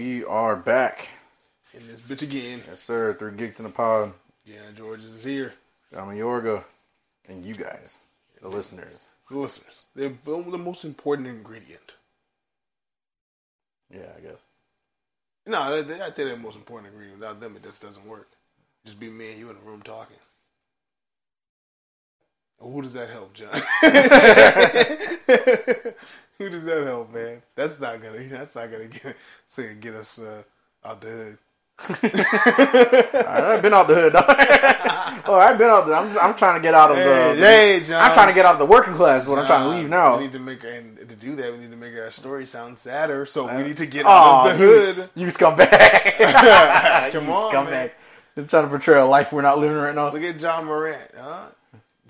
we are back. In this bitch again. Yes, sir. Three gigs in the pod. Yeah, George is here. I'm Yorga. And you guys, the listeners. The listeners. They're the most important ingredient. Yeah, I guess. No, I say they're the most important ingredient. Without them, it just doesn't work. Just be me and you in a room talking. Who does that help, John? Who does that help, man? That's not gonna. That's not gonna get say get us uh, out the hood. I've been out the hood. oh, I've been out. The, I'm. Just, I'm trying to get out of the. Hey, the hey, John. I'm trying to get out of the working class. Is what I'm trying to leave now. We need to make and to do that. We need to make our story sound sadder. So we need to get Aw, out of the you- hood. You scumbag. Come you on, scumbag. man. They're trying to portray a life we're not living right now. Look at Ja Morant, huh?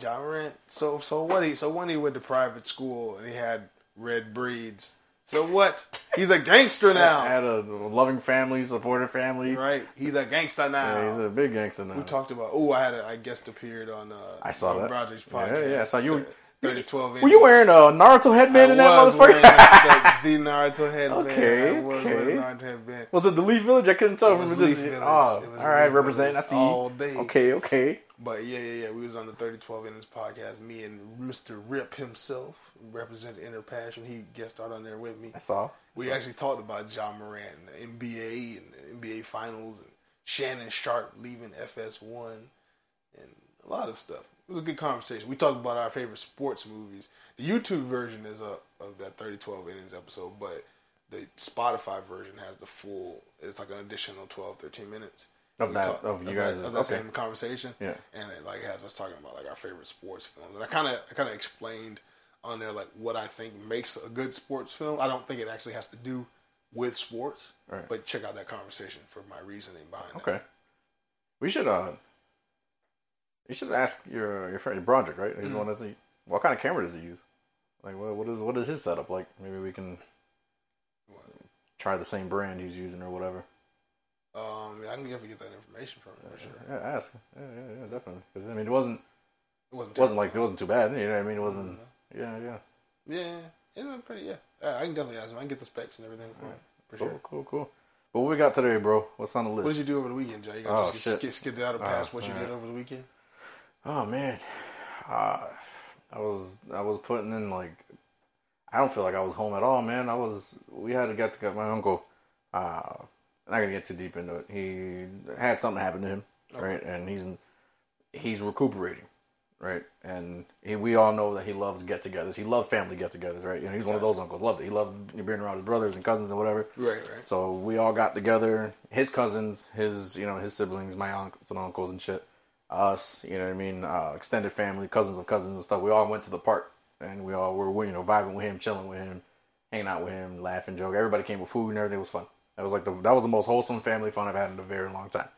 Ja Morant. So so what? He so when he went to private school and he had red breeds. So what? He's a gangster I now, had a loving family, supportive family. right? He's a gangster now. Yeah, he's a big gangster now. we talked about. Oh, I had a, I guest appeared on. Uh, I saw on that. Yeah, podcast. yeah, I saw you- Thirty twelve. Were you wearing a Naruto headband in that I was motherfucker? the, Naruto headband. Okay, I was okay. Naruto headband. Was it the Leaf Village? I couldn't tell It was from. Leaf Village. Oh, all right, Leaf representing. I see. all day. Okay, okay. But yeah, yeah, yeah. We was on the 3012 Innings podcast. Me and Mr. Rip himself represent Inner Passion. He guest starred on there with me. I saw. We actually talked about Ja Morant, and the NBA, and the NBA Finals, and Shannon Sharpe leaving FS1, and a lot of stuff. It was a good conversation. We talked about our favorite sports movies. The YouTube version is up of that 3012 Innings episode, but the Spotify version has the full. It's like an additional 12, 13 minutes. Of that- of you guys' of that okay. same conversation. Yeah. and it like has us talking about like our favorite sports films. And I kind of I kind of explained on there like what I think makes a good sports film. I don't think it actually has to do with sports, Right. but check out that conversation for my reasoning behind that. Okay. We should. uh You should ask your your friend Broderick, right? Mm-hmm. He's the one that's. What kind of camera does he use? Like, what, what is what is his setup like? Maybe we can try the same brand he's using or whatever. Um, yeah, I can definitely get that information from him for sure. Yeah, ask. Yeah, yeah, yeah definitely. Because I mean, it wasn't It wasn't wasn't like it wasn't too bad. You know what I mean? It wasn't. Mm-hmm. Yeah, yeah. yeah, it's not pretty. Yeah, Uh, I can definitely ask him. I can get the specs and everything for him for Cool, sure. cool, cool. But what we got today, bro? What's on the list? What did you do over the weekend, Joe? You Oh, got to shit. skip, skip out of Oh, past what you alright. did over the weekend. Oh man, uh, I was I was putting in like I don't feel like I was home at all, man. I was we had to get to get my uncle. Uh, I'm not gonna get too deep into it. He had something happen to him, right? And he's he's recuperating, right? And he, we all know that he loves get-togethers. He loved family get-togethers, right? You know, he's one of those uncles. Loved it. He loved being around his brothers and cousins and whatever. Right, right. So we all got together, his cousins, his you know his siblings, my uncles and uncles and shit, us, you know what I mean, uh, extended family, cousins of cousins and stuff. We all went to the park and we all were you know vibing with him, chilling with him, hanging out with him, laughing, joking. Everybody came with food and everything was fun. That was like the that was the most wholesome family fun I've had in a very long time,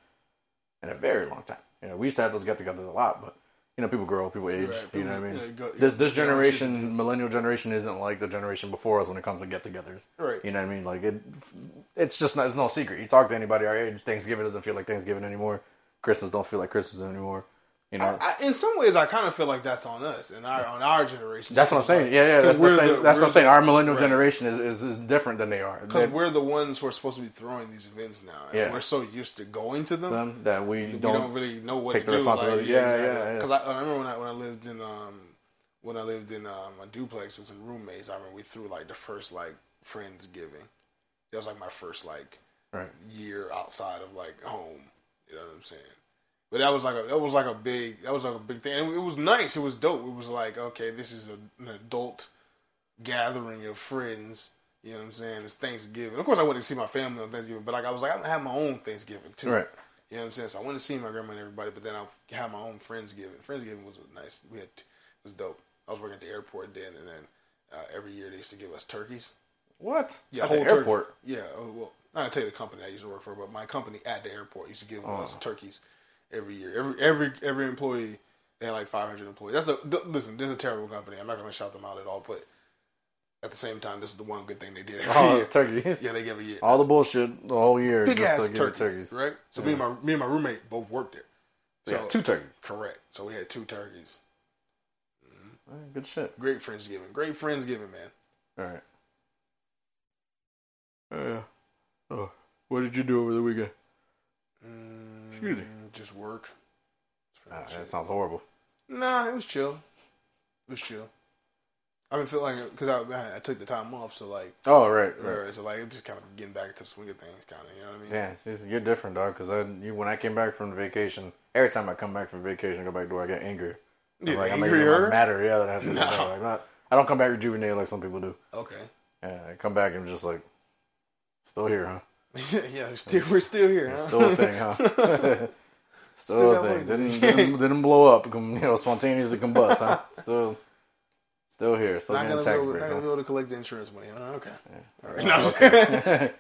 in a very long time. You know, we used to have those get-togethers a lot, but you know, people grow, people age. Right, You know what I mean? you know, go- this this you know, shit to generation, millennial generation, isn't like the generation before us when it comes to get-togethers. Right. You know what I mean? Like it, it's just not, it's no secret. You talk to anybody our age, Thanksgiving doesn't feel like Thanksgiving anymore. Christmas don't feel like Christmas anymore. You know, I, in some ways, I kind of feel like that's on us and our on our generation. that's what I'm saying. Like, Yeah, yeah. That's, 'cause what saying. the- that's what I'm saying. the- Our millennial right. generation is, is, is different than they are. Because we're the ones who are supposed to be throwing these events now. And Yeah. We're so used to going to them. them that we we don't, don't, really know what take to the do. Like, responsibility. Yeah, yeah, yeah. Because I, I remember when I when I lived in um when I lived in um, a duplex with some roommates. I remember we threw like the first like friendsgiving. That was like my first like right. year outside of like home. You know what I'm saying? But that was like a that was like a big that was like a big thing. And it was nice. It was dope. It was like okay, this is a, an adult gathering of friends. You know what I'm saying? It's Thanksgiving. Of course, I went to see my family on Thanksgiving, but like I was like I have my own Thanksgiving too. Right. You know what I'm saying? So I went to see my grandma and everybody, but then I had my own Friendsgiving. Friendsgiving was nice. We had it was dope. I was working at the airport then, and then uh, every year they used to give us turkeys. What? Yeah, At whole the turkey. airport. Yeah, uh, well, not gonna tell you the company I used to work for, but my company at the airport used to give Oh. us turkeys every year. Every every every employee, they had like 500 employees. That's the, the listen. is a terrible company. I'm not gonna shout them out at all, but at the same time, this is the one good thing they did every Oh, year. turkeys. Yeah, they give a year. All the bullshit the whole year Big just ass to turkey, turkeys. right? So me and my me and my roommate both worked there. So yeah, two turkeys. correct. So we had two turkeys. Mm-hmm. Right, good shit. Great Friendsgiving. Great Friendsgiving, man. All right. Yeah. Oh. What did you do over the weekend? Mm, Excuse me. Just work. Ah, that sounds horrible. Nah, it was chill. It was chill. I didn't feel like because I, I took the time off, so like, Oh right, right. so like, I'm just kind of getting back to the swing of things, kind of. You know what I mean? Yeah, you're different, dog. Because I, you, when I came back from vacation, every time I come back from vacation, I go back to work, I get angry. Yeah, I'm like, I'm angrier? making matter. Yeah, that I have to No. Like, not, I don't come back rejuvenated like some people do. Okay. Yeah, I come back and just like, still here, huh? yeah, we're still we're still here. Huh? Still a thing, huh? still, Still a thing. Didn't, didn't didn't blow up. You know, spontaneously combust, huh? Still, still here. Still not getting gonna, tax able, breaks. not gonna be able to collect the insurance money. Huh? Okay. All right. Yeah, No, okay.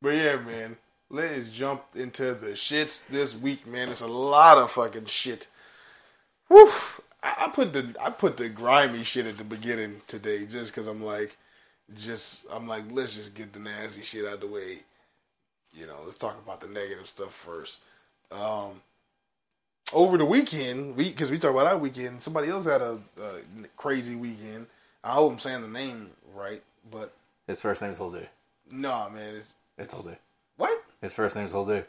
But yeah, man, let's jump into the shits this week, man. It's a lot of fucking shit. Woo! I, I put the I put the grimy shit at the beginning today, just because I'm like, just I'm like, let's just get the nasty shit out of the way. You know, let's talk about the negative stuff first. Um, over the weekend, we because we talked about our weekend. Somebody else had a, a crazy weekend. I hope I'm saying the name right, but His first name is Jose. no, man, it's It's Jose. what? His first name is Jose.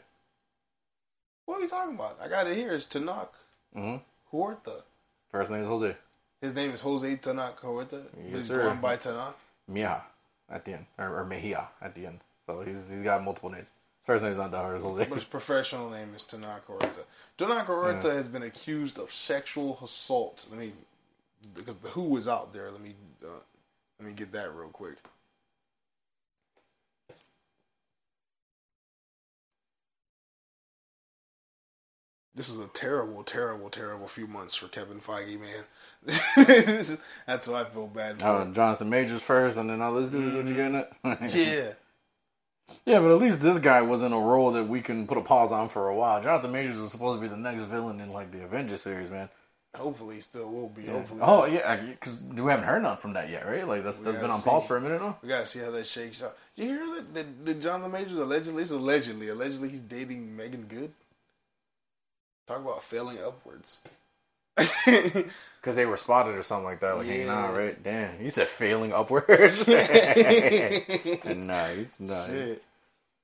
What are you talking about? I got it here. It's Tenoch hmm Huerta. First name is Jose. His name is Jose Tenoch Huerta. Yes, He's sir. going by Tenoch. Mia at the end, or, or Mejia at the end. So he's he's got multiple names. His first not that hard. Jose. But his professional name is Tenoch Huerta. Tenoch Huerta has been accused of sexual assault. Let me, because the Who is out there. Let me, uh, let me get that real quick. This is a terrible, terrible, terrible few months for Kevin Feige, man. That's why I feel bad for Oh. Jonathan Majors first, and then all this dude is what you mm-hmm. getting at? Yeah. yeah, but at least this guy was in a role that we can put a pause on for a while. Jonathan Majors was supposed to be the next villain in like the Avengers series, man. Hopefully, still will be. Hopefully. Oh yeah, because we haven't heard nothing from that yet, right? Like that's We that's been on pause for a minute now. We gotta see how that shakes out. Did you hear that? Did, did Jonathan Majors allegedly? It's allegedly. Allegedly, he's dating Meagan Good. Talk about failing upwards. Because they were spotted or something like that, like hanging Yeah. out, right? Damn, he said failing upwards. nice, nice. Shit.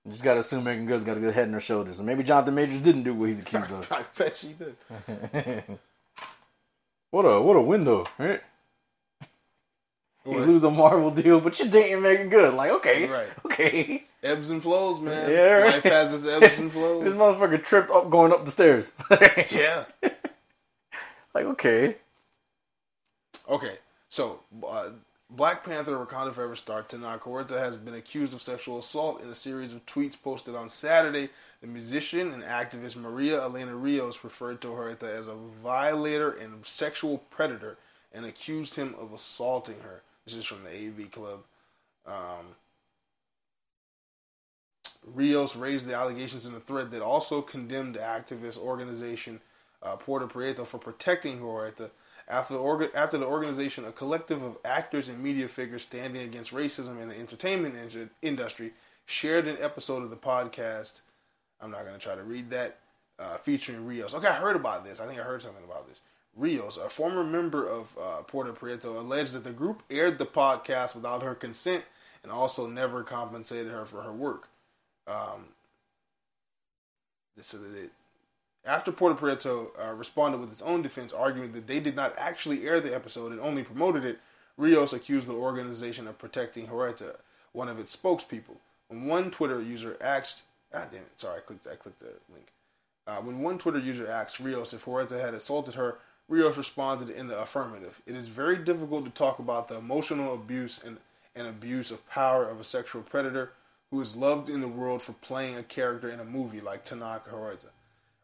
You just gotta assume Meagan Good's got a good head on her shoulders, so maybe Jonathan Majors didn't do what he's accused of. I bet she did. what a what a window, right? You lose a Marvel deal, but you're dating Meagan Good. Like, okay, Right. okay. Ebbs and flows, man. Yeah, right. Life has its ebbs and flows. This motherfucker tripped up going up the stairs. yeah. Like, okay. Okay, so uh, Black Panther: Wakanda Forever star Tenoch Huerta has been accused of sexual assault in a series of tweets posted on Saturday. The musician and activist Maria Elena Rios referred to Huerta as a violator and sexual predator and accused him of assaulting her. This is from the AV Club. Um, Rios raised the allegations in a thread that also condemned the activist organization uh, Poder Prieto for protecting Huerta after the, after the organization, a collective of actors and media figures standing against racism in the entertainment in- industry, shared an episode of the podcast. I'm not going to try to read that, uh, featuring Rios. Okay, I heard about this. I think I heard something about this. Rios, a former member of uh, Poder Prieto, alleged that the group aired the podcast without her consent and also never compensated her for her work. Um, this is it. After Poder Prieto uh, responded with its own defense, arguing that they did not actually air the episode and only promoted it, Rios accused the organization of protecting Huerta, one of its spokespeople. When one Twitter user asked, ah, damn it, sorry, I clicked, I clicked the link. Uh, when one Twitter user asked Rios if Huerta had assaulted her, Rios responded in the affirmative. It is very difficult to talk about the emotional abuse and, and abuse of power of a sexual predator who is loved in the world for playing a character in a movie like Tenoch Huerta.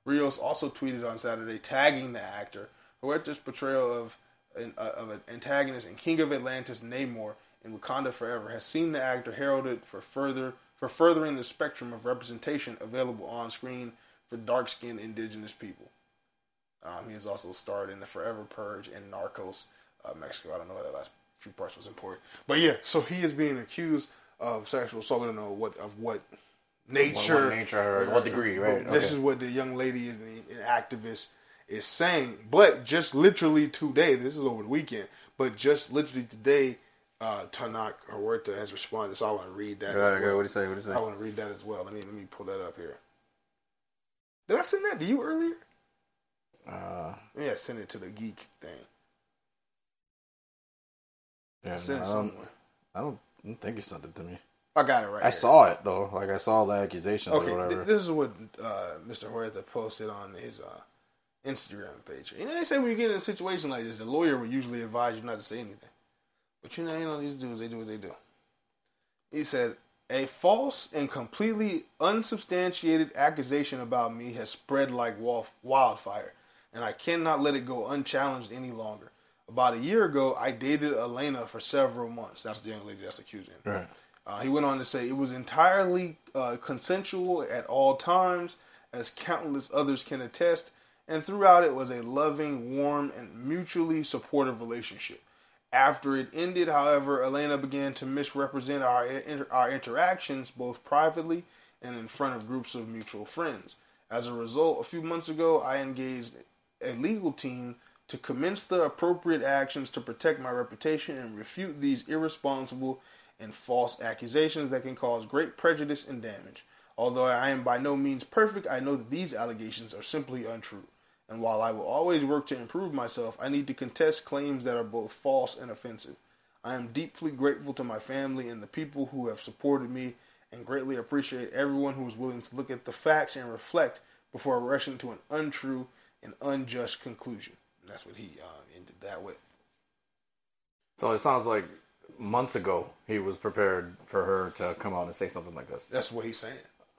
Rios also tweeted on Saturday tagging the actor. Huerta's portrayal of an, uh, of an antagonist in King of Atlantis Namor in Wakanda Forever has seen the actor heralded for further for furthering the spectrum of representation available on screen for dark-skinned indigenous people. Um, he has also starred in the Forever Purge and Narcos uh, Mexico. I don't know why that last few parts was important, but yeah. So he is being accused of sexual assault. We don't know what of what nature, What, what nature or what degree, right? This Okay. is what the young lady is an activist is saying. But just literally today, this is over the weekend. But just literally today, uh, Tenoch Huerta has responded, so I want to read that. Well. What do you say? What do you I want to read that as well. Let me let me pull that up here. Did I send that to you earlier? Uh, Yeah, send it to the geek thing. yeah, Send no, it I don't. I don't, I don't think you sent it to me. I got it right. I here. saw it though. Like I saw the accusations Okay, or th- this is what uh, Mr. Huerta posted on his uh, Instagram page. You know, they say when you get in a situation like this, the lawyer would usually advise you not to say anything. But you know, you know these dudes, they do what they do. He said, "A false and completely unsubstantiated accusation about me has spread like wildfire, and I cannot let it go unchallenged any longer. About a year ago, I dated Elena for several months. That's the young lady that's accusing right. Uh, he went on to say it was entirely uh, consensual at all times, as countless others can attest, and throughout it was a loving, warm, and mutually supportive relationship. After it ended, however, Elena began to misrepresent our inter- our interactions both privately and in front of groups of mutual friends. As a result, a few months ago, I engaged a legal team to commence the appropriate actions to protect my reputation and refute these irresponsible and false accusations that can cause great prejudice and damage. Although I am by no means perfect, I know that these allegations are simply untrue. And while I will always work to improve myself, I need to contest claims that are both false and offensive. I am deeply grateful to my family and the people who have supported me and greatly appreciate everyone who is willing to look at the facts and reflect before rushing to an untrue and unjust conclusion. And that's what he uh, ended that with. So it sounds like months ago he was prepared for her to come out and say something like this. That's what he's saying.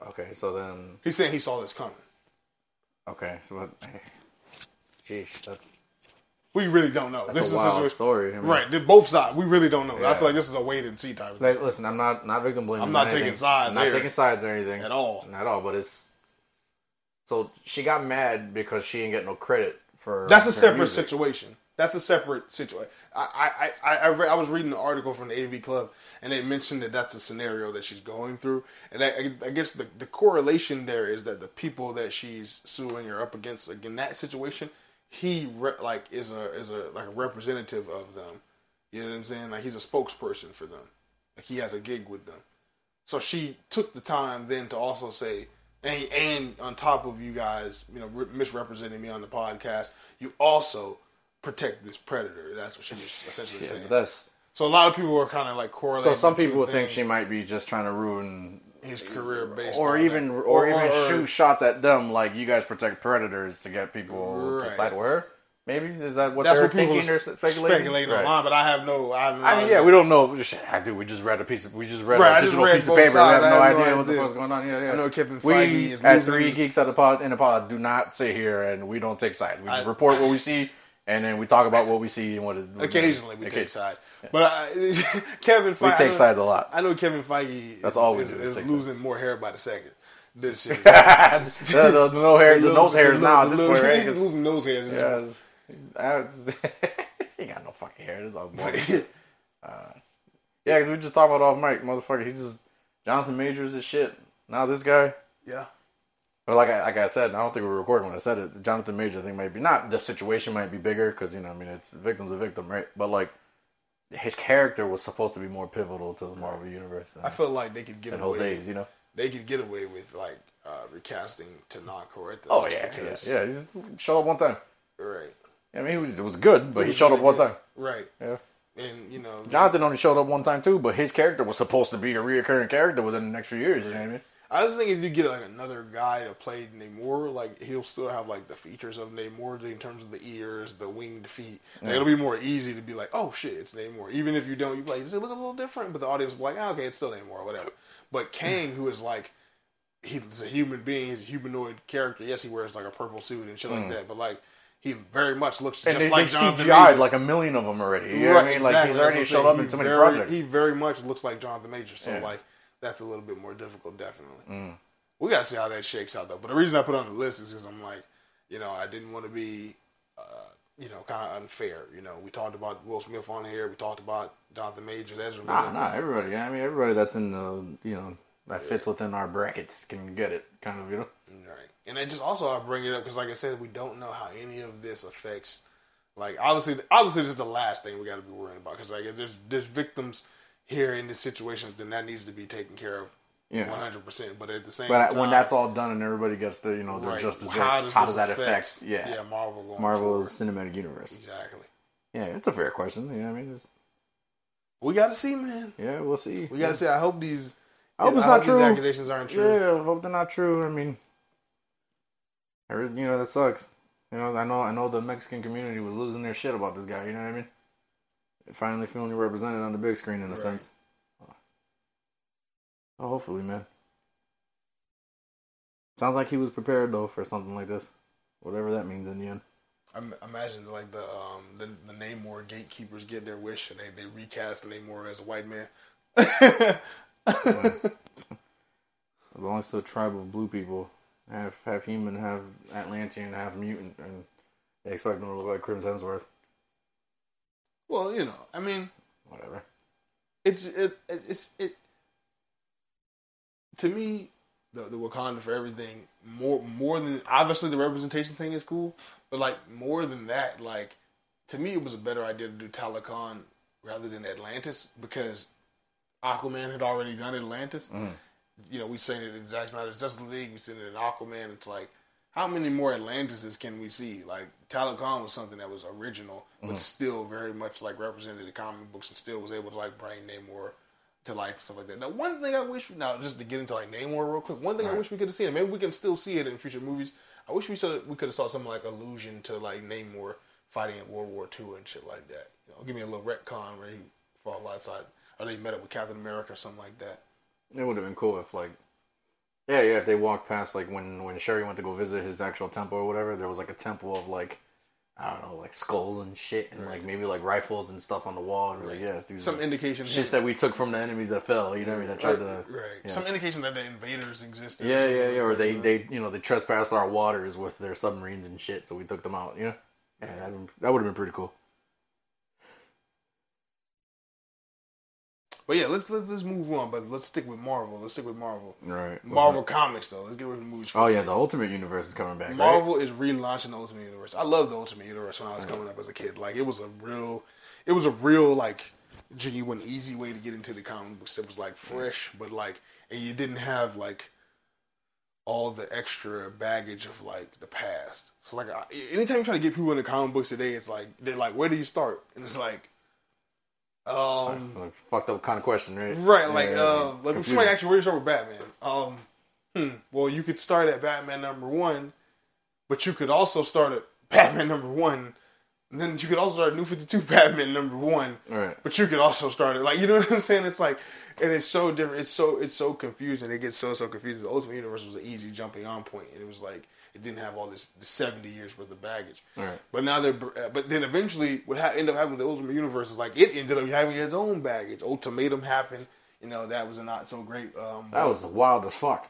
Okay, so then He's saying he saw this coming. okay, so what? Sheesh, that's, We really don't know. this a is a wild situation. story. I mean, Right, both sides. We really don't know. I feel like this is a wait and see type of Like, listen, I'm not not victim blaming. I'm not taking anything. sides I'm not taking sides or anything at all. Not at all. But it's so she got mad because she didn't get no credit for. That's a separate music. situation. That's a separate situation. I I I read, I was reading an article from the AV Club, and they mentioned that that's a scenario that she's going through, and I, I guess the the correlation there is that the people that she's suing or up against, like in that situation, he re, like is a is a like a representative of them. You know what I'm saying? Like he's a spokesperson for them. Like he has a gig with them. So she took the time then to also say, and, and on top of you guys, you know, re- misrepresenting me on the podcast, you also protect this predator. That's what she was essentially Yeah, saying. that's So a lot of people were kind of like correlating. so. Some people think she might be just trying to ruin, his career based, or even, that. or, even shoot shots at them. Like you guys protect predators to get people to Right. side with her. Maybe is that what That's they're what people thinking or speculating? speculating Right. online, but I have no. I, have no I mean, yeah, we don't know. I do. We just read a piece of. We just read Right, a digital read piece of paper. sides. We have no have no idea what the fuck's going on. Yeah, yeah. I know Kevin we Feige at losing- three geeks at the pod in the pod do not sit here and we don't take sides. We just I- report what we see and then we talk about what we see and what is. Occasionally we Okay. take sides, but I, Kevin Feige. We take know- sides a lot. I know Kevin Feige. That's is, all is, is losing more hair by the second. This shit. the, the, the no hair, the nose hairs The now. At this the point? He's losing nose hairs. Yeah, he got no fucking hair. This is all bullshit. uh, yeah, because we just talked about off mic, motherfucker. He just Jonathan Majors is shit. Now this guy. yeah. But like I, like I said, I don't think we were recording when I said it. Jonathan Major thing might be not the situation might be bigger because you know I mean it's victim's a victim, right? But like his character was supposed to be more pivotal to the Marvel universe than, I feel like they could get away. Jose's, you know? They could get away with like uh, recasting Tenoch Huerta. Oh yeah, because- yeah, yeah. He showed up one time. Right. I mean, he was it was good, but he was showed up one good. time. Right. Yeah. And you know, Jonathan only showed up one time too, but his character was supposed to be a reoccurring character within the next few years. You know what I mean? I was thinking if you get like another guy to play Namor, like he'll still have like the features of Namor in terms of the ears, the winged feet. Like, it'll be more easy to be like, oh shit, it's Namor. Even if you don't, you like, does it look a little different? But the audience will be like, ah, okay, it's still Namor, whatever. But Kang, who is like, he's a human being, he's a humanoid character. Yes, he wears like a purple suit and shit like that, but like he very much looks Mm. And just they, like they Jonathan CGI'd Majors. like a million of them already. You know what I mean? Like he's already showed up in He so many very- projects. He very much looks like Jonathan Major, so Yeah. like that's a little bit more difficult, definitely. Mm. We got to see how that shakes out, though. But the reason I put it on the list is because I'm like, you know, I didn't want to be, uh, you know, kind of unfair. You know, we talked about Will Smith on here. We talked about Jonathan Majors, Ezra Nah, Miller. nah, everybody. I mean, everybody that's in the, you know, that fits within our brackets can get it, kind of, you know. Right. And I just also I bring it up because, like I said, we don't know how any of this affects Like obviously, obviously, this is the last thing we got to be worrying about because like there's there's victims here in this situation, then that needs to be taken care of. Yeah. one hundred percent. But at the same But time, when that's all done and everybody gets the you know their right, just desserts, how does, that affect? Yeah, yeah, Marvel going Marvel's forward. cinematic universe. exactly. Yeah, it's a fair question. Yeah, I mean, it's, We got to see, man. yeah, we'll see. We got to see. I hope these. I hope it's not these true. accusations aren't true. Yeah, I hope they're not true. I mean, you know, that sucks. You know, I know, I know the Mexican community was losing their shit about this guy. You know what I mean? Finally feeling represented on the big screen in a Right. sense. Oh, hopefully, man. Sounds like he was prepared though for something like this, whatever that means in the end. I imagine like the um the, the Namor gatekeepers get their wish and they, they recast Namor as a white man. It belongs to a tribe of blue people, half half human, half Atlantean, half mutant, and they expect them to look like Chris Hemsworth. Well, you know, I mean, Whatever. it's it, it it's it to me the the Wakanda for everything more more than obviously the representation thing is cool, but like more than that, like to me it was a better idea to do Talokan rather than Atlantis because Aquaman had already done Atlantis. Mhm. You know, we seen it in Zack Snyder's Justice League, we seen it in Aquaman. It's like how many more Atlantises can we see? Like Talokan was something that was original, but mm-hmm. still very much like represented the comic books, and still was able to like bring Namor to life and stuff like that. Now, one thing I wish now just to get into like Namor real quick, one thing I Right. wish we could have seen, and maybe we can still see it in future movies. I wish we saw we could have saw some like allusion to like Namor fighting in World War II and shit like that. You know, give me a little retcon where he fought outside, or they met up with Captain America or something like that. It would have been cool if like, yeah, yeah, if they walked past like when when Shuri went to go visit his actual temple or whatever, there was like a temple of like. I don't know, like skulls and shit, and like maybe like rifles and stuff on the wall, and like, yes, these Some are indication, shits that we took from the enemies that fell. You know what I mean? That tried right, to, right. yeah. Some indication that the invaders existed. yeah, something yeah, yeah, or they they you know they trespassed our waters with their submarines and shit, so we took them out. You know, yeah, that, that would have been pretty cool. But yeah, let's let's let's move on. But let's stick with Marvel. Let's stick with Marvel. Right. Marvel Comics though. Let's get rid of the movies. Oh yeah, the Ultimate Universe is coming back. Right? Marvel is relaunching the Ultimate Universe. I love the Ultimate Universe when I was mm. coming up as a kid. Like it was a real, it was a real like genuine, easy way to get into the comic books. It was like mm. fresh, but like, and you didn't have like all the extra baggage of like the past. So like, I, anytime you try to get people into comic books today, it's like they're like, where do you start? And it's like, um, Like, fucked up kind of question, right? Right, like Yeah, uh, like somebody actually where you start with Batman. Um, hmm, well, you could start at Batman number one, but you could also start at Batman number one, and then you could also start at New Fifty Two Batman number one, Right. but you could also start it like you know what I'm saying. It's like, and it's so different. It's so it's so confusing. It gets so so confusing. The Ultimate Universe was an easy jumping on point, and it was like it didn't have all this seventy years worth of baggage. Right. But now they're, but then eventually, what ha- ended up happening with the Ultimate Universe is like it ended up having its own baggage. Ultimatum happened. You know that was a not so great. Um, That was wild as fuck.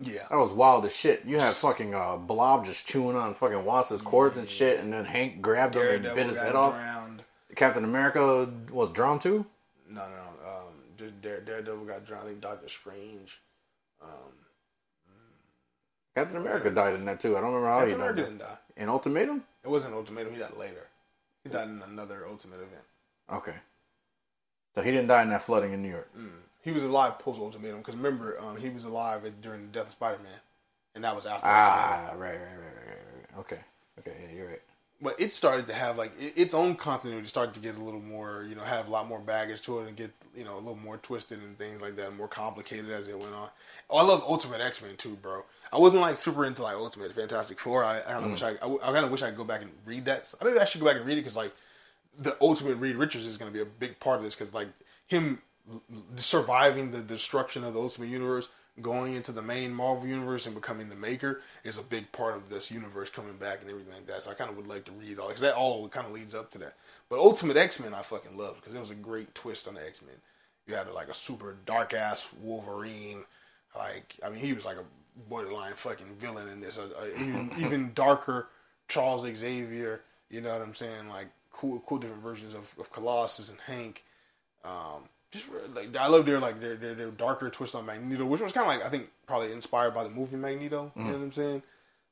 yeah, That was wild as shit. You had fucking uh, Blob just chewing on fucking Wasp's cords and shit, and then Hank grabbed him and bit his head off. drowned. Captain America was drawn too. No, no, no. Um, Daredevil got drowned. I think Doctor Strange. Um, Captain America died in that too. I don't remember how Captain he America died. didn't die. In Ultimatum? It wasn't Ultimatum. He died later. He died in another Ultimate event. Okay. So he didn't die in that flooding in New York. He was alive post Ultimatum because remember, um, he was alive during the death of Spider Man, and that was after Ah, right, right, right, right, right. Okay. Okay, yeah, you're right. But it started to have like it, its own continuity started to get a little more, you know, have a lot more baggage to it and get you know a little more twisted and things like that, more complicated as it went on. Oh, I love Ultimate X Men too, bro. I wasn't like super into like Ultimate Fantastic Four. I, I kind of mm. wish I, I, I kind of wish I could go back and read that. I maybe I should go back and read it because like the Ultimate Reed Richards is going to be a big part of this because like him surviving the destruction of the Ultimate Universe, going into the main Marvel universe and becoming the Maker is a big part of this universe coming back and everything like that. So I kind of would like to read all because that all kind of leads up to that. But Ultimate X Men I fucking loved because it was a great twist on the X Men. You had like a super dark ass Wolverine, like I mean he was like a borderline fucking villain in this. A, a even, even darker Charles Xavier. You know what I'm saying? Like cool, cool different versions of, of Colossus and Hank. Um, just like I love their like their their, their darker twist on Magneto, which was kind of like I think probably inspired by the movie Magneto. You know mm-hmm. what I'm saying?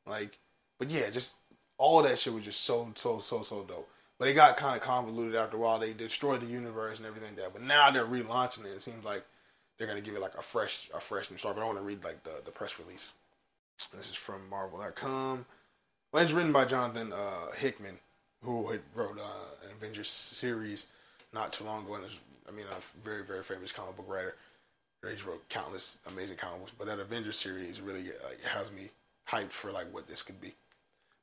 Like, but yeah, just all that shit was just so so so so dope. But it got kind of convoluted after a while. They destroyed the universe and everything like that. But now they're relaunching it. It seems like they're gonna give it like a fresh a fresh new start. But I want to read like the the press release. This is from Marvel.com. Well, it's written by Jonathan uh, Hickman, who had wrote uh, an Avengers series not too long ago. And is, I mean, a very very famous comic book writer. He's wrote countless amazing comic books, but that Avengers series really like has me hyped for like what this could be.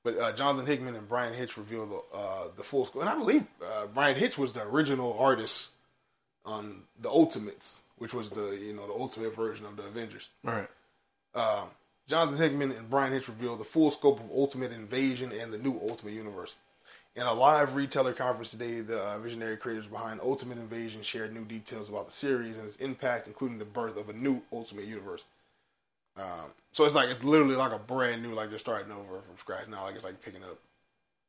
But uh, Jonathan Hickman and Bryan Hitch revealed the, uh, the full scope, and I believe uh, Bryan Hitch was the original artist on the Ultimates, which was the you know the ultimate version of the Avengers. Right. Um, Jonathan Hickman and Bryan Hitch revealed the full scope of Ultimate Invasion and the new Ultimate Universe. In a live retailer conference today, the uh, visionary creators behind Ultimate Invasion shared new details about the series and its impact, including the birth of a new Ultimate Universe. Um, so it's like it's literally like a brand new, like they're starting over from scratch now. Like it's like picking up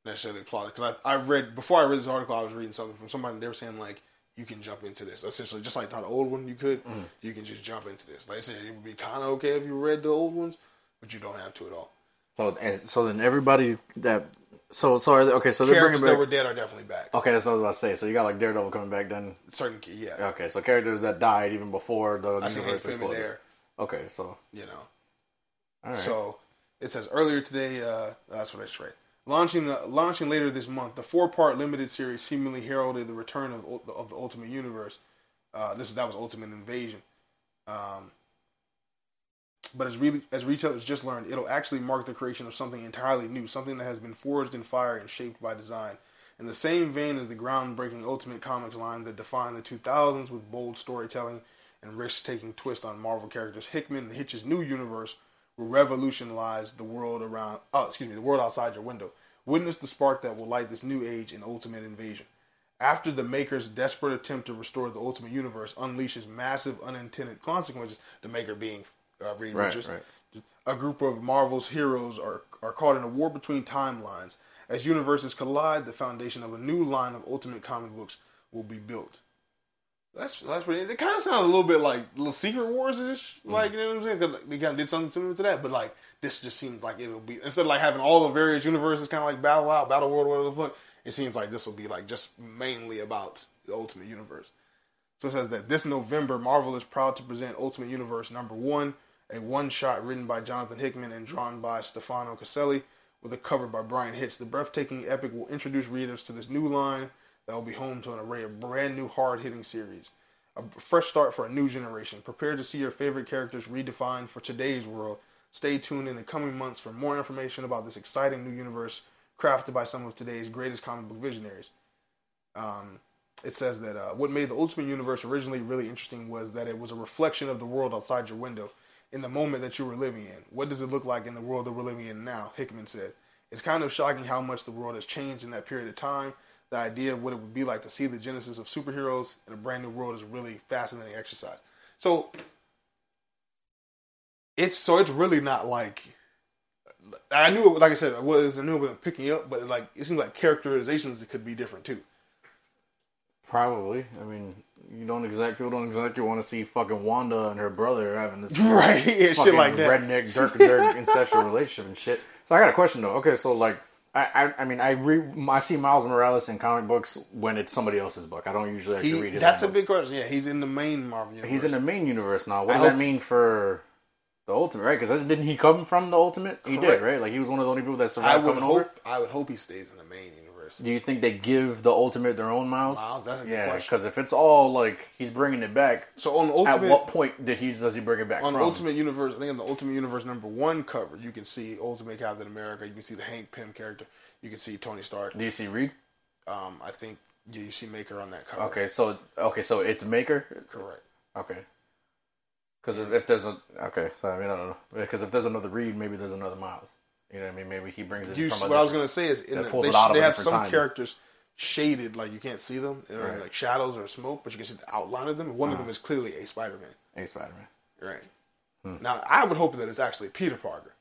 necessarily plot. Because I I read before I read this article, I was reading something from somebody. and They were saying like you can jump into this essentially, just like how the old one you could. You can just jump into this. Like I said, it would be kind of okay if you read the old ones, but you don't have to at all. So and so then everybody that so so are they, okay so they're Characters bringing that were dead are definitely back. okay that's what I was about to say so you got like Daredevil coming back then Certain, yeah. okay so characters that died even before the I universe exploded there. okay so You know. all right So it says earlier today. Uh, that's what I just read. Launching the, launching later this month, the four part limited series seemingly heralded the return of of the Ultimate Universe. Uh, this that was Ultimate Invasion. Um, but as really as retailers just learned, it'll actually mark the creation of something entirely new, something that has been forged in fire and shaped by design. In the same vein as the groundbreaking Ultimate Comics line that defined the 2000s with bold storytelling and risk-taking twist on Marvel characters, Hickman and Hitch's new universe revolutionize the world around. Oh, excuse me, the world outside your window. Witness the spark that will light this new age in Ultimate Invasion. After the Maker's desperate attempt to restore the Ultimate Universe unleashes massive unintended consequences, the Maker being uh, Reed Right, Richards, right. a group of Marvel's heroes are, are caught in a war between timelines. As universes collide, the foundation of a new line of Ultimate comic books will be built. That's that's pretty. It kind of sounds a little bit like little Secret Wars ish, mm-hmm. like you know what I'm saying? 'Cause they kind of did something similar to that, but like this just seems like it'll be instead of like having all the various universes kind of like battle out, battle world, whatever the fuck. It seems like this will be like just mainly about the Ultimate Universe. So it says that this November, Marvel is proud to present Ultimate Universe number one, a one shot written by Jonathan Hickman and drawn by Stefano Caselli, with a cover by Bryan Hitch. The breathtaking epic will introduce readers to this new line that will be home to an array of brand new hard hitting series. A fresh start for a new generation. Prepare to see your favorite characters redefined for today's world. Stay tuned in the coming months for more information about this exciting new universe crafted by some of today's greatest comic book visionaries. Um, it says that uh, what made the Ultimate Universe originally really interesting was that it was a reflection of the world outside your window in the moment that you were living in. What does it look like in the world that we're living in now? Hickman said. It's kind of shocking how much the world has changed in that period of time. The idea of what it would be like to see the genesis of superheroes in a brand new world is really fascinating exercise. So it's so it's really not like I knew it like I said it was I knew it was picking up, but like it seems like characterizations it could be different too. Probably. I mean, you don't exactly people don't exactly want to see fucking Wanda and her brother having this Right, yeah, fucking shit like that. redneck Dirk Dirk incestual relationship and shit. So I got a question though. Okay, so like I, I, I mean I re I see Miles Morales in comic books when it's somebody else's book. I don't usually actually He, read his that's a own big question. Yeah, he's in the main Marvel universe. He's in the main universe now. What I does that mean for the Ultimate? Right? Because didn't he come from the Ultimate? He did, right? Like he was one of the only people that survived coming hope. over. I would hope he stays in the main universe. Do you think they give the Ultimate their own Miles? Miles, that's a good yeah, question. because if it's all like he's bringing it back, So on the at what point did he does he bring it back on from? Ultimate Universe, I think on the Ultimate Universe number one cover, you can see Ultimate Captain America. You can see the Hank Pym character. You can see Tony Stark. Do you see Reed? Um, I think yeah, you see Maker on that cover. Okay, so okay, so it's Maker. correct. Okay. Because if, if there's a okay, so I mean I don't know because if there's another Reed, maybe there's another Miles. You know what I mean? Maybe he brings it You, what I was gonna say is, in the, they, it out of they have some time. characters shaded, like you can't see them, or Right. like shadows or smoke, but you can see the outline of them. One of uh-huh. them is clearly a Spider-Man. a Spider-Man. Right. Hmm. Now, I would hope that it's actually Peter Parker.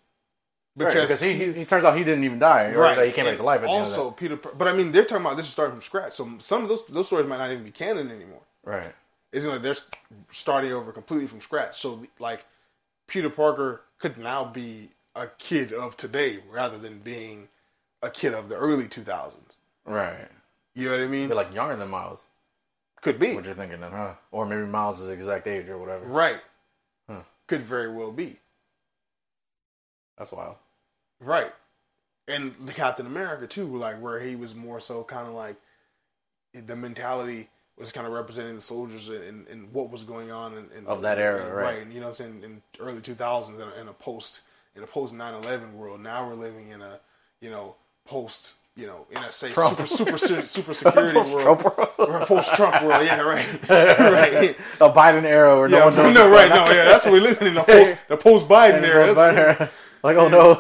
Right, because he, he, he turns out he didn't even die, that he came back to life at the end of Also, Peter, but I mean, they're talking about this is starting from scratch. So some of those those stories might not even be canon anymore. Right. It's like they're starting over completely from scratch. So like, Peter Parker could now be a kid of today rather than being a kid of the early 2000s. Right. You know what I mean? Be like younger than Miles. Could be. What you're thinking then, huh? Or maybe Miles is exact age or whatever. Right. Huh. Could very well be. That's wild. Right. And the Captain America too, like where he was more so kind of like the mentality was kind of representing the soldiers and, and what was going on in, in Of that era, right. And, you know what I'm saying? In early 2000s, in a, a post in a post 9/11 world. Now we're living in a you know post you know NSA Trump. super super super security world. World. Post Trump world. Yeah, right. right. A Biden era where Yeah, no one knows. no, right, no, yeah, that's what we're living in the post the post Biden era. Biden era. Like, oh no.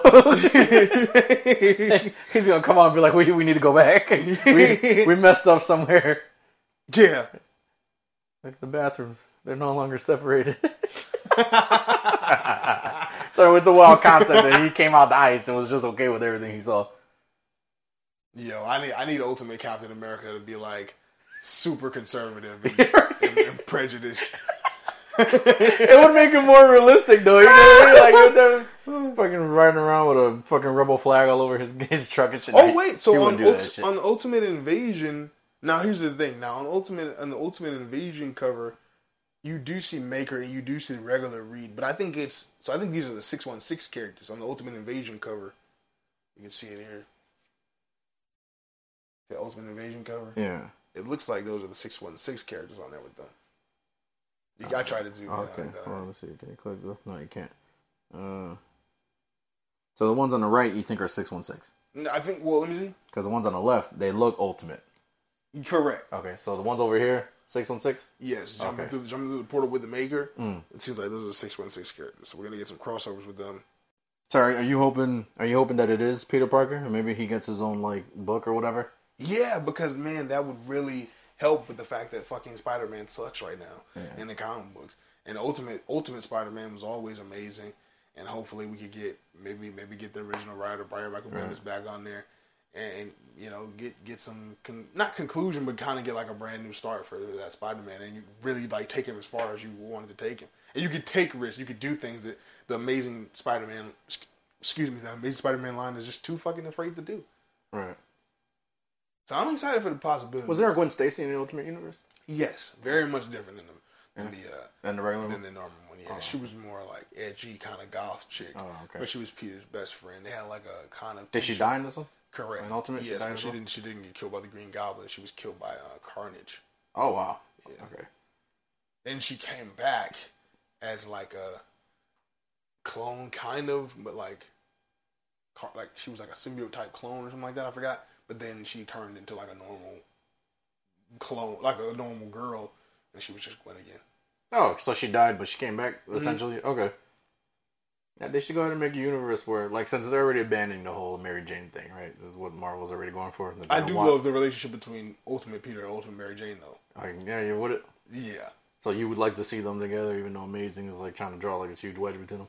He's gonna come on and be like, we, we need to go back. we, we messed up somewhere. yeah, Like the bathrooms, they're no longer separated. So it's a wild concept that he came out the ice and was just okay with everything he saw. Yo, I need I need Ultimate Captain America to be like super conservative and, and, and prejudiced. It would make it more realistic though. You know what I mean? Like you're oh, fucking riding around with a fucking rebel flag all over his his truck and shit. Oh wait, so on wouldn't do that Ult- on Ultimate Invasion. Now here's the thing. Now on Ultimate on the Ultimate Invasion cover, you do see Maker and you do see regular Reed, but I think it's so. I think these are the six one six characters on the Ultimate Invasion cover. You can see it here. The Ultimate Invasion cover. yeah. It looks like those are the six one six characters on there with them. You, I try to zoom in Okay. Hold on, let's see. Can you click this? No, you can't. Uh, so the ones on the right you think are six one six No, I think. Well, let me see. because the ones on the left they look ultimate. Correct. Okay, so the ones over here six one six. Yes, jumping Okay. through jumping through the portal with the Maker. Mm. It seems like those are six one six characters. So we're gonna get some crossovers with them. Sorry, are you hoping? Are you hoping that it is Peter Parker, or maybe he gets his own like book or whatever? Yeah, because man, that would really help with the fact that fucking Spider Man sucks right now Yeah. in the comic books. And Ultimate Ultimate Spider Man was always amazing, and hopefully we could get maybe maybe get the original writer Brian Michael Bendis back on there, and, you know get get some con- not conclusion, but kind of get like a brand new start for that Spider Man, and you really like take him as far as you wanted to take him, and you could take risks, you could do things that the Amazing Spider Man, excuse me, the Amazing Spider Man line is just too fucking afraid to do. Right. So I'm excited for the possibility Was there a Gwen Stacy in the Ultimate Universe Yes, very much different than the than the uh, than the regular than the normal one. Yeah, she was more like edgy, kind of goth chick. Oh, okay. But she was Peter's best friend. They had like a kind of. Did she die in this one? Correct. in Ultimate, Yes, but she didn't. She didn't get killed by the Green Goblin. She was killed by uh, Carnage, Oh wow. Yeah. Okay. Then she came back as like a clone, kind of, but like, car- like she was like a symbiote type clone or something like that. I forgot. But then she turned into like a normal clone, like a normal girl, and she was just Gwen again. Oh, so she died, but she came back Mm-hmm. essentially. Okay. Yeah, they should go ahead and make a universe where, like, since they're already abandoning the whole Mary Jane thing, right? This is what Marvel's already going for. I don't want- love the relationship between Ultimate Peter and Ultimate Mary Jane, though. Like, yeah, you would it. Yeah. So you would like to see them together, even though Amazing is like trying to draw like this huge wedge between them.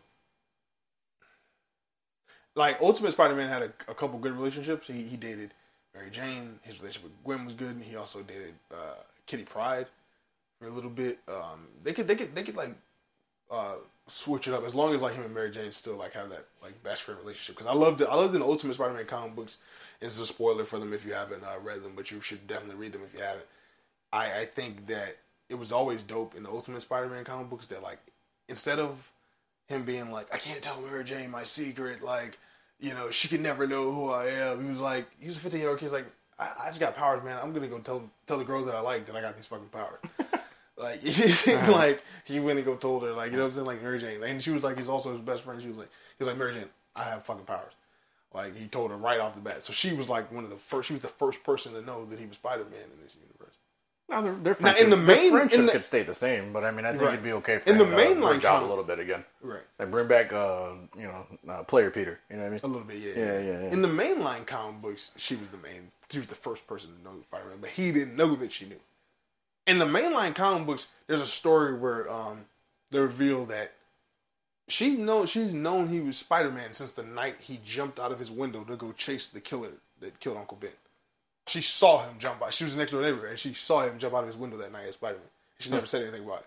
Like Ultimate Spider-Man had a, a couple good relationships. He he dated Mary Jane. His relationship with Gwen was good, and he also dated uh, Kitty Pryde for a little bit. Um, they could they could they could like uh, switch it up as long as like him and Mary Jane still like have that like best friend relationship. Because I loved it. I loved in the Ultimate Spider-Man comic books. It's a spoiler for them if you haven't uh, read them, but you should definitely read them if you haven't. I I think that it was always dope in the Ultimate Spider-Man comic books that like instead of him being like, I can't tell Mary Jane my secret, like, you know, she can never know who I am. He was like, he was a 15 year old kid, he's like, I, I just got powers, man. I'm gonna go tell tell the girl that I like that I got these fucking powers. like, like he went and go told her, like, you know what I'm saying, like Mary Jane, and she was like, he's also his best friend. She was like, he was like, Mary Jane, I have fucking powers. Like he told her right off the bat. So she was like one of the first. She was the first person to know that he was Spider Man in this universe. No, their, their Now, friendship, in the their main- friendship in the- could stay the same, but I mean, I think Right. it'd be okay for In the to mainline out a little bit again. Right. Like bring back, uh, you know, uh, player Peter. You know what I mean? A little bit, yeah. Yeah, yeah, yeah. In the mainline comic books, she was the main. She was the first person to know Spider Man, but he didn't know that she knew. In the mainline comic books, there's a story where um, they reveal that she know she's known he was Spider Man since the night he jumped out of his window to go chase the killer that killed Uncle Ben. She saw him jump out. She was next door neighbor, and she saw him jump out of his window that night as Spider Man. She never said anything about it.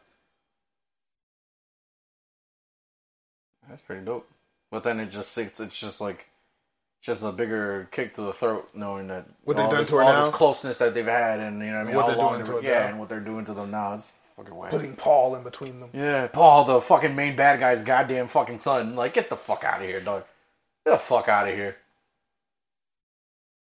That's pretty dope. But then it just it's, it's just like just a bigger kick to the throat, knowing that What they've all done this, to her all now? this closeness that they've had, and you know what I mean, What how they're long doing to her yeah, now. and what they're doing to them now. It's fucking whack. Putting Paul in between them. Yeah, Paul, the fucking main bad guy's goddamn fucking son. Like, get the fuck out of here, dog. Get the fuck out of here.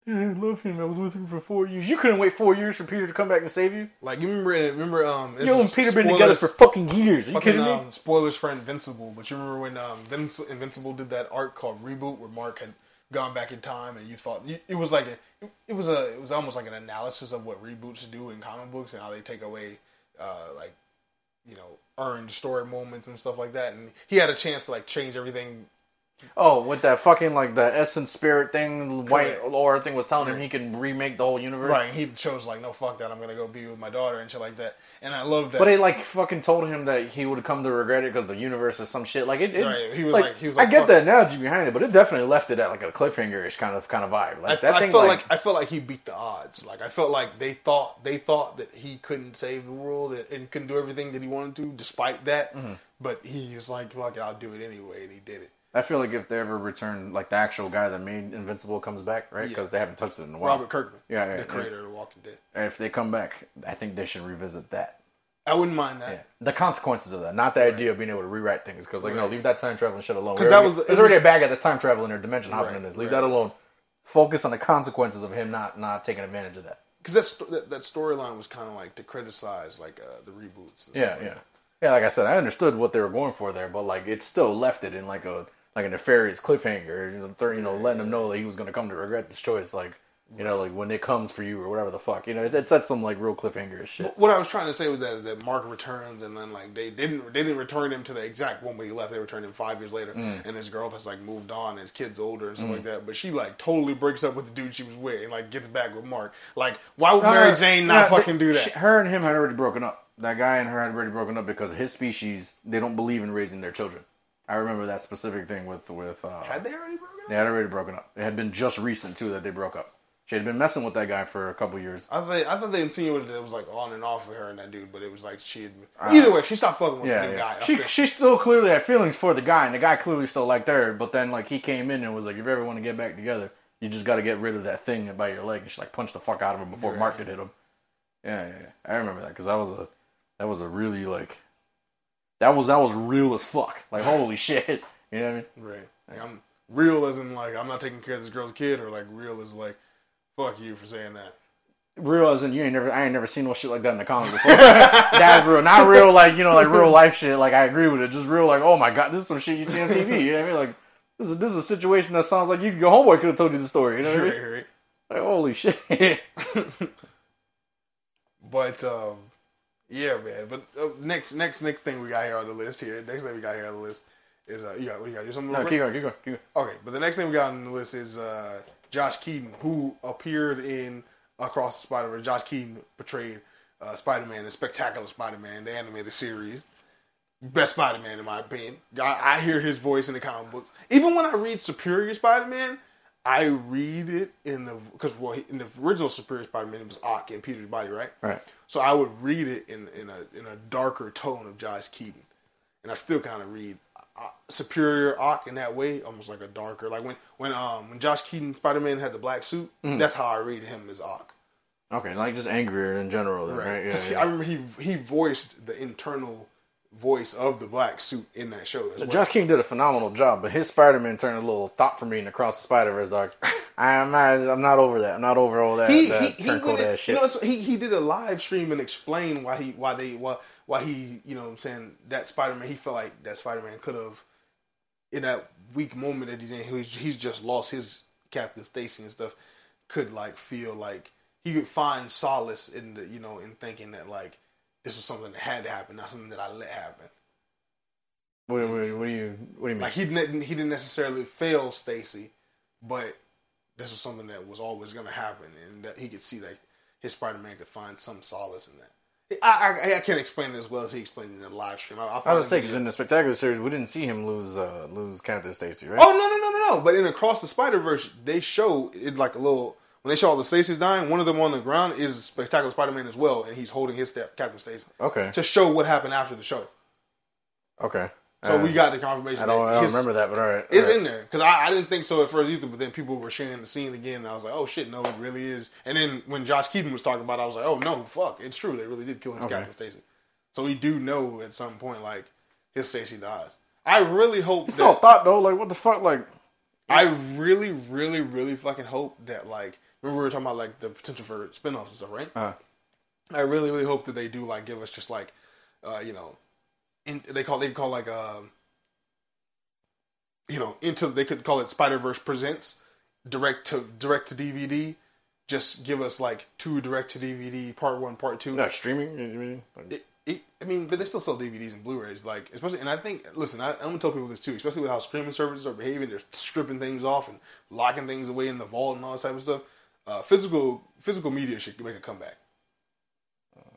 Yeah, I love him. I was with him for four years. You couldn't wait four years for Peter to come back and save you. Like you remember, remember um, this You and is Peter been together spoilers- for fucking years. Are you fucking, kidding me? um, spoilers for Invincible, but you remember when um, Vinci- Invincible did that arc called Reboot, where Mark had gone back in time, and you thought it was like a, it was a, it was almost like an analysis of what reboots do in comic books and how they take away, uh, like, you know, earned story moments and stuff like that. And he had a chance to like change everything. Oh, with that fucking like the essence spirit thing, White. Laura thing was telling him he can remake the whole universe. Right, he chose like, no, fuck that, I'm gonna go be with my daughter and shit like that. And I love that. But it like fucking told him that he would come to regret it because the universe is some shit. Like it, it Right, he was like- he was I get the analogy behind it, but it definitely left it at like a cliffhanger-ish kind of kind of vibe. Like I, that I thing, felt like, like, I felt like he beat the odds. Like I felt like they thought they thought that he couldn't save the world and, and couldn't do everything that he wanted to, despite that. Mm-hmm. But he was like, "Fuck it, I'll do it anyway," and he did it. I feel like if they ever return, like the actual guy that made Invincible comes back, right? Because Yeah. they haven't touched it in a while. Robert Kirkman, Yeah, yeah, the creator of The Walking Dead. If they come back, I think they should revisit that. I wouldn't mind that. Yeah. The consequences of that, not the idea of being able to rewrite things. Because like, no, leave that time traveling shit alone. 'Cause We that was the- there's already was- a bag of this time traveling or dimension hopping Right, in this. Leave right. that alone. Focus on the consequences of him not not taking advantage of that. Because that, sto- that that storyline was kind of like to criticize like uh, the reboots. And Yeah, like yeah, yeah. Like I said, I understood what they were going for there, but like it still left it in like a like a nefarious cliffhanger. You know, thir- you know letting him know that he was going to come to regret this choice. Like you know, like when it comes for you or whatever the fuck. You know, it, said some like real cliffhanger shit. What I was trying to say with that is that Mark returns, and then like they didn't they didn't return him to the exact one where he left. They returned him five years later, Mm. and his girl has like moved on, and his kid's older and stuff like that. But she like totally breaks up with the dude she was with, and like gets back with Mark. Like, why would Mary Uh, Jane yeah, not they- fucking do that? she- her and him had already broken up. That guy and her had already broken up because his species they don't believe in raising their children. I remember that specific thing with with. Uh, Had they already broken up? they had already broken up. It had been just recent too that they broke up. She had been messing with that guy for a couple years. I thought I thought they insinuated it was like on and off with her and that dude, but it was like she. Had, either way, she stopped fucking with Uh, Yeah, the yeah. guy. She she still clearly had feelings for the guy, and the guy clearly still liked her. But then like he came in and was like, if you ever want to get back together, you just got to get rid of that thing by your leg. And she like punched the fuck out of him before Right. Mark could hit him. Yeah, yeah, yeah. I remember that because that was a that was a really like that was that was real as fuck. Like holy shit, you know what I mean? Right. Like I'm real as in like I'm not taking care of this girl's kid, or like real as like fuck you for saying that. Real as in you ain't never I ain't never seen no shit like that in the comic before. That's real, not real like you know like real life shit. Like I agree with it, just real like oh my god, this is some shit you see on TV. You know what I mean? Like this is this is a situation that sounds like you your homeboy could have told you the story. You know what I mean? Right, right. Like holy shit. But um, yeah, man. But uh, next, next, next thing we got here on the list here. Next thing we got here on the list is uh, you got what you got? You something? no, keep going, keep going, keep going. Okay, but the next thing we got on the list is uh, Josh Keaton, who appeared in Across the Spider Verse. Josh Keaton portrayed uh, Spider Man in Spectacular Spider Man, the animated series. Best Spider Man in my opinion. I, I hear his voice in the comic books. Even when I read Superior Spider Man, I read it in the because well in the original Superior Spider Man it was Ock in Peter's body, right? Right. So I would read it in in a in a darker tone of Josh Keaton, and I still kind of read uh, Superior Ock in that way, almost like a darker. Like when when um when Josh Keaton Spider Man had the black suit, that's how I read him as Ock. Okay, like just angrier in general, then, right? Yeah, he- yeah. I remember he he voiced the internal voice of the black suit in that show as well. Josh Keaton did a phenomenal job, but his Spider Man turned a little thought for me in Across the Spider Verse, dog. I'm not, I'm not over that. I'm not over all that, he, that he, he, turncoat ass shit. You know, he he did a live stream and explained why he why they why why he you know what I'm saying that Spider Man he felt like that Spider Man could have in that weak moment that he's in he's he's just lost his Captain Stacy and stuff could like feel like he could find solace in the you know in thinking that like this was something that had to happen not something that I let happen Wait, wait, what do you what do you mean? like he didn't he didn't necessarily fail Stacy but this was something that was always going to happen and that he could see that his Spider-Man could find some solace in that. I, I, I can't explain it as well as he explained it in the live stream. I, I'll I the say because in the spectacular series, we didn't see him lose uh, lose Captain Stacy, right? Oh no no no no no! But in Across the Spider Verse, they show it like a little when they show all the Stacy's dying. One of them on the ground is Spectacular Spider-Man as well, and he's holding his step, Captain Stacy Okay, to show what happened after the show. okay. So Uh, we got the confirmation. I don't, I don't his- remember that, but all right. It's all right. in there because I, I didn't think so at first either. But then people were sharing the scene again, and I was like, "Oh shit, no, it really is." And then when Josh Keaton was talking about, it, I was like, "Oh no, fuck, it's true. They really did kill his Okay. Captain Stacy." So we do know at some point, like his Stacy dies. I really hope a that. thought though, like what the fuck, like I really, really, really fucking hope that like remember we were talking about like the potential for spinoffs and stuff, right? uh, I really, really hope that they do like give us just like, uh, you know, in, they call they call like um, you know, into they could call it Spider Verse presents direct to direct to DVD. Just give us like two direct to DVD, part one, part two. Not streaming. You mean? It, it, I mean, but they still sell DVDs and Blu-rays, like especially. And I think, listen, I, I'm gonna tell people this too, especially with how streaming services are behaving. They're stripping things off and locking things away in the vault and all this type of stuff. Uh, physical physical media should make a comeback.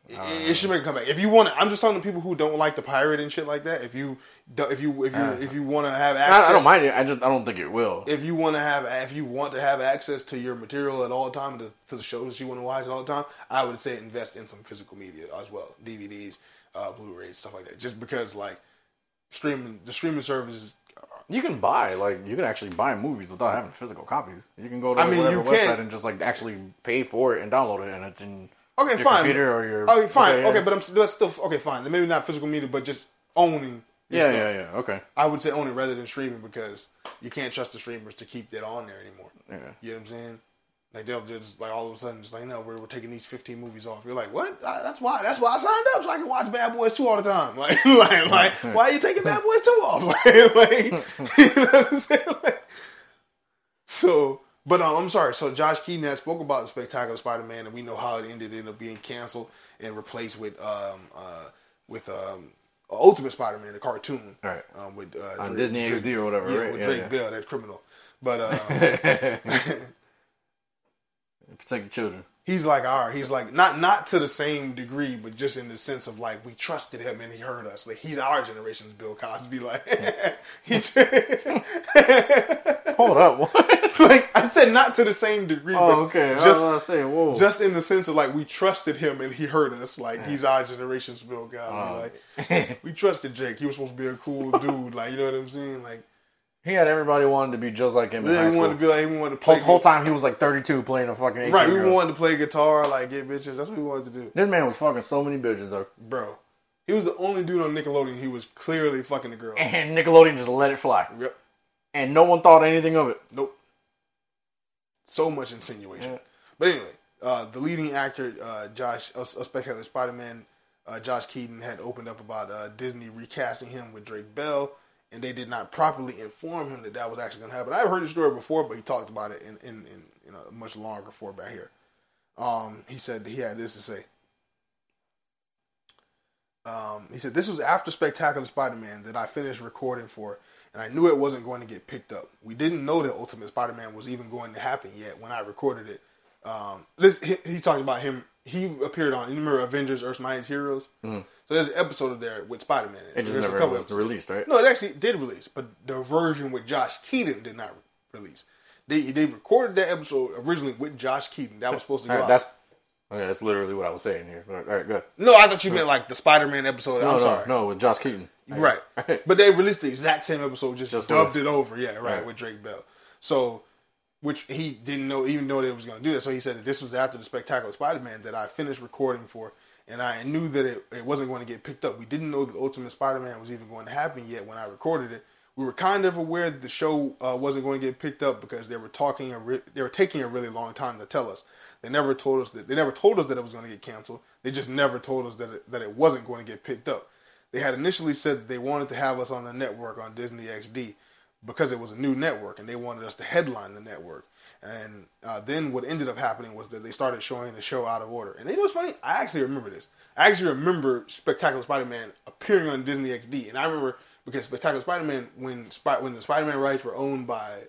It, it should make a comeback. If you want, to, I'm just talking to people who don't like the pirate and shit like that. If you, if you, if you, Uh, if you want to have access, I, I don't mind it. I just I don't think it will. if you want to have if you want to have access to your material at all the time to, to the shows that you want to watch at all the time, I would say invest in some physical media as well, DVDs, uh, Blu-rays, stuff like that. Just because like streaming, the streaming services. You can buy like you can actually buy movies without having physical copies. You can go to I mean, whatever website can. and just like actually pay for it and download it, and it's in Okay, your fine. computer or your Okay, fine. yeah, Okay, but I'm that's still okay. Fine. Maybe not physical media, but just owning. yeah, stuff. yeah, yeah. Okay, I would say owning rather than streaming because you can't trust the streamers to keep that on there anymore. yeah. You know what I'm saying? Like they'll just like all of a sudden just like no, we're, we're taking these 15 movies off. You're like, what? I, that's why. That's why I signed up so I can watch Bad Boys 2 all the time. Like, like, like why are you taking Bad Boys 2 off? Like, like you know what I'm saying? Like, so, but um, I'm sorry. So Josh Keaton had spoke about the Spectacular Spider-Man, and we know how it ended. It ended up being canceled and replaced with um uh with um Ultimate Spider-Man, the cartoon. All right. Um, with uh, On Drake- Disney Drake- XD or whatever, Yeah, right? with Yeah, Drake yeah. Bell, that criminal. But um, Protect the children. he's like all right he's like not not to the same degree but just in the sense of like we trusted him and he heard us like he's our generation's bill cosby like Hold up. What? like i said not to the same degree oh, but okay. I just gonna say, whoa. just in the sense of like we trusted him and he heard us like he's our generation's bill cosby Oh. like we trusted jake he was supposed to be a cool dude like you know what i'm saying like he had everybody wanted to be just like him in high school. wanted to be like we wanted to play whole, whole time he was like 32 playing a fucking 18 right we wanted to play guitar like get bitches that's what we wanted to do This man was fucking so many bitches though, bro he was the only dude on nickelodeon he was clearly fucking the girl and Nickelodeon just let it fly, yep and no one thought anything of it. Nope. So much insinuation. Yeah. But anyway, uh, the leading actor, uh, Josh, a, a Spectacular Spider-Man, uh, Josh Keaton, had opened up about uh, Disney recasting him with Drake Bell, and they did not properly inform him that that was actually going to happen. I've heard the story before, but he talked about it in, in, in, in a much longer format here. Um, he said he had this to say. Um, he said, This was after Spectacular Spider Man that I finished recording for, and I knew it wasn't going to get picked up. We didn't know that Ultimate Spider Man was even going to happen yet when I recorded it. Um, this, he, he talked about him. He appeared on, you remember Avengers Earth's Mightiest Heroes? Mm. So there's an episode of there with Spider Man. It just never was released, right? No, it actually did release, but the version with Josh Keaton did not release. They they recorded that episode originally with Josh Keaton. That was supposed to go right, out. Oh, that's okay, that's literally what I was saying here. All right, all right good. No, I thought you meant like the Spider Man episode. No, I'm no, sorry. no, with Josh Keaton. Right. Right. But they released the exact same episode, just, Just dubbed with- it over. Yeah, right, Right. with Drake Bell. So, which he didn't know, even know they was going to do that. So he said that this was after the Spectacular Spider-Man that I finished recording for, and I knew that it, it wasn't going to get picked up. We didn't know that Ultimate Spider-Man was even going to happen yet when I recorded it. We were kind of aware that the show uh, wasn't going to get picked up because they were talking, re- they were taking a really long time to tell us. They never told us that they never told us that it was going to get canceled. They just never told us that it, that it wasn't going to get picked up. They had initially said that they wanted to have us on the network on Disney XD because it was a new network and they wanted us to headline the network. And uh, then what ended up happening was that they started showing the show out of order. And you know what's funny? I actually remember this. I actually remember Spectacular Spider-Man appearing on Disney XD, and I remember because Spectacular Spider-Man when Spy- when the Spider-Man rights were owned by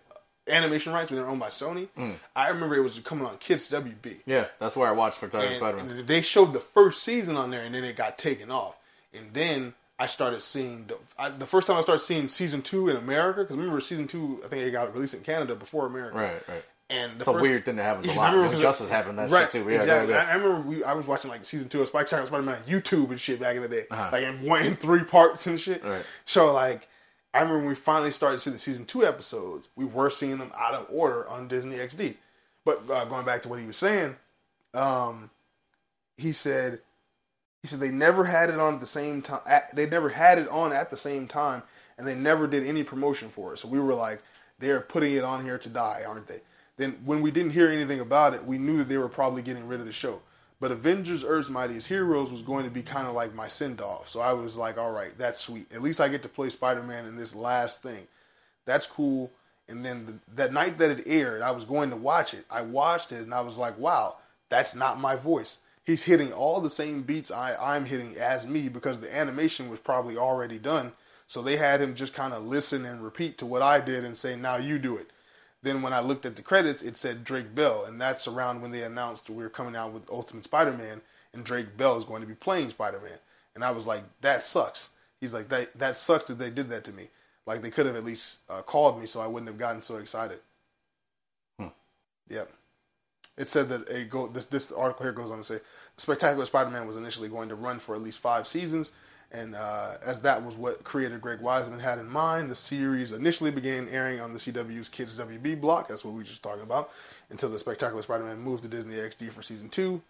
animation rights when they were owned by Sony, I remember it was coming on Kids WB. Yeah, that's where I watched Spectacular Spider-Man. And they showed the first season on there, and then it got taken off. And then I started seeing the I, the first time I started seeing season two in America because remember season two I think it got released in Canada before America. Right, right. And the It's a weird thing to happen a lot. I remember Young 'cause Justice happened that right, shit too. Yeah, exactly. yeah, I, I remember we, I was watching like season two of Spectacular Spider Man on YouTube and shit back in the day, Uh-huh. like in one in three parts and shit. Right. So like, I remember when we finally started seeing the season two episodes, we were seeing them out of order on Disney XD. But uh, going back to what he was saying, um, he said he said they never had it on at the same time. They never had it on at the same time, and they never did any promotion for it. So we were like, they're putting it on here to die, aren't they? Then when we didn't hear anything about it, we knew that they were probably getting rid of the show. But Avengers: Earth's Mightiest Heroes was going to be kind of like my send off. So I was like, all right, that's sweet. At least I get to play Spider Man in this last thing. That's cool. And then the, that night that it aired, I was going to watch it. I watched it and I was like, wow, that's not my voice. He's hitting all the same beats I, I'm hitting as me because the animation was probably already done. So they had him just kind of listen and repeat to what I did and say, now you do it. Then when I looked at the credits, it said Drake Bell, and that's around when they announced we were coming out with Ultimate Spider-Man, and Drake Bell is going to be playing Spider-Man. And I was like, that sucks. He's like, that that sucks that they did that to me. Like they could have at least uh, called me, so I wouldn't have gotten so excited. Hmm. Yep. It said that a go. This this article here goes on to say, Spectacular Spider-Man was initially going to run for at least five seasons, and uh, as that was what creator Greg Weisman had in mind, the series initially began airing on the CW's Kids WB block. That's what we were just talking about. Until the Spectacular Spider-Man moved to Disney XD for season two.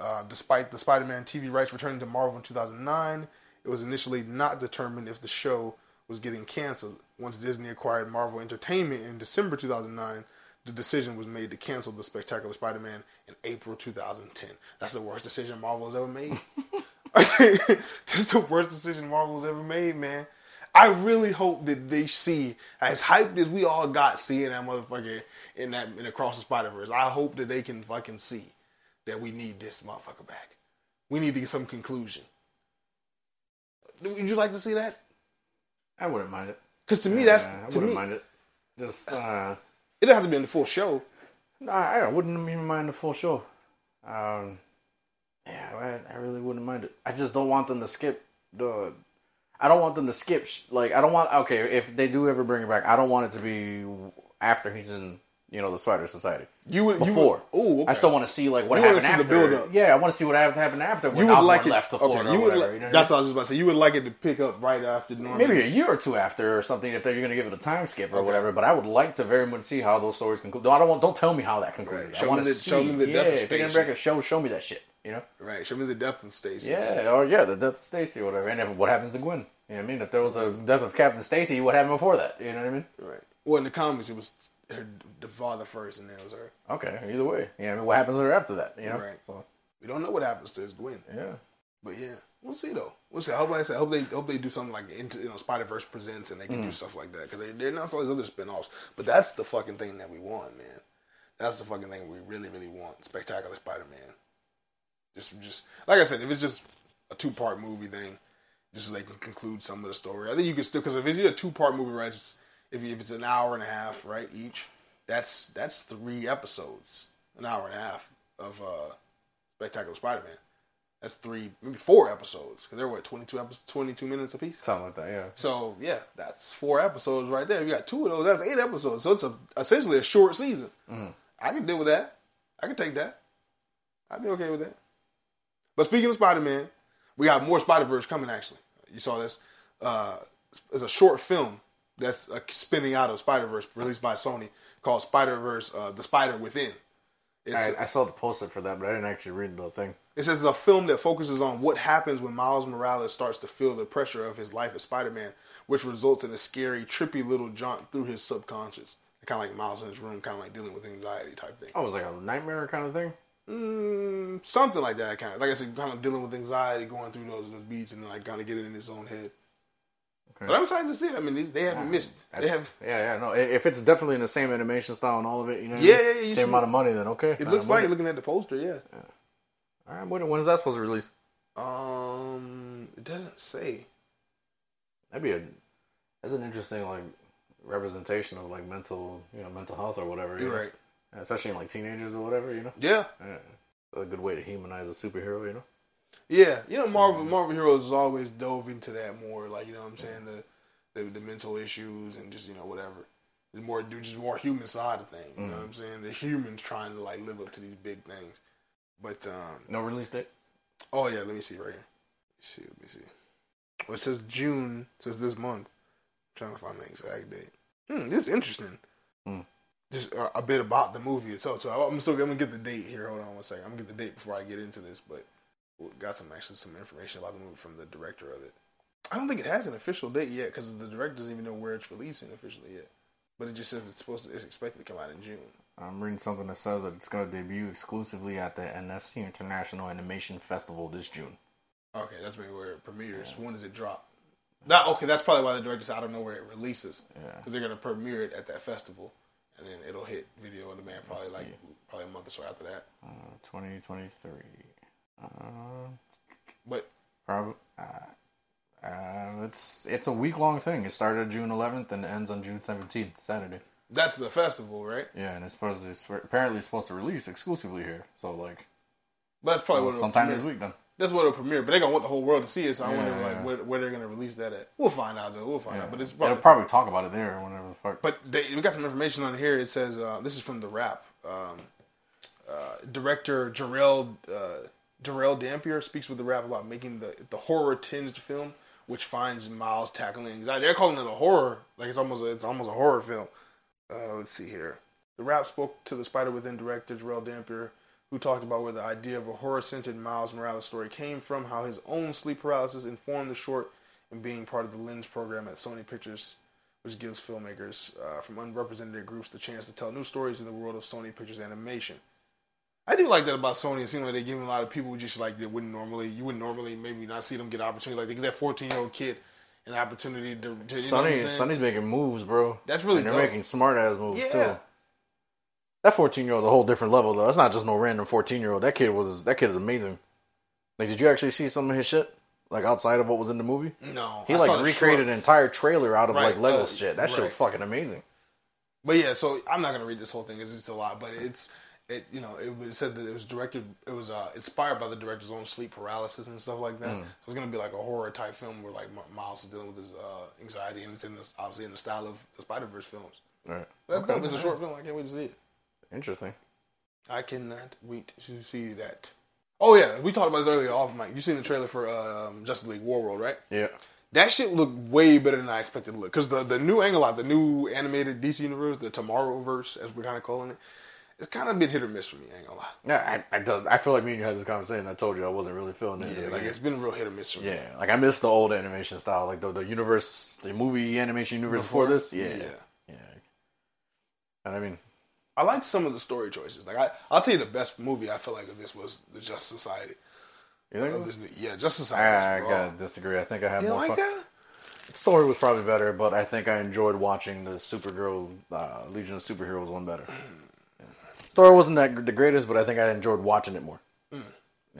Uh, despite the Spider-Man TV rights returning to Marvel in 2009, it was initially not determined if the show was getting canceled. Once Disney acquired Marvel Entertainment in December 2009, the decision was made to cancel the Spectacular Spider-Man in April 2010. That's the worst decision Marvel has ever made. That's the worst decision Marvel has ever made, man. I really hope that they see as hyped as we all got seeing that motherfucker in that in across the Spider Verse. I hope that they can fucking see that we need this motherfucker back. We need to get some conclusion. Would you like to see that? I wouldn't mind it. Because to me, that's Uh, I to wouldn't me, mind it. Just uh, it doesn't have to be in the full show. I wouldn't even mind the full show. Um, yeah, I, I really wouldn't mind it. I just don't want them to skip the. I don't want them to skip. Like I don't want. Okay, if they do ever bring it back, I don't want it to be after he's in. You know the Spider Society. You would Before. You would, ooh, okay. I still want to see like what You happened after. Yeah, I want to see what happened after when you would Osborn like it. left to okay, Florida you or would whatever. like- you know that's what I was just about to say. You would like it to pick up right after normal. maybe a year or two after or something if they're going to give it a time skip or Okay. whatever. But I would like to very much see how those stories conclude. No, I don't want. Don't tell me how that concluded. Right. I want to see. show me the yeah, if you're show, show me that shit. You know. Right. Show me the death of Stacy. Yeah, or yeah, the death of Stacy or whatever. And if, what happens to Gwen? You know what I mean? If there was a death of Captain Stacy, what happened before that? You know what I mean? Right. Well, in the comics, it was her the father first, and then it was her. Okay, either way. Yeah, I mean, what happens to her after that? You know? Right. So We don't know what happens to his Gwen, yeah. but yeah, we'll see though. We'll see. I hope, like I said, I hope they hope they do something like into you know Spider Verse presents, and they can do mm. stuff like that because they they announced all these other spin-offs. But that's the fucking thing that we want, man. That's the fucking thing we really really want. Spectacular Spider Man. Just just like I said, if it's just a two part movie thing, just so they can conclude some of the story. I think you can still because if it's a two part movie, right? It's, if you, if it's an hour and a half, right, each, that's that's three episodes, an hour and a half of uh, Spectacular Spider Man. That's three, maybe four episodes because they're what 22, episodes, 22 minutes apiece. Something like that. Yeah. So yeah, that's four episodes right there. You got two of those. That's eight episodes. So it's a, essentially a short season. I can deal with that. I can take that. I'd be okay with that. But speaking of Spider Man, we got more Spider Verse coming. Actually, you saw this. Uh, it's a short film that's uh, spinning out of Spider Verse released by Sony called Spider Verse: uh, The Spider Within. I, I saw the poster for that, but I didn't actually read the thing. it says it's a film that focuses on what happens when Miles Morales starts to feel the pressure of his life as Spider-Man, which results in a scary, trippy little jaunt through his subconscious. Kind of like Miles in his room, kind of like dealing with anxiety type thing. Oh, it was like a nightmare kind of thing. Mm, something like that, kind of. Like I said, kind of dealing with anxiety, going through those, those beats, and then like kind of getting in his own head. But I'm excited to see it. I mean, they, they haven't missed. They have. yeah, yeah, no. If it's definitely in the same animation style and all of it, you know, Yeah, yeah, yeah, same amount of money, then okay. It looks like it looking at the poster. Yeah. All right, when, when is that supposed to release? Um, it doesn't say. That'd be a that's an interesting like representation of like mental you know mental health or whatever. you You're know? right. Especially in like teenagers or whatever, you know. Yeah. Yeah. It's a good way to humanize a superhero, you know. Yeah, you know Marvel Marvel Heroes has always dove into that more, like you know what I'm saying the, the the mental issues and just you know whatever. It's more just more human side of things. You know Mm. what I'm saying? The humans trying to like live up to these big things. But um, No release date. oh yeah, let me see right here. Let me see, let me see. Well, it says June. It says this month. I'm trying to find the exact date. Hmm, this is interesting. Hmm. Just uh, a bit about the movie itself. So I'm still I'm gonna get the date here. Hold on one second. I'm gonna get the date before I get into this, but got some actually some information about the movie from the director of it. I don't think it has an official date yet because the director doesn't even know where it's releasing officially yet. But it just says it's supposed to. It's expected to come out in June. I'm reading something that says that it's going to debut exclusively at the Annecy International Animation Festival this June. Okay, that's maybe where it premieres. When does it drop? That okay. That's probably why the director said I don't know where it releases Yeah. because they're gonna premiere it at that festival, and then it'll hit video on demand probably Let's like see. probably a month or so after that. Uh, 2023. Uh, But probably. Uh, uh, it's it's a week long thing. It started June 11th and ends on June 17th, Saturday. that's the festival, right? Yeah, and it's supposed to, it's apparently it's supposed to release exclusively here. So like But that's probably well, sometime this week then. That's what it'll premiere. But they're gonna want the whole world to see it. So I Yeah, wonder like yeah. where, where they're gonna release that at. We'll find out though. We'll find Yeah. out. But it's They'll probably, probably talk about it there or whenever the fuck. But they, we got some information on here. It says uh, this is from the Wrap. Um, uh, director Jarelle uh, Jarelle Dampier speaks with the Wrap about making the the horror tinged film, which finds Miles tackling anxiety. They're calling it a horror, like it's almost a, it's almost a horror film. Uh, let's see here. The Wrap spoke to the Spider Within director Jarelle Dampier, who talked about where the idea of a horror centered Miles Morales story came from, how his own sleep paralysis informed the short, and being part of the Lens program at Sony Pictures which gives filmmakers uh, from unrepresented groups the chance to tell new stories in the world of Sony Pictures animation. I do like that about Sony. It seems like they're giving a lot of people just like they wouldn't normally, you wouldn't normally maybe not see them get an opportunity. Like they give that fourteen year old kid an opportunity to, to you know what I'm saying? Making moves, bro. That's really and they're dope. making smart ass moves Yeah. too. That fourteen year old, a whole different level though. That's not just no random fourteen year old. That kid was that kid is amazing. Like, did you actually see some of his shit? Like outside of what was in the movie, no, he I like recreated an entire trailer out of Right, like Lego uh, shit. That shit was fucking amazing. But yeah, so I'm not gonna read this whole thing. because It's a lot, but it's it. You know, it was said that it was directed. It was uh, inspired by the director's own sleep paralysis and stuff like that. Mm. So it's gonna be like a horror type film where like Miles is dealing with his uh, anxiety, and it's in this obviously in the style of the Spider Verse films. Right. That's Okay. dope. It's a short film. I can't wait to see it. Interesting. I cannot wait to see that. Oh yeah, we talked about this earlier off mic. You seen the trailer for um, Justice League War World, right? Yeah. That shit looked way better than I expected to look. Because the, the new angle out, the new animated DC universe, the Tomorrowverse, as we're kind of calling it, it's kind of been hit or miss for me. I ain't gonna lie. Yeah, I, I, does- I feel like me and you had this conversation. I told you I wasn't really feeling it. Yeah, like it's been a real hit or miss for me. yeah, like I missed the old animation style, like the the universe, the movie animation universe before, Before? this. Yeah, Yeah. yeah. And I mean, I like some of the story choices. Like I, I'll tell you the best movie I feel like of this was the Justice Society. you think Of so? this yeah, Justice Society. I, I gotta disagree. I think I had You more like fun. that? The story was probably better, but I think I enjoyed watching the Supergirl uh, Legion of Superheroes one better. Story wasn't that the greatest, but I think I enjoyed watching it more. Mm.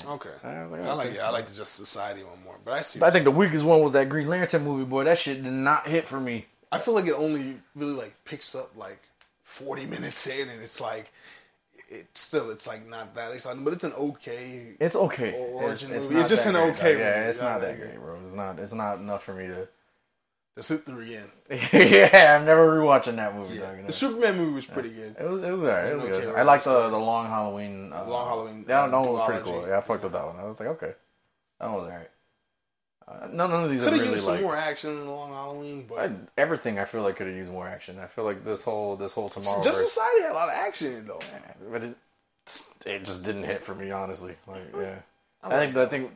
Okay. I like, I like yeah, I like the Justice Society one more. But I see. I think the weakest one was that Green Lantern movie. Boy, that shit did not hit for me. I feel like it only really like picks up like forty minutes in, and it's like it still it's like not that exciting, but it's an okay. It's okay. Or it's, origin it's movie. It's just an great, okay though. Yeah, it's Not not that great, bro. It's not. It's not enough for me to. To sit through again. yeah, I'm never rewatching that movie. Yeah. know? The Superman movie was pretty good. It was, it was alright. It was good. I liked the, the long Halloween. Uh, Long Halloween, Yeah, uh, that one was pretty cool. Yeah, I fucked with that one. I was like, okay, that one was alright. Uh, none, none of these Could have really used like some more action in the Long Halloween, but I, everything. I feel like could have used more action. I feel like this whole this whole tomorrow. Justice Society had a lot of action in it though. but it it just didn't hit for me. Honestly, like yeah, I I think I think.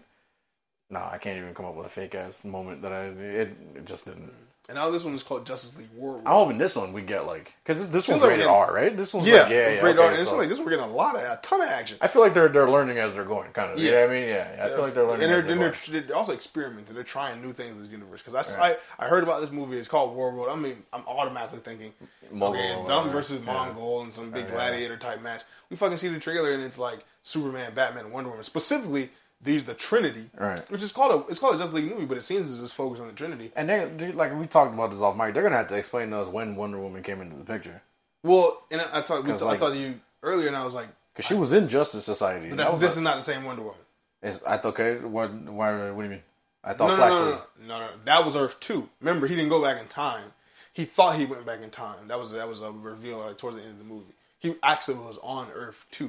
No, I can't even come up with a fake ass moment that I. It, it just didn't. And now this one is called Justice League War. I'm hoping this one we get like because this, this Seems one's like rated R, right? This one's yeah, like, yeah, yeah. Afraid okay, of- and so- like this we're getting a lot of a ton of action. I feel like they're they're learning as they're going, kind of. Yeah, you know what I mean, yeah. I feel like they're learning. and they're, they're and they're, they're also experimenting. They're trying new things in this universe. Because I, Right. I, I heard about this movie. It's called War World. I mean, I'm automatically thinking, Mongul okay, dumb versus Yeah. Mongul and some big Yeah. gladiator type match. We fucking see the trailer and it's like Superman, Batman, Wonder Woman. Specifically, these the Trinity, Right. Which is called a it's called a Justice League movie, but it seems it's just focused on the Trinity. And they dude, like we talked about this off mic. They're gonna have to explain to us when Wonder Woman came into the picture Well, and I, I talked we 'Cause, I like- talked to you earlier, and I was like, because she was in Justice Society. this is not the same Wonder Woman. is, I thought okay. What? Why? What do you mean? I thought No, Flash no, no, was. no, no, no. That was Earth two. Remember, he didn't go back in time. he thought he went back in time. That was that was a reveal like, towards the end of the movie. He actually was on Earth two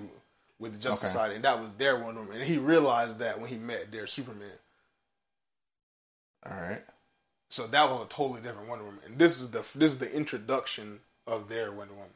with the Justice Okay. Society, and that was their Wonder Woman. And he realized that when he met their Superman. All right. So that was a totally different Wonder Woman. And this is the this is the introduction of their Wonder Woman,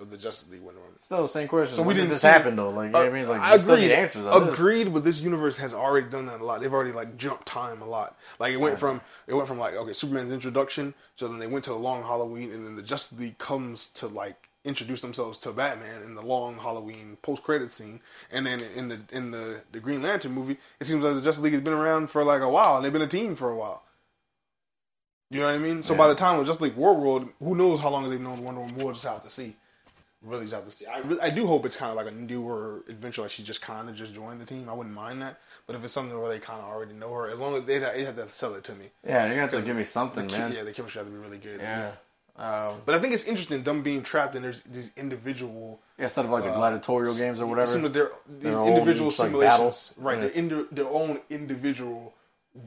of the Justice League Wonder Woman. Still, same question. So we When did didn't this see- happen though. Like, Uh, I mean, like, I we agreed. answers. On this. agreed, but this universe has already done that a lot. They've already like jumped time a lot. Like it went from it went from like okay, Superman's introduction, so then they went to the Long Halloween, and then the Justice League comes to like introduce themselves to Batman in the Long Halloween post credit scene, and then in the in the the Green Lantern movie, it seems like the Justice League has been around for like a while, and they've been a team for a while. You know what I mean? So by the time of Justice League War World, who knows how long they've known Wonder Woman? We'll just have to see really just have to see. I, really, I do hope it's kind of like a newer adventure, like she just kind of just joined the team. I wouldn't mind that. But if it's something where they kind of already know her, as long as they they have to sell it to me. yeah, you have to give me something, che- man. Yeah, the chemistry has to be really good. Yeah. Um, But I think it's interesting them being trapped in there's these individual. yeah, instead of like the gladiatorial games or whatever. seems like they're these Their individual like, simulations, battle. right? Yeah. They're in their own individual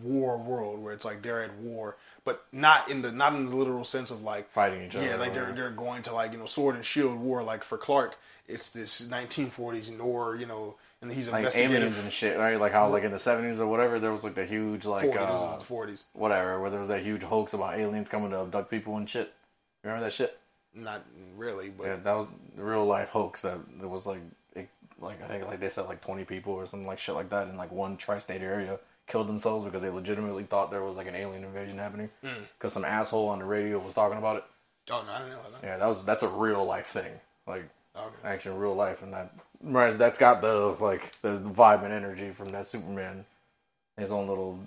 war world where it's like they're at war, but not in the not in the literal sense of like Fighting each other Yeah, like they're they're going to like you know sword and shield war. Like for Clark, it's this 1940s or you know, and he's like aliens and shit, right? Like how like in the seventies or whatever, there was like the huge like 40s, uh, was the 40s. whatever, where there was that huge hoax about aliens coming to abduct people and shit. Remember that shit? Not really, but Yeah, that was the real life hoax. That there was like, it, like I think like they said like twenty people or something like shit like that in like one tri-state area killed themselves because they legitimately thought there was like an alien invasion happening Hmm. because some asshole on the radio was talking about it. oh no, I didn't know that. Yeah, that was that's a real life thing, like Okay. actually real life, and that whereas that's got the like the vibe and energy from that Superman, his own little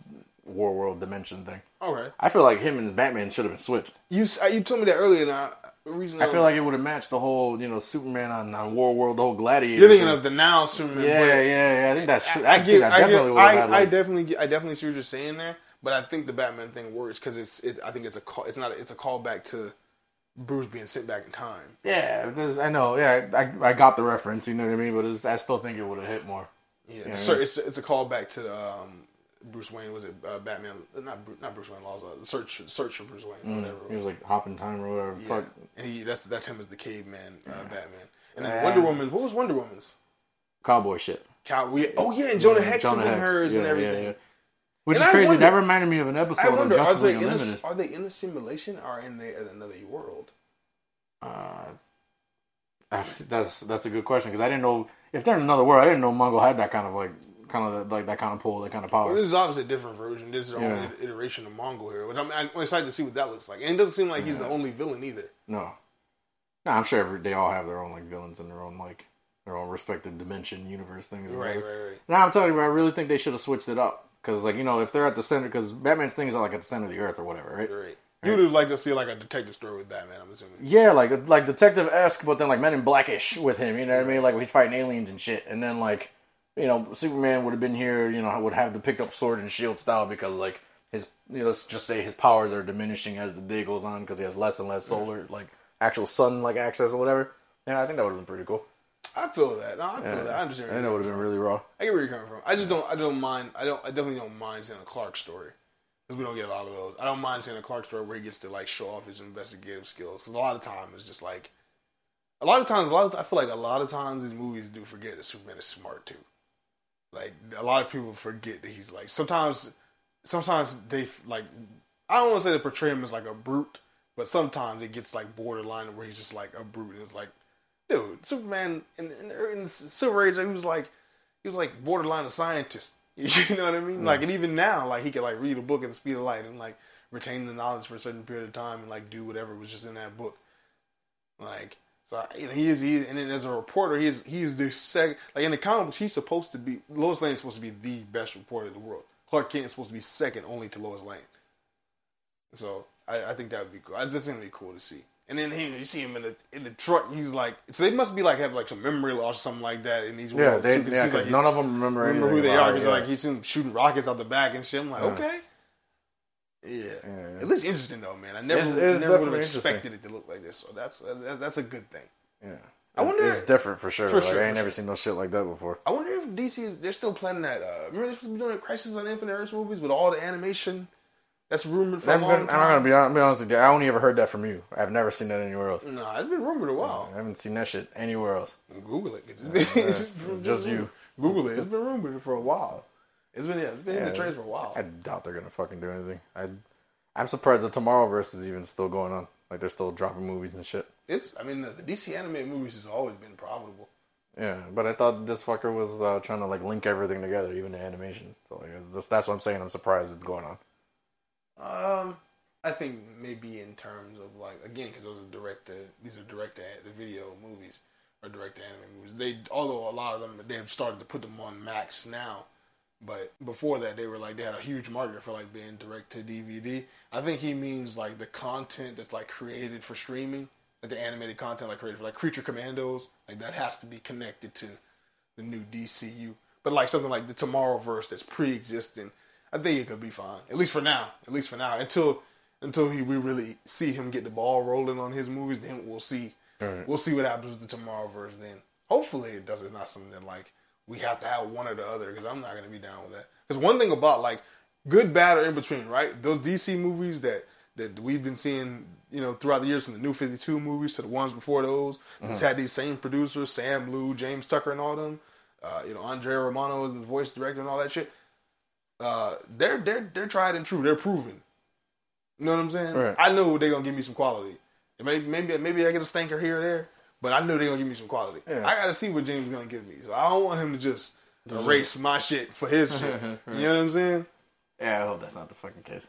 war world dimension thing. Okay, I feel like him and Batman should have been switched. you uh, you told me that earlier. Now, the reason I feel like it would have matched the whole, you know, Superman on, on War World, the whole Gladiator. you're thinking thing. of the now Superman. yeah, yeah, yeah. I think that's. I, I, get, I I, definitely get, would have I, I definitely, get, I definitely see what you're saying there. But I think the Batman thing works because it's, it, I think it's a call. It's not. A, it's a callback to Bruce being sent back in time. yeah. I know. Yeah, I, I got the reference. You know what I mean? But it's, I still think it would have hit more. Yeah, Yeah. so it's it's a callback to um, Bruce Wayne. Was it uh, Batman? Not Bruce, not Bruce Wayne. Laws. Uh, search search for Bruce Wayne. Whatever. He was like hopping time or whatever. Yeah. Fuck. And he that's that's him as the caveman uh, Batman. And then Wonder Woman. What was Wonder Woman's? Cowboy shit. Cow. We, oh yeah, and Jonah Yeah, Hex Jonah is Hex. hers Yeah, and everything. yeah. Which And is I crazy. wonder- that reminded me of an episode wonder of are Justice they League in Unlimited. the, are they in the simulation or in the in another world? Uh, that's that's a good question because I didn't know if they're in another world. I didn't know Mongo had that kind of like kind of like that kind of pull, that kind of Well, power. this is obviously a different version. This is their Yeah. own iteration of Mongul here, which I'm, I'm excited to see what that looks like. And it doesn't seem like he's the only villain either. No, no, I'm sure every, they all have their own like villains and their own like their own respective dimension, universe things. Right, whatever. right, right. Now I'm telling you, I really think they should have switched it up because like you know if they're at the center because Batman's things are like at the center of the earth or whatever, right? Right. You would like to see like a detective story with Batman. I'm assuming. Yeah, like like detective esque, but then like Men in Blackish with him. You know what I mean? Like he's fighting aliens and shit, and then like you know Superman would have been here. You know would have to pick up sword and shield style because like his you know, let's just say his powers are diminishing as the day goes on because he has less and less solar like actual sun like access or whatever. Yeah, I think that would have been pretty cool. I feel that. No, I feel Yeah. that. I understand. I that you're would have been really raw. I get where you're coming from. I just don't. I don't mind. I don't. I definitely don't mind seeing a Clark story because we don't get a lot of those. I don't mind seeing a Clark story where he gets to like show off his investigative skills because a lot of time it's just like. A lot of times, a lot of I feel like a lot of times these movies do forget that Superman is smart too. Like a lot of people forget that he's like sometimes, sometimes they like. I don't want to say they portray him as like a brute, but sometimes it gets like borderline where he's just like a brute. And it's like, dude, Superman in, in, in the Silver Age, he was like, he was like borderline a scientist. You know what I mean? Like, and even now, like he could like read a book at the speed of light and like retain the knowledge for a certain period of time and like do whatever was just in that book. Like, so you know, he is he, and then as a reporter, he is he is the second. Like in the comic books, he's supposed to be Lois Lane is supposed to be the best reporter in the world. Clark Kent is supposed to be second only to Lois Lane. So I, I think that would be cool. I just think it'd be cool to see. And then him, you see him in the in the truck. He's like, so they must be like have like some memory loss or something like that in these Yeah, worlds. they, too, 'cause it yeah, because like none of them remember, remember who they are. Because yeah. like he's shooting rockets out the back and shit. I'm like, Yeah. okay, yeah. yeah. It looks interesting though, man. I never, It's- it's never would have expected it to look like this. So that's that, that's a good thing. yeah. I wonder- it's different for sure. For like, sure, I ain't never seen no shit like that before. I wonder if DC is they're still planning that. Uh, remember they're supposed to be doing Crisis on Infinite Earths movies with all the animation That's rumored for a I'm long gonna, I'm not gonna be, hon- be honest with you. I only ever heard that from you. I've never seen that anywhere else. Nah, it's been rumored a while. I haven't seen that shit anywhere else. Google it. It's been- It's just you. Google it. It's been rumored for a while. It's been yeah, it's been in the trades for a while. I doubt they're gonna fucking do anything. I, I'm surprised that Tomorrowverse is even still going on. Like they're still dropping movies and shit. It's I mean the, the DC animated movies has always been profitable. Yeah, but I thought this fucker was uh, trying to like link everything together, even the animation. So like, that's, that's what I'm saying. I'm surprised it's going on. Um, I think maybe in terms of like again because those are direct to these are direct to the video movies or direct to anime movies. They although a lot of them they've started to put them on Max now, but before that they were like they had a huge market for like being direct to DVD. I think he means like the content that's like created for streaming, like the animated content like created for like Creature Commandos, like that has to be connected to the new DCU. But like something like the Tomorrowverse that's pre-existing, I think it could be fine. At least for now. At least for now. Until until he, we really see him get the ball rolling on his movies, then we'll see. Right. We'll see what happens with the Tomorrowverse. Then hopefully it does. It's not something that like we have to have one or the other because I'm not gonna be down with that. Because one thing about like good, bad, or in between, right? Those DC movies that that we've been seeing, you know, throughout the years from the New Fifty Two movies to the ones before those, it's had these same producers, Sam Liu, James Tucker, and all them. Uh, you know, Andrea Romano is the voice director and all that shit. Uh, they're they're they're tried and true. They're proven. You know what I'm saying? Right. I know they're gonna give me some quality. And Maybe maybe maybe I get a stinker here or there, but I knew they're gonna give me some quality. Yeah. I gotta see what James gonna give me. So I don't want him to just erase my shit for his shit. You know what I'm saying? Yeah, I hope that's not the fucking case.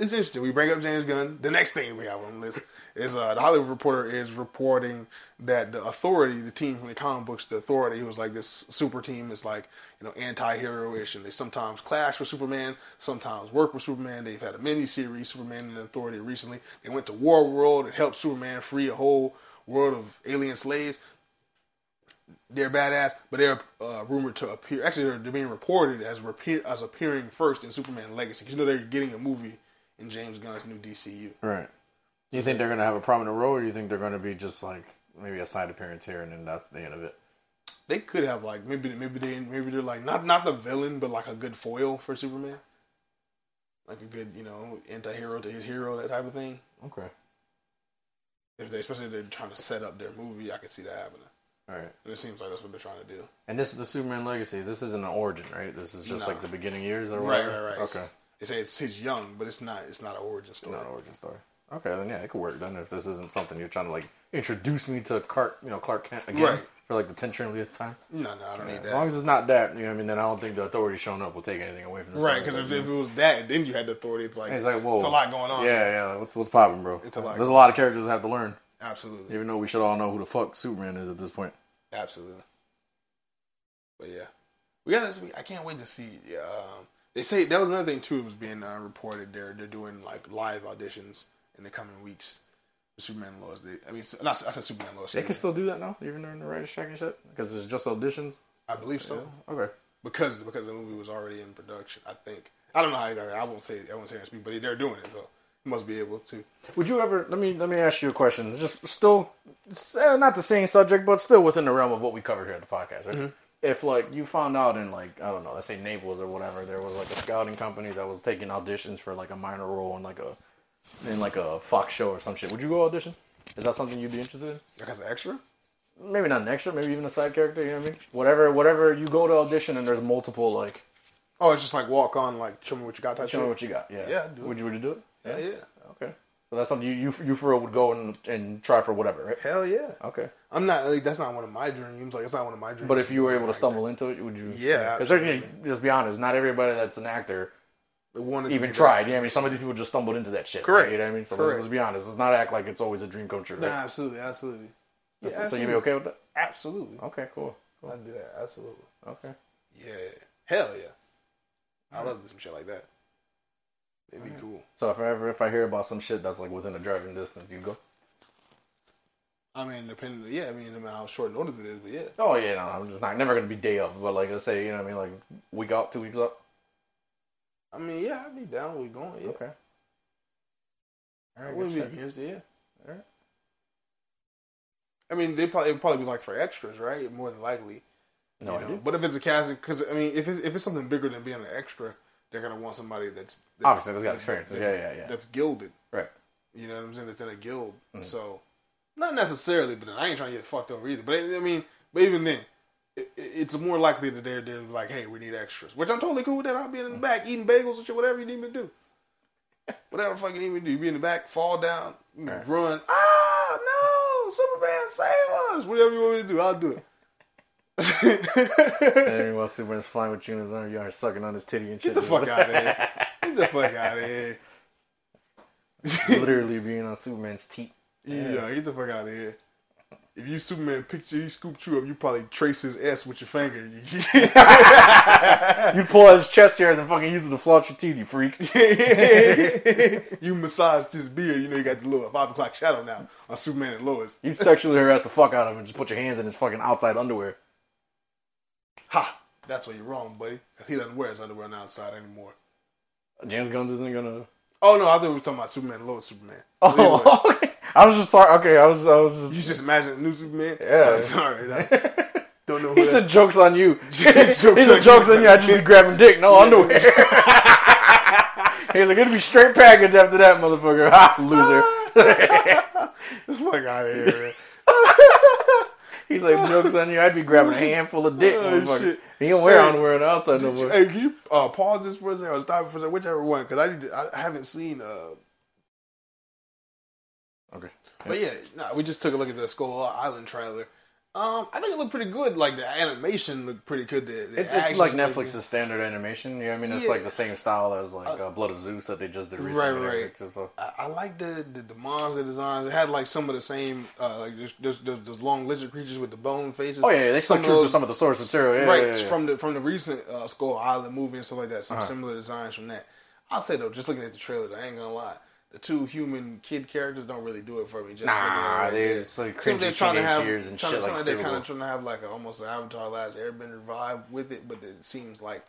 It's interesting. We bring up James Gunn. The next thing we have on the list is uh, the Hollywood Reporter is reporting that the Authority, the team from the comic books, the Authority, who was like this super team, is like you know anti-hero-ish, and they sometimes clash with Superman, sometimes work with Superman. They've had a mini series, Superman and the Authority, recently. They went to War World and helped Superman free a whole world of alien slaves. They're badass, but they're uh, rumored to appear. Actually, they're, they're being reported as repeat, as appearing first in Superman Legacy. 'Cause you know they're getting a movie in James Gunn's new DCU. Right. Do you think they're gonna have a prominent role, or do you think they're gonna be just like maybe a side appearance here and then that's the end of it? They could have like maybe maybe they maybe they're like not not the villain, but like a good foil for Superman, like a good you know anti-hero to his hero, that type of thing. Okay. If they especially if they're trying to set up their movie, I could see that happening. All right. And it seems like that's what they're trying to do. And this is the Superman legacy. This isn't an origin, right? This is just Nah. like the beginning years or whatever. Right, right, right. Okay. They say it's his young, but it's not. It's not an origin story. Not an origin story. Okay, then yeah, it could work then if this isn't something you're trying to like introduce me to Clark, you know, Clark Kent again Right. for like the ten trillionth time. No, no, I don't need that. As long as it's not that, you know, what I mean, then I don't think the authority showing up will take anything away from this. Right, because if, if it was that, then you had the authority. It's like it's like whoa, it's a lot going on. Yeah, yeah. What's what's popping, bro? It's a lot There's a lot of characters that have to learn, absolutely, even though we should all know who the fuck Superman is at this point. absolutely. But yeah, we got to. I can't wait to see. Yeah, um, they say that was another thing too. It was being uh, reported. They're they're doing like live auditions in the coming weeks. for Superman Lois. They, I mean, not, I said Superman Lois. They can still do that now, even during the writer's strike and shit, because it's just auditions. I believe so. Okay. because because the movie was already in production. I think I don't know how exactly. I won't say I won't say speak, but they're doing it, so he must be able to. Would you ever? Let me let me ask you a question. Just still, uh, not the same subject, but still within the realm of what we cover here at the podcast. Right? If like you found out in like I don't know, let's say Naples or whatever, there was like a scouting company that was taking auditions for like a minor role in like a in like a Fox show or some shit, would you go audition? Is that something you'd be interested in? Like as an extra. Maybe not an extra, maybe even a side character. You know what I mean? Whatever, whatever you go to audition and there's multiple like, Oh, it's just like walk on, like show me what you got. Type show me what you got. Yeah, Yeah, I'd do it. Would you would you do it? Yeah, yeah. Okay. So that's something you you you for real would go and and try for whatever, right? Hell yeah. Okay. I'm not like that's not one of my dreams. Like it's not one of my dreams. But if you were able to stumble into it, would you? Yeah, Because there's let's be honest, not everybody that's an actor wanted even tried. that. You know what I mean? Some of these people just stumbled into that shit. Correct. Right? You know what I mean? So let's, let's be honest. Let's not act like it's always a dream come true. Nah, absolutely, absolutely. Yeah, so you'd be okay with that? Absolutely. Okay. Cool. I'd do that. Absolutely. Okay. Yeah. Hell yeah. I love some shit like that. It'd be cool. So if I ever if I hear about some shit that's like within a driving distance, you go. I mean, depending. Yeah, I mean, no matter how short notice it is, but yeah. Oh yeah, no, I'm just not never gonna be day of, but like let's say you know what I mean, like week out, two weeks up. I mean, yeah, I'd be down with going. Yeah. Okay. All right, I right. wouldn't be against it. Yeah. Alright. I mean, they probably it'd probably be like for extras, right? More than likely. No you know? But if it's a casting, because I mean, if it's if it's something bigger than being an extra, they're gonna want somebody that's, that's Obviously, that's got experience. that's- Yeah, yeah, yeah. That's gilded. Right. You know what I'm saying? That's in a guild. Mm-hmm. So, not necessarily, but then I ain't trying to get fucked over either. But I mean, but even then, it, it- it's more likely that they're, they're like, hey, we need extras. Which I'm totally cool with that. I'll be in the back eating bagels and shit, whatever you need me to do. Whatever the fuck you need me to do. You be in the back, fall down, Right. run. Ah, no, Superman, save us. Whatever you want me to do, I'll do it. And then while Superman's flying with you his arm, you are sucking on his titty and shit. Get the fuck out of here. Get the fuck out of here. Literally being on Superman's teeth. Yeah, get the fuck out of here. If you Superman picture, he scooped you up, you probably trace his S with your finger. You pull out his chest hairs and fucking use it to floss your teeth, you freak. you massaged his beard. You know you got the little five o'clock shadow now on Superman and Lois. You'd sexually harass the fuck out of him and just put your hands in his fucking outside underwear. Ha! That's where you're wrong, buddy. 'Cause he doesn't wear his underwear on the outside anymore. James Gunn's isn't gonna. Oh no, I thought we were talking about Superman Lois Superman. Oh, anyway, Oh, okay. I was just talking. Okay, I was. I was just. you just imagine new Superman? Yeah. Oh, sorry. I don't know who he said jokes on you. he Jokes said on jokes you. on you. I just be grabbing dick, no underwear. He's like, it'll be straight package after that, motherfucker. Ha, loser. the fuck out of here, man. He's like, jokes on you. I'd be grabbing a handful of dick, Oh, motherfucker. shit. He don't wear Hey, underwear on the outside no more. Hey, can you uh, pause this for a second or stop for a second? Whichever one, because I need to, I haven't seen. Uh, Okay. but yeah, no, we just took a look at the Skull Island trailer. Um, I think it looked pretty good. Like the animation looked pretty good. The, the It's, it's like Netflix's good. standard animation. You know what I mean? It's Yeah. like the same style as like uh, Blood of Zeus that they just did Right, recently. and right. too, So. I, I like the, the the monster designs. It had like some of the same, uh, like there's, there's, there's those long lizard creatures with the bone faces. Oh yeah, yeah, they stuck true to some of the source material. Yeah, right from the from the recent uh, Skull Island movie and stuff like that. Some Uh-huh. similar designs from that. I'll say though, just looking at the trailer, I ain't gonna lie. The two human kid characters don't really do it for me. Just looking at it Nah, they're just like cringy they're trying to have, and trying shit to, seem like they're kind of trying to have like a, almost an Avatar Last Airbender vibe with it, but it seems like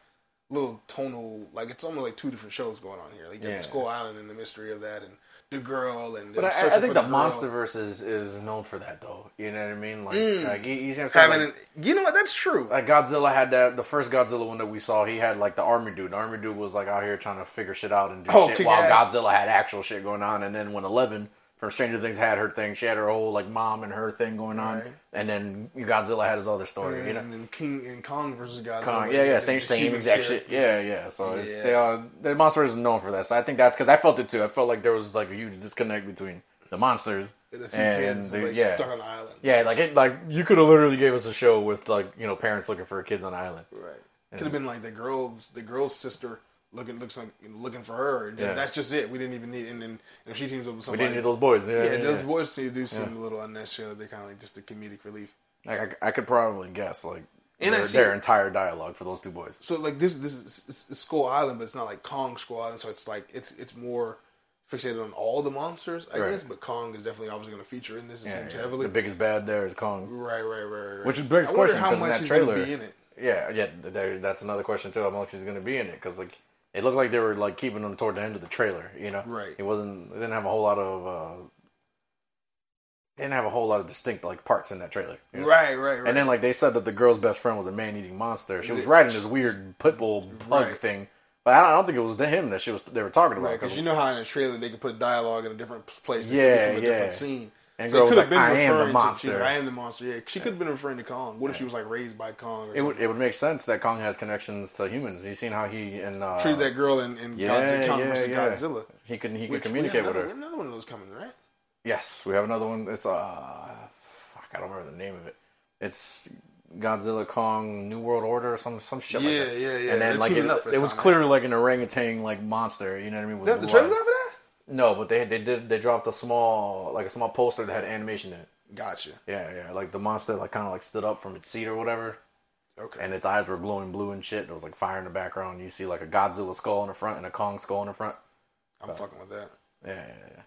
little tonal, like it's almost like two different shows going on here. Like you got Yeah. Skull Island and the mystery of that, and the girl, and But I, I think the the. MonsterVerse is, is known for that, though. You know what I mean? Like, Mm. like you, you see what I'm saying? having, Like, an, you know what? That's true. like Godzilla had that. The first Godzilla one that we saw, he had like the army dude. The army dude was like out here trying to figure shit out and do Oh, shit while ass. Godzilla had actual shit going on. And then when Eleven from Stranger Things had her thing, she had her whole like mom and her thing going on. Right. And then Godzilla had his other story. you know. and then King and Kong versus Godzilla. Kong. Yeah, yeah, same, same exact shit. Yeah, yeah. So it's they are the monsters is known for that. So I think that's because I felt it too. I felt like there was like a huge disconnect between the monsters And the and the, like, yeah, stuck on island. yeah. Like it, like you could have literally gave us a show with like you know parents looking for kids on the island. Right. Could have been like the girl's the girl's sister looking looks like looking for her. And Yeah. That's just it. We didn't even need. And then if she teams up with somebody, We didn't need those boys. Yeah, yeah, yeah, those boys seem do seem a little unnecessary. They're kind of like just a comedic relief. Like I, I could probably guess like And their, their entire dialogue for those two boys. So like this this is Skull Island, but it's not like Kong Skull Island. So it's like it's it's more fixated on all the monsters, I Right. guess. But Kong is definitely obviously going to feature in this. It Yeah, seems yeah. heavily. The biggest bad there is Kong. right, right, right, right. Which is begs I question, how much that to trailer- be in it. Yeah, yeah. There, that's another question too. How much he's going to be in it? Because like it looked like they were like keeping him toward the end of the trailer. You know, Right. It wasn't. It didn't have a whole lot of. uh Didn't have a whole lot of distinct like parts in that trailer. you know? Right, right, right. And then like they said that the girl's best friend was a man-eating monster. She was riding this weird pit bull bug Right. thing, but I don't, I don't think it was him that she was. They were talking about. Right, because you know how in a trailer they could put dialogue in a different place, Yeah, from a yeah. different scene. And girl it was could have like, been "I am the referring to- monster." like, I am the monster. Yeah, she could have been referring to Kong. What if she was like raised by Kong? Or it would it would make sense that Kong has connections to humans. You seen how he and uh, treated that girl in, in yeah, Godzilla, Kong yeah, versus yeah. Godzilla. He can he Which we communicate have with her. Another one of those coming, right? Yes, we have another one. It's uh, fuck, I don't remember the name of it. It's Godzilla Kong New World Order or some some shit like Yeah, that. yeah, yeah. And They're then like it, it was clearly like an orangutan like monster. You know what I mean? With the trailer for that? No, but they they did they dropped a small like a small poster that had animation in it. Gotcha. Yeah, yeah, like the monster like kind of like stood up from its seat or whatever, Okay. and its eyes were glowing blue and shit. There was like fire in the background. You see like a Godzilla skull in the front and a Kong skull in the front. I'm fucking with that. Yeah, yeah, yeah.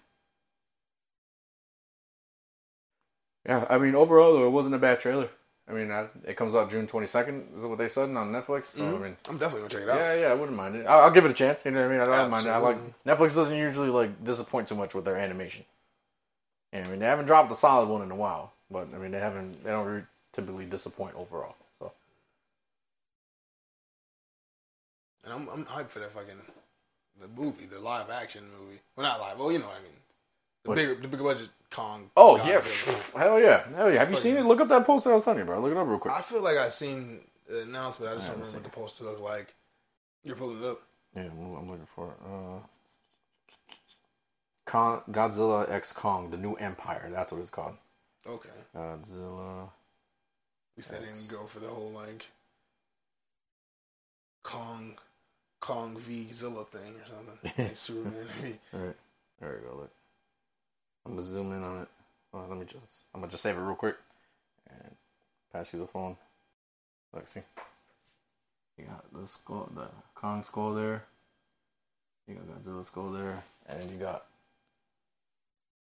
Yeah, I mean, overall though, it wasn't a bad trailer. I mean, I, it comes out June twenty second. Is what they said on Netflix? So mm-hmm. I mean, I'm definitely gonna check it out. yeah, yeah, I wouldn't mind it. I'll, I'll give it a chance. You know what I mean? I don't mind it. I like Netflix doesn't usually like disappoint too much with their animation. Yeah, I mean, they haven't dropped a solid one in a while, but I mean, they haven't. They don't really typically disappoint overall. So and I'm I'm hyped for that fucking the movie, the live action movie. Well, not live. Well, you know what I mean. The What? bigger, the bigger budget Kong. Oh yeah, hell yeah, hell yeah. Have you seen it? Look up that poster I was telling you, bro. Look it up real quick. I feel like I seen the announcement. I just I don't remember what the poster looked like. You're pulling it up. Yeah, I'm, looking for it. Uh, Kong, Godzilla X Kong, the New Empire. That's what it's called. Okay. Godzilla. At least they didn't go for the whole like Kong, Kong v Zilla thing or something. Like Superman right, there we go. Look, I'm gonna zoom in on it. Well, let me just. I'm gonna just save it real quick and pass you the phone. Look, see. You got the skull, the Kong skull there. You got Godzilla skull there, and you got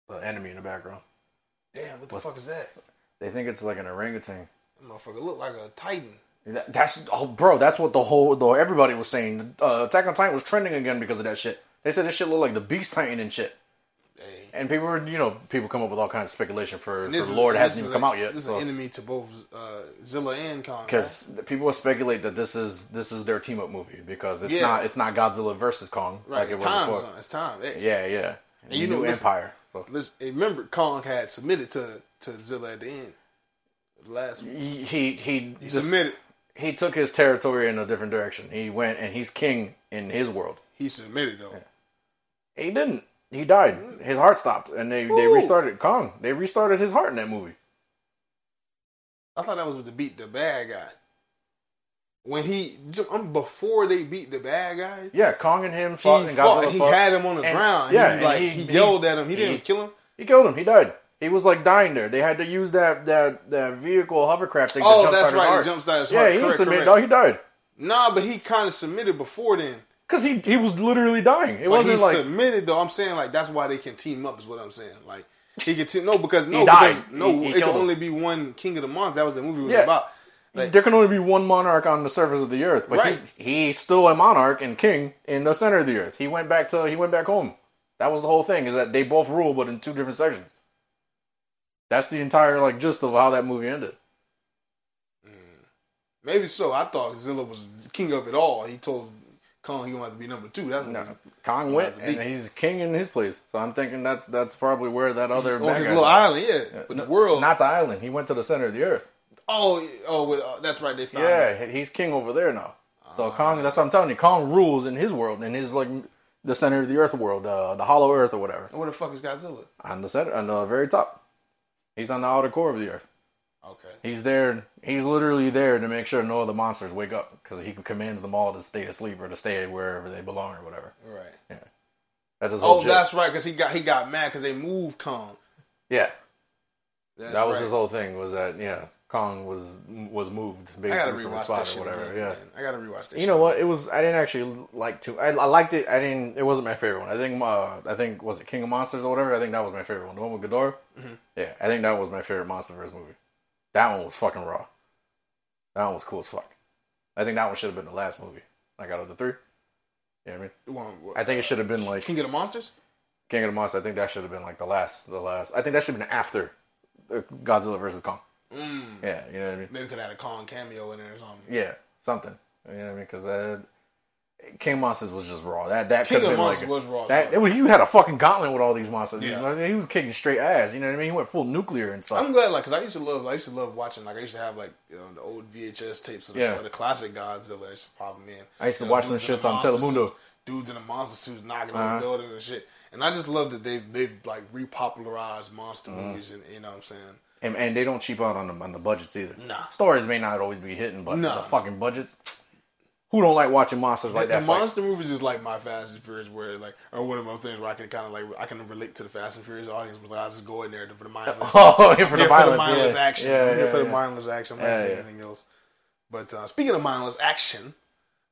the enemy in the background. Damn, what the What's- fuck is that? They think it's like an orangutan. That motherfucker look like a Titan. That, that's oh, bro. That's what the whole though everybody was saying. Uh, Attack on Titan was trending again because of that shit. They said this shit looked like the Beast Titan and shit. And people were, you know, people come up with all kinds of speculation for, And for is- Lord. Hasn't even come a- out yet. This So. is an enemy to both uh, Zilla and Kong. right? Because people will speculate that this is this is their team up movie because it's Yeah. not it's not Godzilla versus Kong right, like it it's was time, before. son. It's time. X. Yeah, yeah. And you know, listen- Empire. So Listen, remember Kong had submitted to to Zilla at the end. The last he he he, He submitted. he took his territory in a different direction. He went and he's king in his world. He submitted though. He didn't. He died. His heart stopped, and they they restarted Kong. They restarted his heart in that movie. I thought that was with the beat the bad guy. When he um, before they beat the bad guy, Yeah, Kong and him he fought, and fought. He fought. had him on the And- ground. yeah, he, like he- he, yelled at him. He he- didn't kill him. He killed him. He died. He was like dying there. They had to use that that that vehicle hovercraft thing Oh, to jumpstart that's his right. heart. He jumpstarted his yeah, heart. he didn't Correct, submit. correct. No, he died Nah, but he kind of submitted before then. Because he he was literally dying. It But wasn't like. submitted though. I'm saying like that's why they can team up. Is what I'm saying. Like he can team. No, because no, He died. because, no, He- he it can him. only be one King of the Monsters. That was the movie was Yeah. about. Like, there can only be one monarch on the surface of the earth, but Right. he he's still a monarch and king in the center of the earth. He went back to he went back home. That was the whole thing. Is that they both rule, but in two different sections. That's the entire like gist of how that movie ended. Mm. maybe so. I thought Zilla was king of it all. He told Kong he to have to be number two. That's what No, Kong went and he's king in his place. So I'm thinking that's that's probably where that other on his little island. Yeah, but No, the world. not the island. He went to the center of the earth. oh, oh, with, uh, that's right. They found. Yeah, he's king over there now. So Kong, that's what I'm telling you. Kong rules in his world, in his like the center of the earth world, uh, the hollow earth or whatever. Where the fuck is Godzilla? On the center, on the very top. He's on the outer core of the earth. Okay. He's there. He's literally there to make sure no other monsters wake up because he commands them all to stay asleep or to stay wherever they belong or whatever. Right. Yeah. That's his whole Oh, gist. that's right. Because he got he got mad because they moved Kong. yeah. That's that was right. his whole thing. Was that yeah? Kong was was moved basically from the spot or whatever. again, yeah. man. I gotta rewatch that. You know what? It was. I didn't actually like to. I, I liked it. I didn't. It wasn't my favorite one. I think. Uh, I think was it King of Monsters or whatever. I think that was my favorite one. The one with Ghidorah. Mm-hmm. Yeah, I think that was my favorite MonsterVerse movie. That one was fucking raw. That one was cool as fuck. I think that one should have been the last movie. Like out of the three. You know what I mean? One- I think it should have been like King of the Monsters. King of the Monsters. I think that should have been like the last. The last. I think that should have been after uh, Godzilla versus Kong. Mm. Yeah, you know what I mean. Maybe could have had a Kong cameo in there or something. Yeah, something. You know what I mean? Because uh, King Monsters was just raw. That that King could of have been Monsters like was raw. that. It was, you had a fucking gauntlet with all these monsters. Yeah. He was kicking straight ass. You know what I mean? He went full nuclear and stuff. I'm glad, like, cause I used to love, I used to love watching, like, I used to have like, you know, the old VHS tapes of the, Yeah. of the classic Godzilla. I used to pop them in. I used to You know, watch them shits on Telemundo. suit- dudes in the monster suits knocking Uh-huh. on the building and shit. And I just love that they've they've like repopularized monster Mm-hmm. movies, and you know what I'm saying. and, and they don't cheap out on the on the budgets either. Nah. Stories may not always be hitting, but Nah. the fucking budgets. Who don't like watching monsters like the that? fight? monster movies is like my Fast and Furious, where like, or one of those things where I can kind of like I can relate to the Fast and Furious audience, but like, I'll just go in there for the mindless. Oh, yeah, for the violence, for the mindless yeah. action. Yeah, for the mindless action, like anything else. But uh, speaking of mindless action,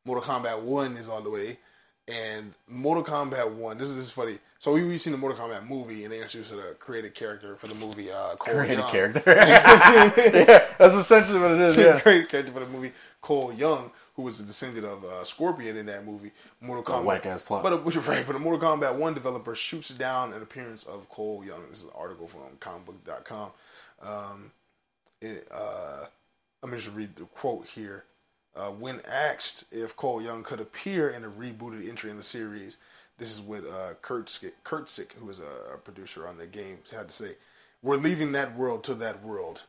Mortal Kombat One is on the way, and Mortal Kombat One. This is, this is funny. So we we seen the Mortal Kombat movie, and they introduced a created character for the movie. Uh, Cole Created Young. character. yeah, that's essentially what it is. Yeah. created character for the movie. Cole Young, who was the descendant of uh, Scorpion in that movie. Mortal Kombat. whack-ass plot. But uh, which is right. But a Mortal Kombat One developer shoots down an appearance of Cole Young. This is an article from comicbook.com. Um, it, uh, let me just read the quote here. Uh, when asked if Cole Young could appear in a rebooted entry in the series, this is what uh, Kurtzik, Kurtzik, who is a, a producer on the game, had to say. We're leaving that world to that world.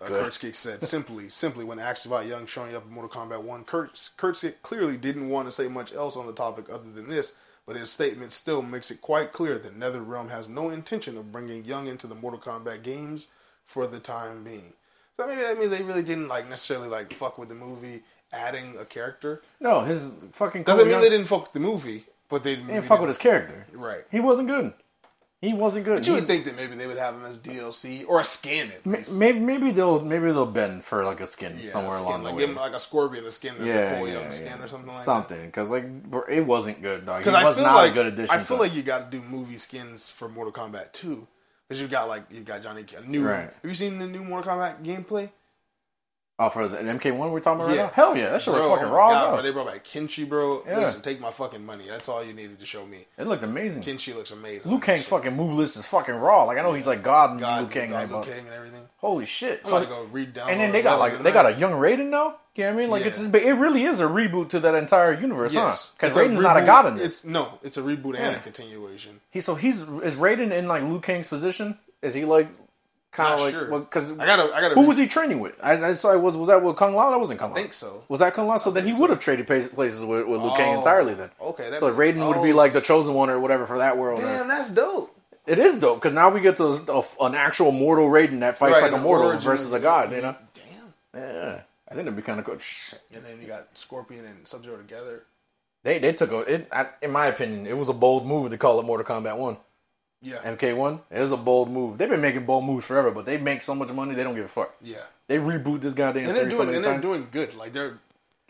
Uh. Kurtzik said simply, simply when asked about Young showing up in Mortal Kombat 1, Kurt, Kurtzik clearly didn't want to say much else on the topic other than this, but his statement still makes it quite clear that NetherRealm has no intention of bringing Young into the Mortal Kombat games for the time being. So maybe that means they really didn't like necessarily like fuck with the movie adding a character. No, his fucking Doesn't mean Young- they didn't fuck with the movie, but they He maybe didn't fuck with his character. right. He wasn't good. He wasn't good. But you He- would think that maybe they would have him as DLC or a skin at least. Maybe maybe they'll maybe they'll bend for like a skin Yeah, somewhere a skin, along like the give way. him like a scorpion a skin that's a yeah, Cole yeah, Young skin or something like something because like it wasn't good, dog. He I was feel not like a good addition. I feel to like you got to do movie skins for Mortal Kombat 2 because you got like you got Johnny a new. Right. Have you seen the new Mortal Kombat gameplay? Oh for the MK one we're talking about Yeah. right now. Hell yeah, that shit Bro, look fucking oh raw God, bro. They brought back Kenshi, bro. Yeah. Listen, take my fucking money. That's all you needed to show me. It looked amazing. Kenshi looks amazing. Liu Kang's fucking move list is fucking raw. Like I know he's like God and God, Liu Kang, God, but Kang and everything. holy shit. I'm So- gonna go read down. and then they got like they got a young Raiden now. You know what I mean? Like it's just, it really is a reboot to that entire universe, yes. huh? Because Raiden's not a god in this. It's no, it's a reboot and a continuation. He so he's is Raiden in like Liu Kang's position? Is he like kind Not of like sure. because I gotta, I gotta. who read- was he training with? I, I saw was was that with Kung Lao? That wasn't Kung Lao. I think so. Was that Kung Lao? So then he think would have traded places with, with Liu Kang Oh, entirely then. Okay, So makes- Raiden would be oh, like the chosen one or whatever for that world. or- Damn, that's dope. It is dope because now we get to a, an actual mortal Raiden that fights Right, like a mortal versus a god. You know? Damn. Yeah, I think that'd be kind of cool. And then you got Scorpion and Sub Zero together. They they took a it. I, in my opinion, it was a bold move to call it Mortal Kombat One. Yeah, MK One. It was a bold move. They've been making bold moves forever, but they make so much money they don't give a fuck. yeah. They reboot this goddamn And they're series so doing, many and they're doing good. Like they're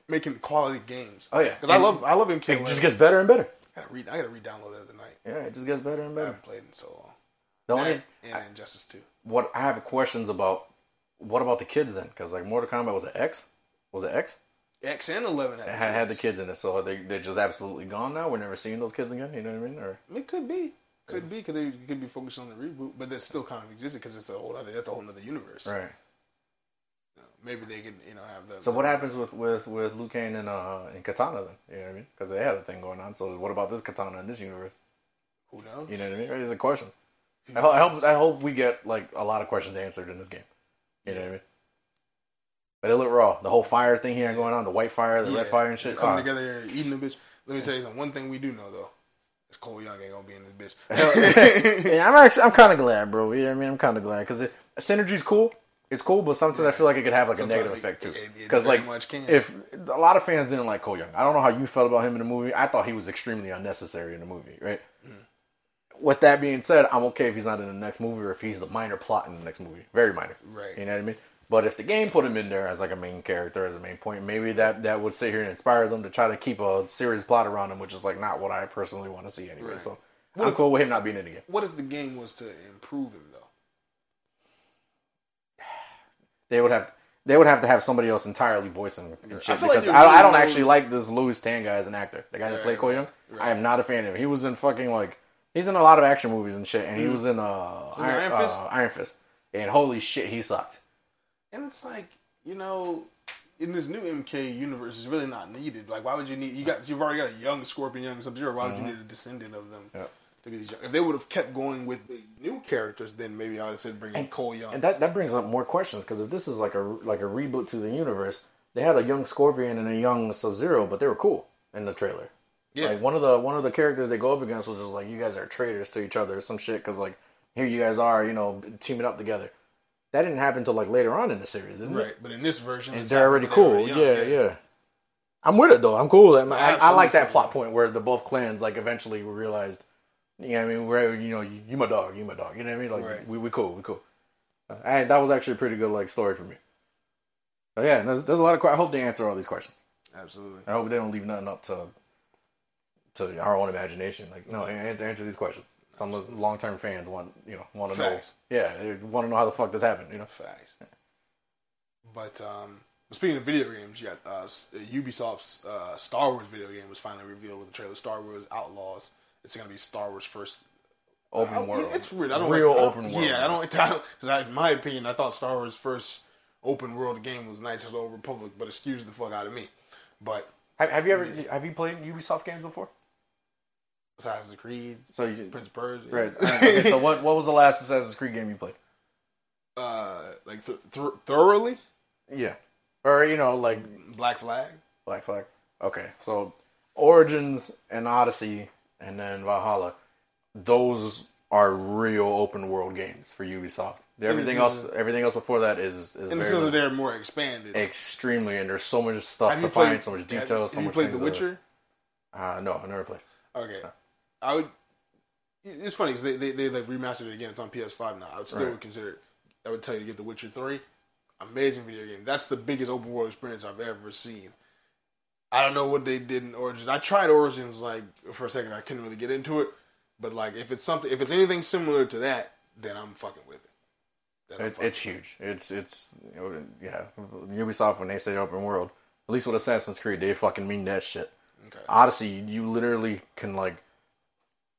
making quality games. Oh, yeah. because I love, I love MK. it just gets better and better. I gotta read, I gotta re-download that tonight. Yeah, it just gets better and better. I haven't played in so long. The only and, and Injustice Two. what I have questions about. What about the kids then? Because like Mortal Kombat was it X? Was it X? X and Eleven It had, had the kids in it, so they they're just absolutely gone now. We're never seeing those kids again. You know what I mean? Or It could be, could be, because they could be focused on the reboot, but that's still kind of existing because it's a whole other, that's a whole other universe. right. Maybe they can you know, have the. So what happens with with with Liu Kang and uh and Katana then? You know what I mean? Because they had a thing going on. So what about this Katana in this universe? Who knows? You know what I mean? These are questions. I hope, I hope I hope we get like a lot of questions answered in this game. You know what I mean? But it looked raw. The whole fire thing here going on, the white fire, the red fire and shit. Coming Ah. together here, eating the bitch. Let me tell you something. One thing we do know though, Cole Young ain't gonna be in this bitch. yeah, I'm actually I'm kind of glad, bro. Yeah, I mean I'm kind of glad because synergy's cool. It's cool, but sometimes I feel like it could have like a negative it- effect too. Because like much can. if a lot of fans didn't like Cole Young, I don't know how you felt about him in the movie. I thought he was extremely unnecessary in the movie. Right. Mm. With that being said, I'm okay if he's not in the next movie or if he's a minor plot in the next movie. Very minor. Right. You know what I mean? But if the game put him in there as like a main character, as a main point, maybe that that would sit here and inspire them to try to keep a serious plot around him, which is like not what I personally want to see anyway. Right. So What I'm if- cool with him not being in the game. what if the game was to improve him though? They would have they would have to have somebody else entirely voicing him and shit I like because there's I, I don't actually like this Lewis Tan guy as an actor. The guy that Right, played Cole Young, right, I am not a fan of him. He was in fucking like he's in a lot of action movies and shit, and he was in uh, Mm. Iron, Iron Fist? uh, Iron Fist, and holy shit, he sucked. And it's like, you know, in this new MK universe, it's really not needed. Like, why would you need? You got, you've already got a young Scorpion, young Sub Zero. Why would you need a descendant of them Mm-hmm. Yeah. to be these young? If they would have kept going with the new characters, then maybe I would have said bring in Cole Young. And that, that brings up more questions because if this is like a like a reboot to the universe, they had a young Scorpion and a young Sub Zero, but they were cool in the trailer. yeah, Like one of the one of the characters they go up against was just like you guys are traitors to each other or some shit because like here you guys are you know teaming up together. That didn't happen until like later on in the series, didn't it? right. But in this version, And it's they're already cool. they're yeah, already young. yeah, I'm with it though. I'm cool. it. I, I like that plot point where the both clans like eventually realized, you know, what I mean, we're you know, you, you my dog, you my dog. You know what I mean? Like Right. we we cool, we cool. Uh, I, that was actually a pretty good like story for me. But yeah, there's, there's a lot of. I hope they answer all these questions. Absolutely. I hope they don't leave nothing up to to our own imagination. Like no, answer answer these questions. Some of the long term fans want you know want to know. Yeah, they want to know how the fuck this happened. You know. Facts. But um, speaking of video games, you got uh, Ubisoft's uh, Star Wars video game was finally revealed with the trailer. Star Wars Outlaws. It's gonna be Star Wars first Open I- world. It's weird. I don't Real like, I don't- open world. Yeah, I don't. I don't because in my opinion, I thought Star Wars first open world game was Knights of the Old Republic, but excuse the fuck out of me. But Have, have you ever have you played Ubisoft games before? Assassin's Creed, So you Prince of Persia, right? okay, so what what was the last Assassin's Creed game you played? uh, like th- th- thoroughly Yeah, or you know like Black Flag. Black Flag. Okay, so Origins and Odyssey, and then Valhalla. Those are real open world games for Ubisoft. Everything else, everything else before that is is very they're more expanded. extremely, and there's so much stuff Have to you played- find, so much detail, have, so have you much. played The that- Witcher? Uh, no, I never played. Okay, I would. It's funny because they, they they like remastered it again. It's on PS5 now. I would still Right. consider. it. I would tell you to get The Witcher Three. Amazing video game. That's the biggest open world experience I've ever seen. I don't know what they did in Origins. I tried Origins like for a second. I couldn't really get into it. But like, if it's something, if it's anything similar to that, then I'm fucking with it. It, fucking it's huge. It's it's yeah. Ubisoft when they say open world, at least with Assassin's Creed, they fucking mean that shit. Okay. Odyssey, you literally can like,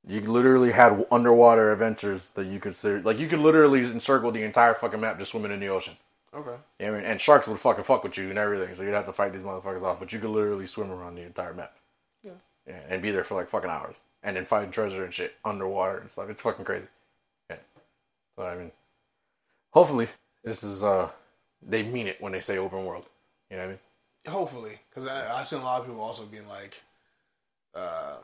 you literally had underwater adventures that you could ser- like you could literally encircle the entire fucking map just swimming in the ocean. Okay. You know I mean, and sharks would fucking fuck with you and everything, so you'd have to fight these motherfuckers off. But you could literally swim around the entire map. Yeah. Yeah, and be there for like fucking hours, and then find treasure and shit underwater and stuff. It's fucking crazy. Yeah. So I mean, hopefully this is uh, they mean it when they say open world. You know what I mean? Hopefully, because I've seen a lot of people also being like uh,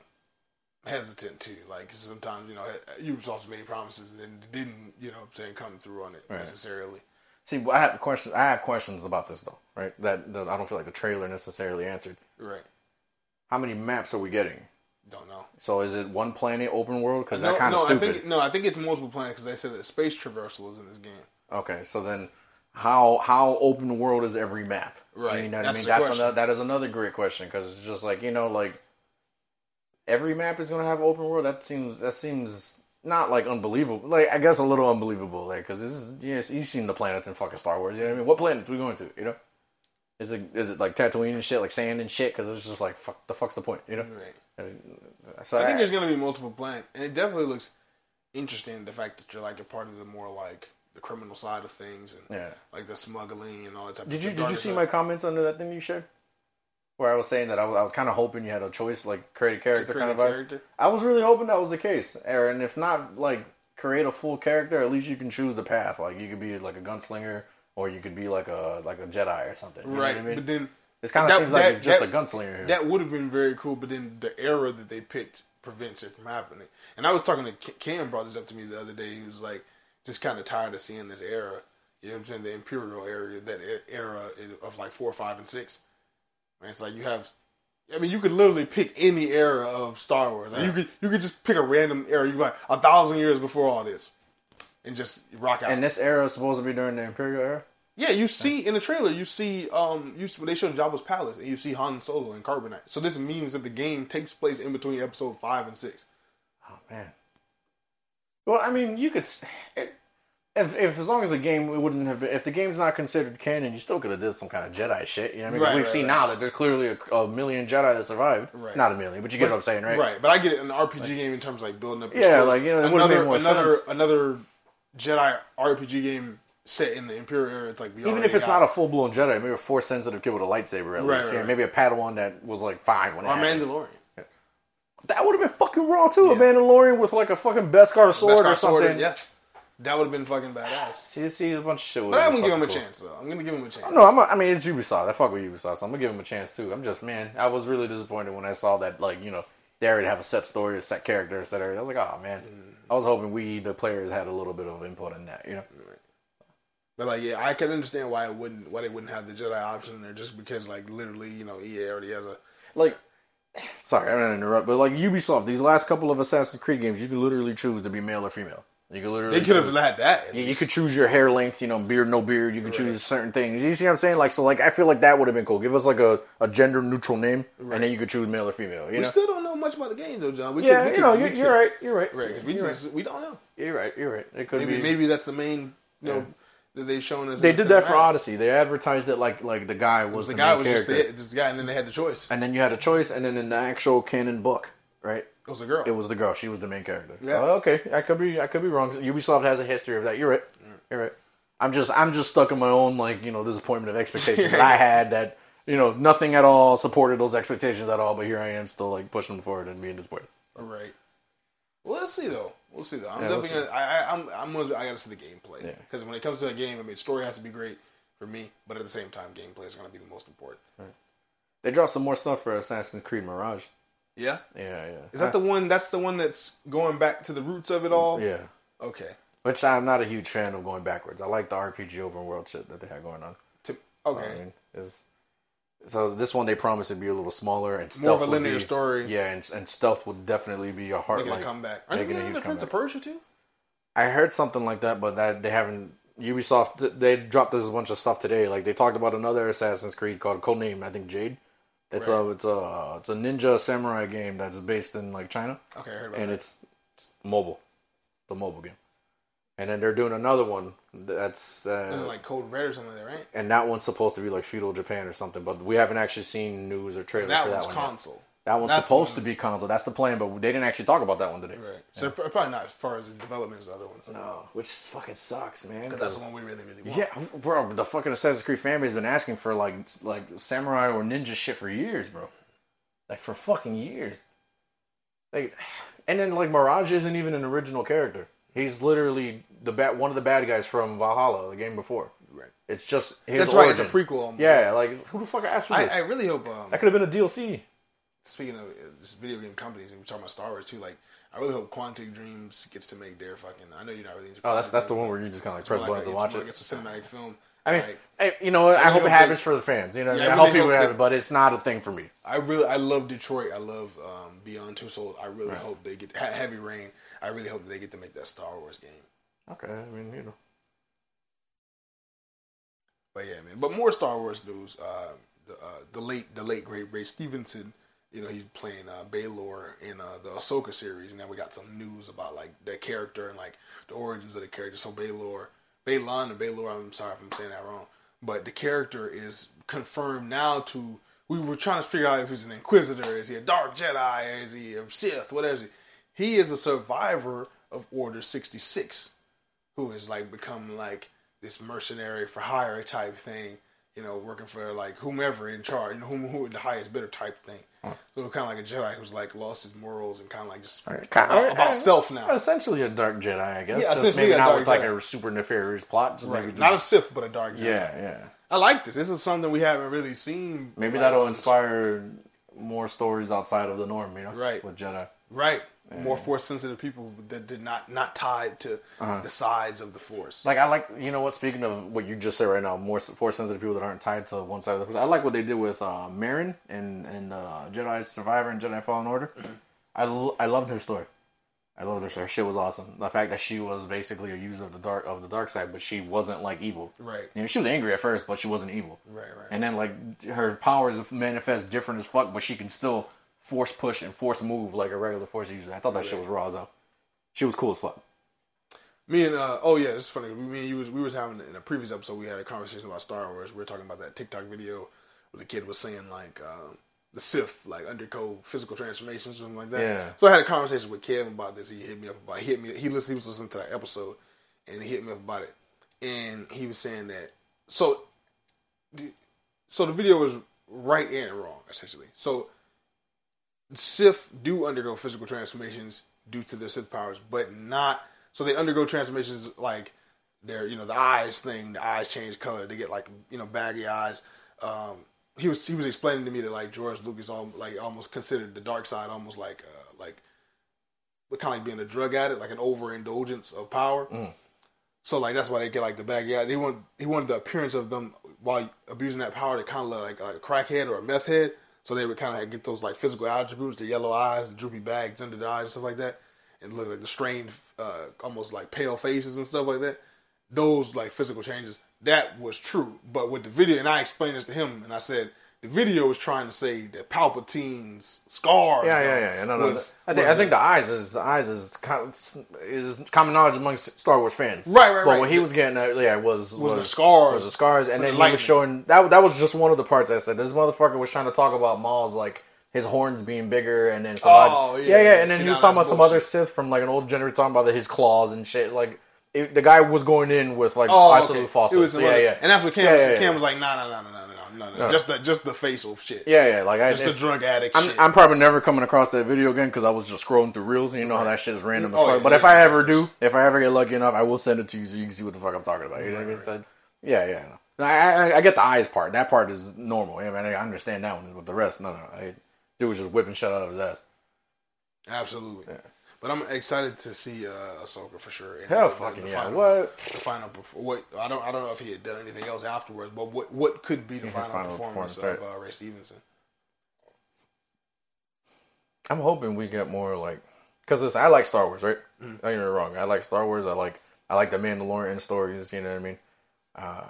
hesitant too. Like sometimes you know eh, eh, Ubisoft's made promises and didn't, you know, I'm saying come through on it Right. necessarily. See, I have questions. I have questions about this though, right? That, that I don't feel like the trailer necessarily answered. Right? How many maps are we getting? Don't know. So is it one planet open world? Because no, that kind of no, stupid. I think no, I think it's multiple planets because they said that space traversal is in this game. Okay, so then how how open world is every map? Right, You know what that's I mean? That's another, that is another great question because it's just like you know like every map is gonna have open world. That seems that seems not like unbelievable. Like I guess a little unbelievable. Like because this is yes you've seen the planets in fucking Star Wars. You know what I mean? What planets we going to? You know? Is it is it like Tatooine and shit like sand and shit? Because it's just like fuck the fuck's the point? You know? Right. So I think there's gonna be multiple planets, and it definitely looks interesting. The fact that you're like a part of the more like the criminal side of things and yeah. like the smuggling and all that type. Did of you did you see side. my comments under that thing you shared? Where I was saying that I was, I was kind of hoping you had a choice, like create a character create kind of a vibe. character? I was really hoping that was the case, Aaron. If not, like create a full character, at least you can choose the path. Like you could be like a gunslinger, or you could be like a like a Jedi or something. You know right? what I mean? But then this kind of seems like that- just that- a gunslinger here. that would have been very cool. But then the era that they picked prevents it from happening. And I was talking to Cam brought this up to me the other day. He was like, just kind of tired of seeing this era. You know what I'm saying? The Imperial era, that era of like four, five, and six. And it's like you have. I mean, you could literally pick any era of Star Wars. Like you could you could just pick a random era. You like a thousand years before all this, and just rock out. and this era is supposed to be during the Imperial era. Yeah, you see in the trailer, you see um, you when they show Jabba's palace, and you see Han Solo and Carbonite. So this means that the game takes place in between episode five and six. Oh man. Well, I mean, you could. It, if, if as long as the game it wouldn't have been, if the game's not considered canon, you still could have did some kind of Jedi shit. You know what I mean? Right, We've right, seen right. now that there's clearly a, a million Jedi that survived. Right. Not a million, but you get what I'm saying, right? Right, but I get it in the RPG game in terms of like building up. Yeah, skills. like, you know, another another sense. another Jedi RPG game set in the Imperial era. It's like Even if it's not a full blown Jedi, maybe a force sensitive kid with a lightsaber at least. yeah, maybe a Padawan that was like five when or. Mandalorian. That would have been fucking raw too. A Mandalorian with like a fucking Beskar sword Beskar or something. sword, yeah, that would have been fucking badass. See, see, a bunch of shit. But I'm gonna give him a chance though. I'm gonna give him a chance. No, I'm. A, I mean, it's Ubisoft. I fuck with Ubisoft, so I'm gonna give him a chance too. I'm just, man, I was really disappointed when I saw that, like, you know, they already have a set story, a set character, a set area. I was like, oh man, mm. I was hoping we, the players, had a little bit of input in that, you know. But like, yeah, I can understand why it wouldn't, why they wouldn't have the Jedi option in there, just because like literally, you know, EA already has a Like, sorry, I'm not interrupt, but like Ubisoft, these last couple of Assassin's Creed games, you can literally choose to be male or female. You could literally. They could have had that. You, you could choose your hair length, you know, beard, no beard. You could Right. choose certain things. You see what I'm saying? Like, so, like, I feel like that would have been cool. Give us like a, a gender neutral name, and then you could choose male or female. You We know? still don't know much about the game though, John. We yeah, could, we you could- know, you're, you're right. You're right. Right, we just we don't know. You're right. You're right. It could Maybe be. maybe that's the main, you know, Yeah. that they've shown us. they did that for. Odyssey. They advertised it like like the guy was The the, guy was just character, the, just the guy, and then they had the choice. and then you had a choice, and then in the actual canon book, right? It was a girl. It was the girl. She was the main character. Yeah. So, okay, I could be I could be wrong. Ubisoft has a history of that. You're right. You're right. I'm just I'm just stuck in my own like you know disappointment of expectations that I had that you know nothing at all supported those expectations at all. But here I am still like pushing forward and being disappointed. All right. Well, let's see though. We'll see though. I'm Yeah, we'll definitely. Gonna, I, I, I'm. I'm. Gonna, I gotta see the gameplay Yeah. because when it comes to a game, I mean, story has to be great for me, but at the same time, gameplay is gonna be the most important. They dropped some more stuff for Assassin's Creed Mirage. Yeah. Yeah, yeah. Is that the one? That's the one that's going back to the roots of it all. yeah? Okay. Which I'm not a huge fan of going backwards. I like the RPG open world shit that they had going on. To, okay. I mean, is so this one they promised it'd be a little smaller and stealth More of a linear be- story. Yeah, and, and stealth would definitely be a heart Making like a comeback. Aren't they making a doing huge the Prince of. Persia too? I heard something like that, but that they haven't. Ubisoft they dropped this a bunch of stuff today. Like they talked about another Assassin's Creed called Codename, I think Jade. It's a it's a it's a ninja samurai game that's based in like China, Okay, I heard about and that. it's, it's mobile, the mobile game. And then they're doing another one that's uh, This is like Code Red or something like that, right? and that one's supposed to be like feudal Japan or something, but we haven't actually seen news or trailers That for one's that one. yet. That one's That's supposed to be console. That's the plan, but they didn't actually talk about that one today. Right. So probably not as far as the development as the other ones. No, which fucking sucks, man. Because that's the one we really, really want. Yeah, bro, the fucking Assassin's Creed family has been asking for like like samurai or ninja shit for years, bro. Like for fucking years. Like, and then like Mirage isn't even an original character. He's literally the bad one of the bad guys from Valhalla, the game before. Right. It's just his That's right. It's a origin. prequel. Yeah, like who the fuck asked for I, this? I really hope. Um, that could have been a DLC. Speaking of uh, just video game companies, and we're talking about Star Wars too. Like, I really hope Quantic Dreams gets to make their fucking. I know you're not really into. Oh, that's that's the one where you just kind of like press buttons and watch it. like It's a cinematic film. I mean, like, hey, you know what? I, really hope it happens they- for the fans. You know, Yeah, I, I hope really people hope have it, but it's not a thing for me. I really, I love Detroit. I love um, Beyond Two Souls. I really Right. hope they get Heavy Rain. I really hope that they get to make that Star Wars game. Okay, I mean, you know. But yeah, man. But more Star Wars news. Uh, the, uh, the late, the late great Ray Stevenson. You know, he's playing uh, Baylor in uh, the Ahsoka series, and then we got some news about like the character and like the origins of the character. So Baylor, Baylon, or Baylor. I'm sorry if I'm saying that wrong, but the character is confirmed now to. We were trying to figure out if he's an Inquisitor, is he a Dark Jedi, is he a Sith, what is he? He is a survivor of Order 66 who has like become like this mercenary for hire type thing, you know, working for like whomever in charge, you know, whom who the highest bidder type thing. So kind of like a Jedi who's like lost his morals and kind of like just about, kinda- about self now. Essentially a dark Jedi, I guess. Yeah, essentially maybe not with like Jedi. a super nefarious plot. Just Right, not a Sith, but a Dark Jedi. yeah, yeah. I like this. This is something we haven't really seen. Maybe like, that'll inspire more stories outside of the norm, you know? Right. With Jedi. right more force sensitive people that did not not tied to the sides of the force. Like I like, you know what? Speaking of what you just said right now, more force sensitive people that aren't tied to one side of the force. I like what they did with uh, Merrin and and uh, Jedi Survivor and Jedi Fallen Order. I I loved her story. I loved her story. Her shit was awesome. The fact that she was basically a user of the dark of the dark side, but she wasn't like evil. Right. You know, she was angry at first, but she wasn't evil. Right, right. And then like her powers manifest different as fuck, but she can still force push and force move like a regular force user. I thought that shit was raw as hell. She was cool as fuck. Me and uh oh yeah, it's funny. We, me and you was we was having in a previous episode we had a conversation about Star Wars. We were talking about that TikTok video where the kid was saying like um, the Sith like undergo physical transformations or something like that. Yeah. So I had a conversation with Kevin about this. He hit me up about he hit me he listened he was listening to that episode and he hit me up about it. And he was saying that so the, so the video was right and wrong essentially. So Sith do undergo physical transformations due to their Sith powers, but not so they undergo transformations like their you know the eyes thing. The eyes change color. They get like you know baggy eyes. Um, he was he was explaining to me that like George Lucas all like almost considered the dark side almost like uh, like kind of like being a drug addict, like an overindulgence of power. So like that's why they get like the baggy eyes. He wanted he wanted the appearance of them while abusing that power to kind of look like, like a crackhead or a meth head. So they would kind of get those like physical attributes, the yellow eyes, the droopy bags under the eyes, stuff like that, and look like the strained, uh, almost like pale faces and stuff like that. Those like physical changes. That was true, but with the video, and I explained this to him, and I said the video was trying to say that Palpatine's scar. Yeah, yeah, yeah. yeah. No, no. was- I think I think the eyes is the eyes is com- is common knowledge amongst Star Wars fans. Right, right, But right. what he was getting at, yeah, was Was the scars. was the scars, and then the he was showing that. That was just one of the parts I said. This motherfucker was trying to talk about Maul's like his horns being bigger, and then some Oh, yeah, yeah, yeah, and then he was talking about some other Sith from like an old generation talking about his claws and shit. Like it, the guy was going in with like Oh, absolute okay. falsehood. So, yeah, yeah, And that's what Cam Yeah, was. yeah, Cam was like, nah, nah, nah, nah, nah, No. just the just the facial shit. yeah, yeah. Like I, just the drug addict I'm, shit. I'm probably never coming across that video again because I was just scrolling through reels, and you know how that shit is random. as Oh, fuck. yeah, but yeah, if I ever do, if I ever get lucky enough, I will send it to you so you can see what the fuck I'm talking about. You know what I mean? So, yeah, yeah. No. I, I, I get the eyes part. That part is normal. Yeah, man. I understand that one. But the rest, no, no. I, dude was just whipping shit out of his ass. Absolutely. But I'm excited to see uh, Ahsoka for sure. And Hell, the- the- fucking the yeah. final- What? The final, what I don't I don't know if he had done anything else afterwards, but what what could be the final, final, performance, performance of uh, Ray Stevenson? I'm hoping we get more like, cause I like Star Wars, right? Mm-hmm. Don't get me wrong. I like Star Wars. I like I like the Mandalorian stories. You know what I mean? Uh,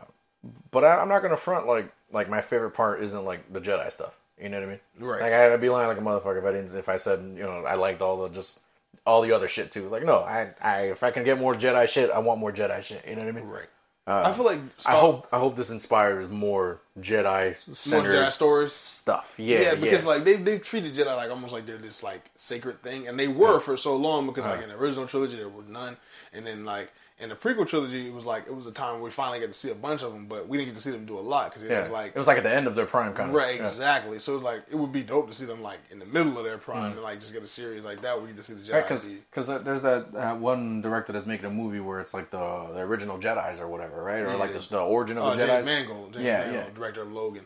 but I, I'm not gonna front like like my favorite part isn't like the Jedi stuff. You know what I mean? Right. Like I'd be lying like a motherfucker if I didn't if I said you know I liked all the just all the other shit too. Like no, I I if I can get more Jedi shit, I want more Jedi shit. You know what I mean? Right. Uh, I feel like I hope I hope this inspires more Jedi centered Jedi stories? stuff. Yeah, Yeah, yeah, because like they they treated Jedi like almost like they're this like sacred thing, and they were for so long because like in the original trilogy there were none, and then like in the prequel trilogy it was like it was a time where we finally got to see a bunch of them, but we didn't get to see them do a lot because it yeah. was like it was like at the end of their prime kind of right yeah. exactly. So it's like it would be dope to see them like in the middle of their prime and like just get a series like that where you get to see the Jedi. Because be- there's that uh, one director that's making a movie where it's like the, the original Jedi's or whatever, right? Or like Yeah. just the origin of uh, the James Jedi's. Mangold, James Yeah, Mangold, yeah. director of Logan.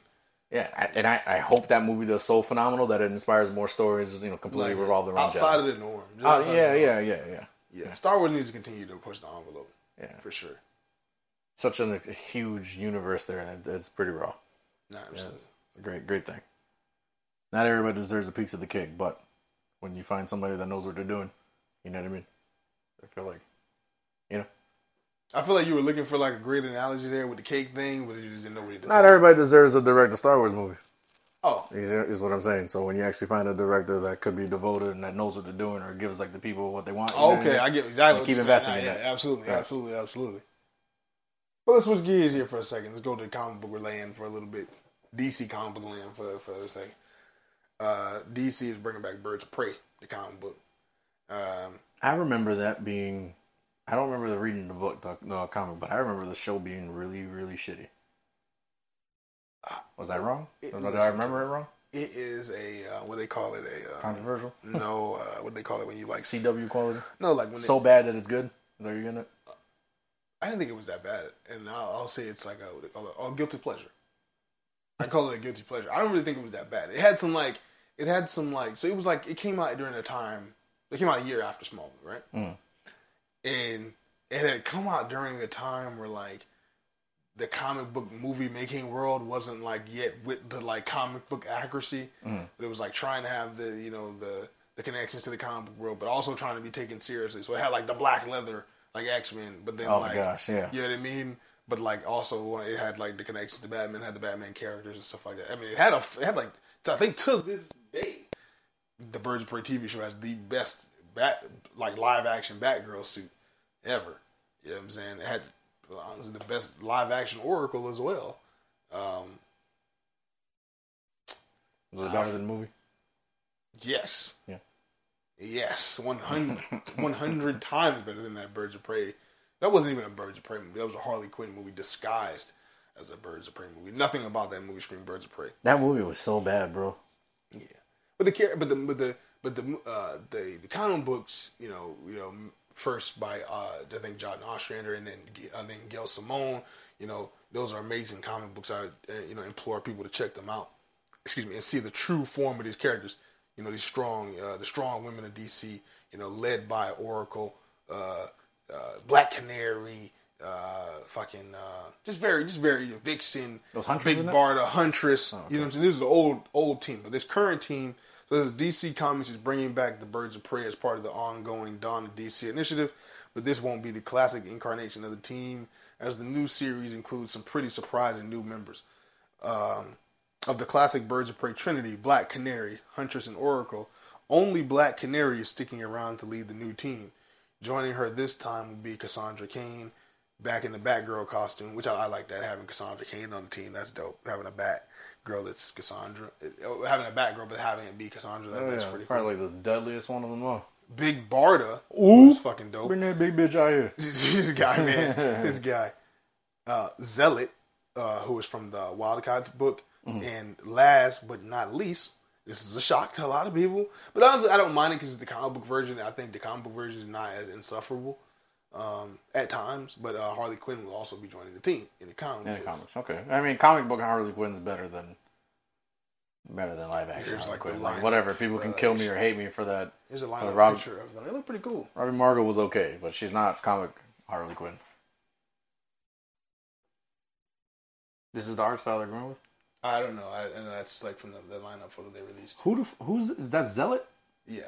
Yeah, and I, I hope that movie does so phenomenal that it inspires more stories, you know, completely Like, revolved around outside Jedi. of the norm. Uh, yeah, the norm. yeah, yeah, yeah, yeah. Star Wars needs to continue to push the envelope yeah. for sure. Such a, a huge universe there, and it's pretty raw. Nah, Yeah, it's a great, great thing. Not everybody deserves a piece of the cake, but when you find somebody that knows what they're doing, you know what I mean. I feel like, you know, I feel like you were looking for like a great analogy there with the cake thing, but you just didn't know what it not everybody deserves to direct a Star Wars movie. Oh, Is, is what I'm saying. So when you actually find a director that could be devoted and that knows what they're doing, or gives like the people what they want, you know what I okay? I get exactly. Keep investing saying. in Nah, that. Absolutely, Yeah. absolutely, absolutely. But let's switch gears here for a second. Let's go to the comic book land for a little bit. DC comic book land for for a second. Uh, DC is bringing back Birds of Prey, the comic book. Um, I remember that being. I don't remember the reading the book, the, the comic, but I remember the show being really, really shitty. Was I wrong? It- Did I remember it wrong? it is a uh, what they call it a uh, Controversial. no uh, what they call it when you like CW quality. no like when they, So bad that it's good. Is that you're getting it? I didn't think it was that bad, and I'll, I'll say it's like a, they it, a guilty pleasure. I call it a guilty pleasure. I don't really think it was that bad. It had some like, it had some like, so it was like it came out during a time. It came out a year after Smallville, right? Mm. And it had come out during a time where like the comic book movie making world wasn't like yet with the like comic book accuracy, Mm. but it was like trying to have the you know the the connections to the comic book world, but also trying to be taken seriously. So it had like the black leather like X Men, but then Oh like my gosh, yeah. you know what I mean? But like also it had like the connections to Batman, had the Batman characters and stuff like that. I mean, it had a it had like I think to this day, the Birds of Prey TV show has the best bat like live action Batgirl suit ever. You know what I'm saying? It had honestly the best live action Oracle as well. Um, Was it better than the movie? yes, Yeah. yes, 100, 100 times better than that Birds of Prey. That wasn't even a Birds of Prey movie. That was a Harley Quinn movie disguised as a Birds of Prey movie. Nothing about that movie screamed Birds of Prey. That movie was so bad, bro. Yeah, but the but the but the but the uh, the the comic books, you know, you know, first by uh, I think John Ostrander and then uh, then Gail Simone. You know, those are amazing comic books. I uh, you know implore people to check them out. Excuse me, and see the true form of these characters. You know, these strong uh, the strong women of DC. You know, led by Oracle, uh, uh, Black Canary. Uh, fucking, uh, just very, just very Vixen, Was Huntress Big? Barda, Huntress. Oh, okay. You know what I'm saying? This is the old, old team, but this current team. So this DC Comics is bringing back the Birds of Prey as part of the ongoing Dawn of DC initiative, but this won't be the classic incarnation of the team, as the new series includes some pretty surprising new members. Um, of the classic Birds of Prey trinity, Black Canary, Huntress, and Oracle, only Black Canary is sticking around to lead the new team. Joining her this time will be Cassandra Cain, back in the Batgirl costume, which I, I like that having Cassandra Cain on the team. That's dope. Having a Batgirl that's Cassandra, oh, having a Batgirl but having it be Cassandra, that, Oh, that's yeah. pretty cool. Probably like the deadliest one of them all. Big Barda, Ooh. who's fucking dope. Bring that big bitch out here. this guy, man, this guy, uh, Zealot, uh, who is from the Wildcat book, Mm-hmm. and last but not least, this is a shock to a lot of people, but honestly, I don't mind it because it's the comic book version. I think the comic book version is not as insufferable um, at times, but uh, Harley Quinn will also be joining the team in the comic. In the comics, okay. I mean, comic book Harley Quinn's better than better than live action. Here's Harley like Quinn. lineup whatever. People can for kill me or hate me for that. Here's a Uh, lineup Rob- picture of them. They look pretty cool. Robbie Margot was okay, but she's not comic Harley Quinn. This is the art style they're going with. I don't know. I, and that's like from the, the lineup photo they released. Who? The, f- who's is that? Zealot? Yeah.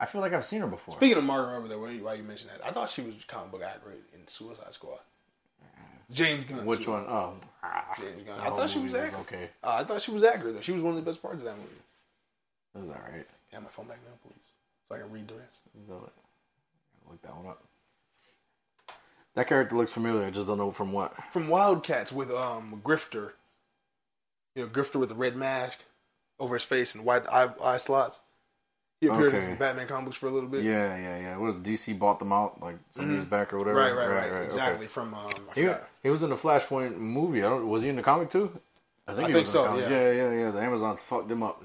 I feel like I've seen her before. Speaking of Margaret Robbie, though, why you, you mentioned that? I thought she was comic book accurate in Suicide Squad. James Gunn. Which one? Oh, James Gunn. I thought she was accurate. okay. Uh, I thought she was accurate though. She was one of the best parts of that movie. This is all right. Have my phone back now, please, so I can read the rest. Zealot. Look that one up. That character looks familiar. I just don't know from what. From Wildcats with um Grifter. You know, Grifter with the red mask over his face and white eye, eye slots. He appeared Okay. in Batman comics for a little bit. Yeah, yeah, yeah. What was DC bought them out like some years back or whatever? Right, right, right, okay. exactly. From um, He, he was in the Flashpoint movie. I don't. Was he in the comic too? I think I he think was so, yeah. yeah, yeah, yeah. The Amazons fucked him up.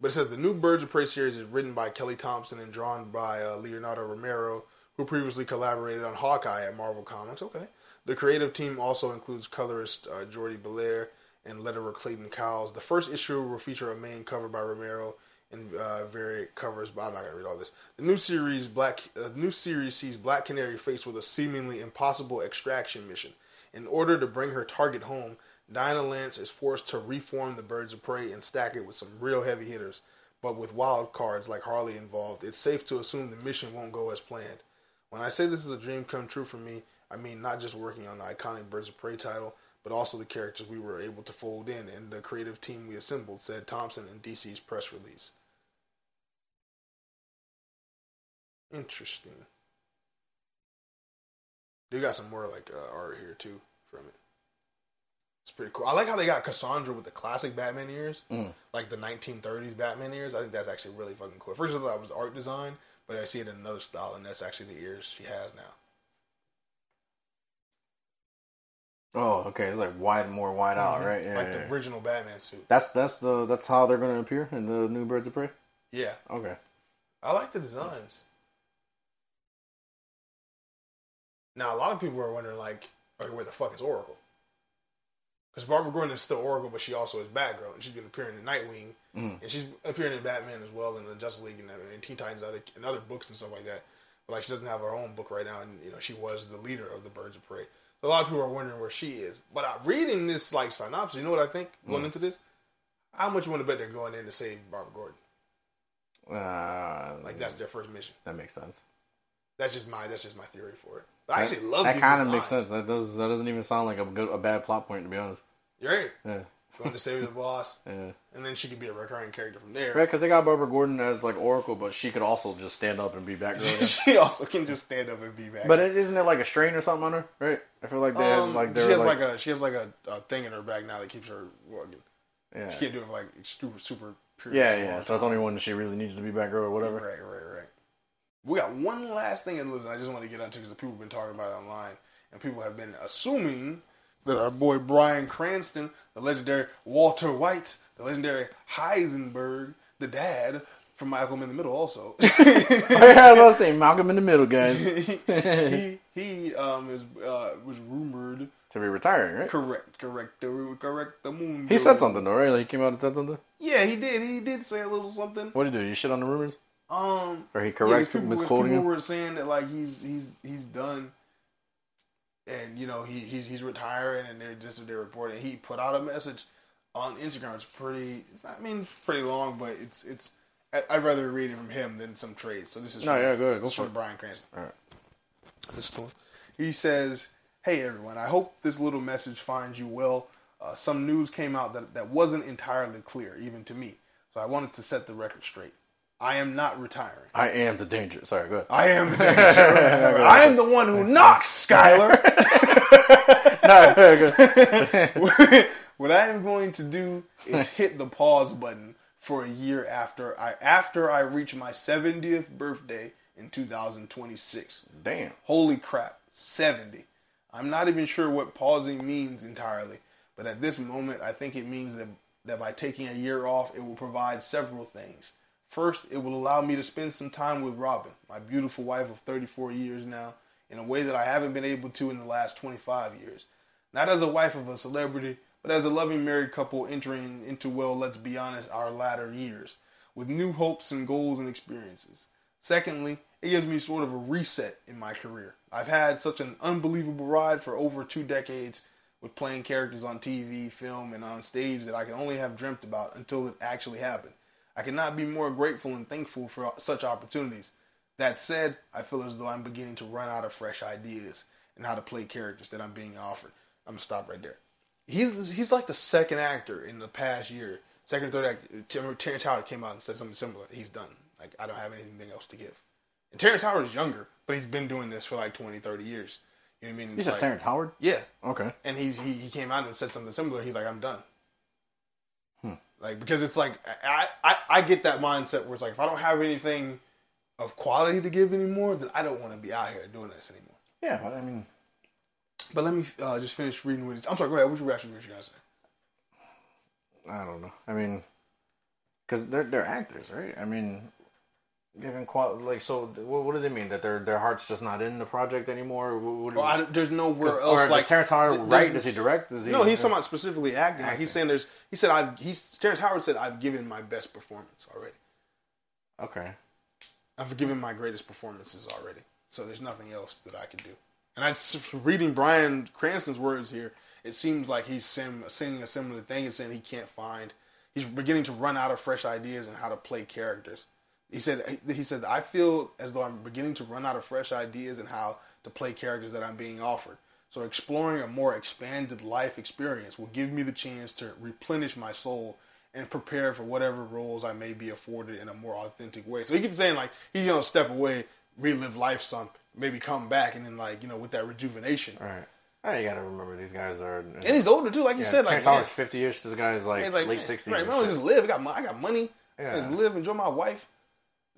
But it says the new Birds of Prey series is written by Kelly Thompson and drawn by uh, Leonardo Romero, who previously collaborated on Hawkeye at Marvel Comics. Okay. The creative team also includes colorist uh, Jordie Bellaire and letterer Clayton Cowles. The first issue will feature a main cover by Romero and uh, variant covers. But I'm not gonna read all this. The new series Black uh, new series sees Black Canary faced with a seemingly impossible extraction mission. In order to bring her target home, Dinah Lance is forced to reform the Birds of Prey and stack it with some real heavy hitters. But with wild cards like Harley involved, it's safe to assume the mission won't go as planned. When I say this is a dream come true for me, I mean not just working on the iconic Birds of Prey title, but also the characters we were able to fold in and the creative team we assembled, said Thompson in DC's press release. Interesting. They got some more like uh, art here too from it. It's pretty cool. I like how they got Cassandra with the classic Batman ears, Mm. like the 1930s Batman ears. I think that's actually really fucking cool. First, of all, that was art design, but I see it in another style, and that's actually the ears she has now. Oh, okay. It's like wide, more wide out, right? Yeah, like yeah, the yeah. original Batman suit. That's that's the that's how they're gonna appear in the new Birds of Prey. Yeah, Okay. I like the designs. Now, a lot of people are wondering, like, okay, where the fuck is Oracle? Because Barbara Gordon is still Oracle, but she also is Batgirl, and she's been appearing in Nightwing, Mm. and she's appearing in Batman as well, and the Justice League, and, and Teen Titans, other and other books and stuff like that. But like, she doesn't have her own book right now, and you know, she was the leader of the Birds of Prey. A lot of people are wondering where she is. But uh, reading this like synopsis, you know what I think going into this? How much you want to bet they're going in to save Barbara Gordon? Uh, Like that's their first mission. that makes sense. That's just my that's just my theory for it. But I actually love that kind of makes sense. That does that doesn't even sound like a good a bad plot point to be honest. You're right. Yeah, Going to save the boss, yeah. and then she could be a recurring character from there. Right, because they got Barbara Gordon as like Oracle, but she could also just stand up and be Batgirl. she also can just stand up and be back. but isn't it like a strain or something on her? Right? I feel like they have um, like she has like, like, a she has like a, a thing in her back now that keeps her working. yeah, She can't do it for like super super. yeah, periods yeah. So it's only when she really needs to be Batgirl or whatever. Right, right, right. We got one last thing in listen. I just want to get onto because the people have been talking about it online, and people have been assuming that our boy Bryan Cranston, the legendary Walter White, the legendary Heisenberg, the dad from Malcolm in the Middle, also. I was about to say Malcolm in the Middle, guys, he he um is uh was rumored to be retiring, right? correct correct the correct the moon. He said something though, right? Like he came out and said something. Yeah, he did. He did say a little something. What did he do? You shit on the rumors, Um, or he Yeah, corrects people, people, 'cause misquoting people him? were saying that like he's he's he's done, and you know he he's he's retiring, and they're just they're reporting. He put out a message on Instagram. It's pretty. It's not, I mean, it's pretty long, but it's it's. I'd rather read it from him than some trades. So this is No, from, yeah, go ahead, go for from it. Bryan Cranston. All right. This one. He says, "Hey everyone, I hope this little message finds you well. Uh, some news came out that that wasn't entirely clear, even to me. So I wanted to set the record straight. I am not retiring. I am the danger. Sorry, go ahead. I am the danger. I am the one who knocks, Skyler. no, what I am going to do is hit the pause button for a year after I after I reach my 70th birthday in 2026. Damn. Holy crap, 70. I'm not even sure what pausing means entirely, but at this moment, I think it means that, that by taking a year off, it will provide several things. First, it will allow me to spend some time with Robin, my beautiful wife of 34 years now, in a way that I haven't been able to in the last 25 years. Not as a wife of a celebrity, but as a loving married couple entering into, well, let's be honest, our latter years, with new hopes and goals and experiences. Secondly, it gives me sort of a reset in my career. I've had such an unbelievable ride for over two decades with playing characters on TV, film, and on stage that I could only have dreamt about until it actually happened. I cannot be more grateful and thankful for such opportunities. That said, I feel as though I'm beginning to run out of fresh ideas and how to play characters that I'm being offered. I'm gonna stop right there. He's he's like the second actor in the past year, second, third actor. Terrence Howard came out and said something similar. He's done. Like I don't have anything else to give. And Terrence Howard is younger, but he's been doing this for like 20, 30 years. You know what I mean? Said like- Terrence Howard? Yeah, Okay. and he's he, he came out and said something similar. He's like, I'm done. Like because it's like I, I I get that mindset where it's like if I don't have anything of quality to give anymore, then I don't want to be out here doing this anymore. Yeah, but I mean, But let me uh, just finish reading what he's. I'm sorry. Go ahead. What you actually what you gonna say? I don't know. I mean, because they're they're actors, right? I mean, given qual like so, what, what does it mean that their their heart's just not in the project anymore? What, what, Well, there's nowhere else or like does Terrence Howard write? Does he direct? Does he? No, he's talking about specifically acting. Like he's saying there's. He said i've He's Terrence Howard said I've given my best performance already. Okay. I've given my greatest performances already. So there's nothing else that I can do. And I s- reading Bryan Cranston's words here, it seems like he's sim, saying a similar thing and saying he can't find. He's beginning to run out of fresh ideas and how to play characters. He said he said I feel as though I'm beginning to run out of fresh ideas and how to play characters that I'm being offered. So exploring a more expanded life experience will give me the chance to replenish my soul and prepare for whatever roles I may be afforded in a more authentic way. So he keeps saying like he's gonna step away, relive life some, maybe come back and then like, you know, with that rejuvenation. All right. You gotta remember these guys are. And he's older too, like you said, like man, Howard's fifty-ish. This guy's like, like late sixties. Right, man, just live. I got money. I got money. Yeah. Just live, enjoy my wife.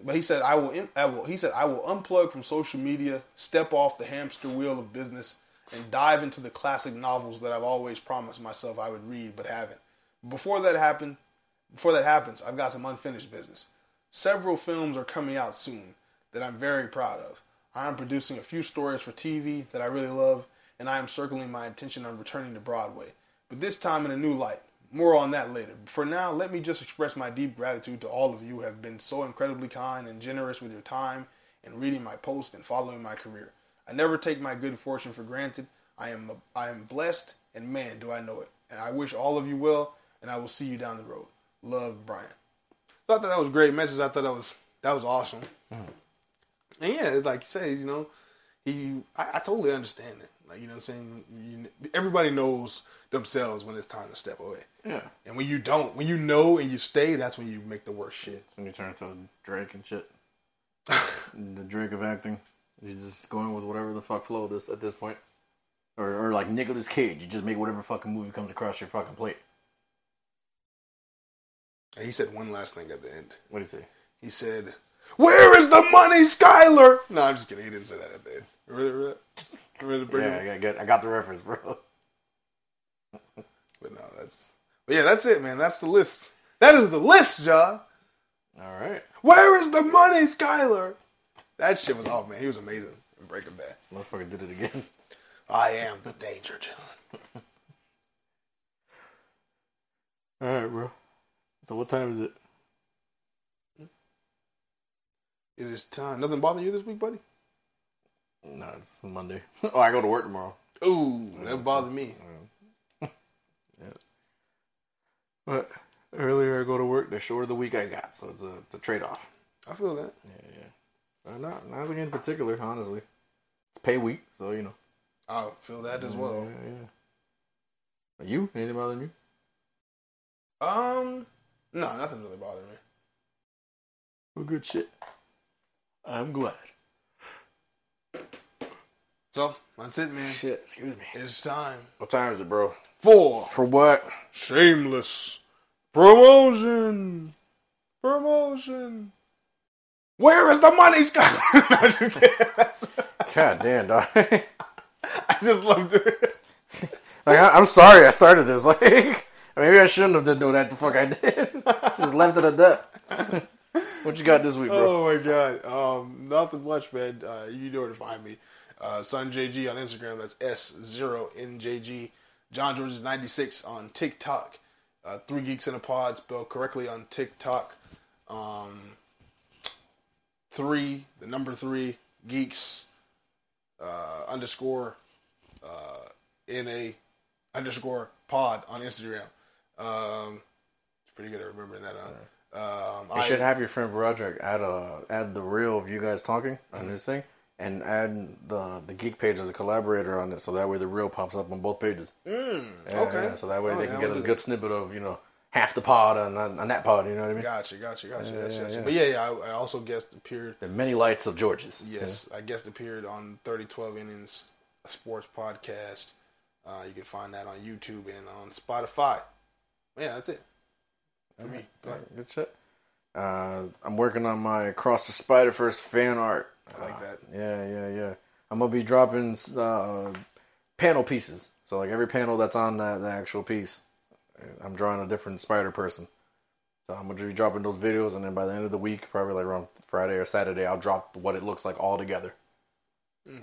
But he said, I will, I will. He said, I will unplug from social media, step off the hamster wheel of business, and dive into the classic novels that I've always promised myself I would read, but haven't. Before that happened, before that happens, I've got some unfinished business. Several films are coming out soon that I'm very proud of. I am producing a few stories for TV that I really love, and I am circling my intention on returning to Broadway, but this time in a new light. More on that later. For now, let me just express my deep gratitude to all of you who have been so incredibly kind and generous with your time and reading my post and following my career. I never take my good fortune for granted. I am I am blessed, and man, do I know it. And I wish all of you well, and I will see you down the road. Love, Bryan. So I thought that was a great message. I thought that was that was awesome. Mm-hmm. And yeah, like you say, you know, he I, I totally understand it. Like you know, what I'm saying you, everybody knows themselves when it's time to step away. Yeah. And when you don't, when you know and you stay, that's when you make the worst shit. When you turn into Drake and shit. the Drake of acting. You're just going with whatever the fuck flow this at this point. Or, or like Nicolas Cage, you just make whatever fucking movie comes across your fucking plate. And he said one last thing at the end. What do you say? He said, "Where is the money, Skyler?" No, I'm just kidding. He didn't say that at the end. Remember that? Remember the Yeah, I got, I got the reference, bro. But no, that's. But yeah, that's it, man. That's the list. That is the list, John. All right. Where is the money, Skyler? That shit was off, man. He was amazing in Breaking Bad. Motherfucker did it again. I am the danger, John. All right, bro. So what time is it? It is time. Nothing bother you this week, buddy? No, it's Monday. oh, I go to work tomorrow. Ooh, that bothered me. yeah. But earlier I go to work, the shorter the week I got, so it's a, it's a trade off. I feel that. Yeah, yeah. Uh, not nothing in particular, honestly. It's pay week, so you know. I feel that as well. Yeah, yeah. Are you? Anything bothering you? Um, no, nothing really bothering me. Well, good shit. I'm glad. So that's it, man. Shit, excuse me. It's time What time is it, bro? Four. For what? shameless promotion. Promotion. Where is the money, Scott? I'm just kidding. God damn, dog. I just loved it. Like I, I'm sorry I started this. Like maybe I shouldn't have done that. The fuck I did. Just left it at that. what you got this week, bro? Oh my god. Um, nothing much, man. Uh, you know where to find me. Uh, Son JG on Instagram. That's S zero NJG. John George is ninety six on TikTok. Uh, Three Geeks in a Pod spelled correctly on TikTok. Um, three, the number three geeks uh, underscore uh, na underscore pod on Instagram. Um, it's pretty good at remembering that. Huh? Um, You I- should have your friend Broderick add uh add the reel of you guys talking on his thing, and add the the geek page as a collaborator on it, so that way the reel pops up on both pages. Mm, Yeah, okay. yeah, so that way Oh, they yeah, can get a good snippet of you know half the pod on on, on that pod. You know what I mean? Gotcha, gotcha, gotcha, Yeah, gotcha, yeah, gotcha. yeah. But yeah, yeah, I, I also guest appeared. The many lights of George's. Yes, I guest appeared on 3012 Innings, a sports podcast. Uh, you can find that on YouTube and on Spotify. Yeah, that's it. For me. Yeah. Good shit. Uh, I'm working on my Across the Spider Verse fan art. I like that. Yeah, yeah, yeah. I'm gonna be dropping uh, panel pieces. So like every panel that's on that the actual piece, I'm drawing a different spider person. So I'm gonna be dropping those videos, and then by the end of the week, probably like around Friday or Saturday, I'll drop what it looks like all together. Mhm.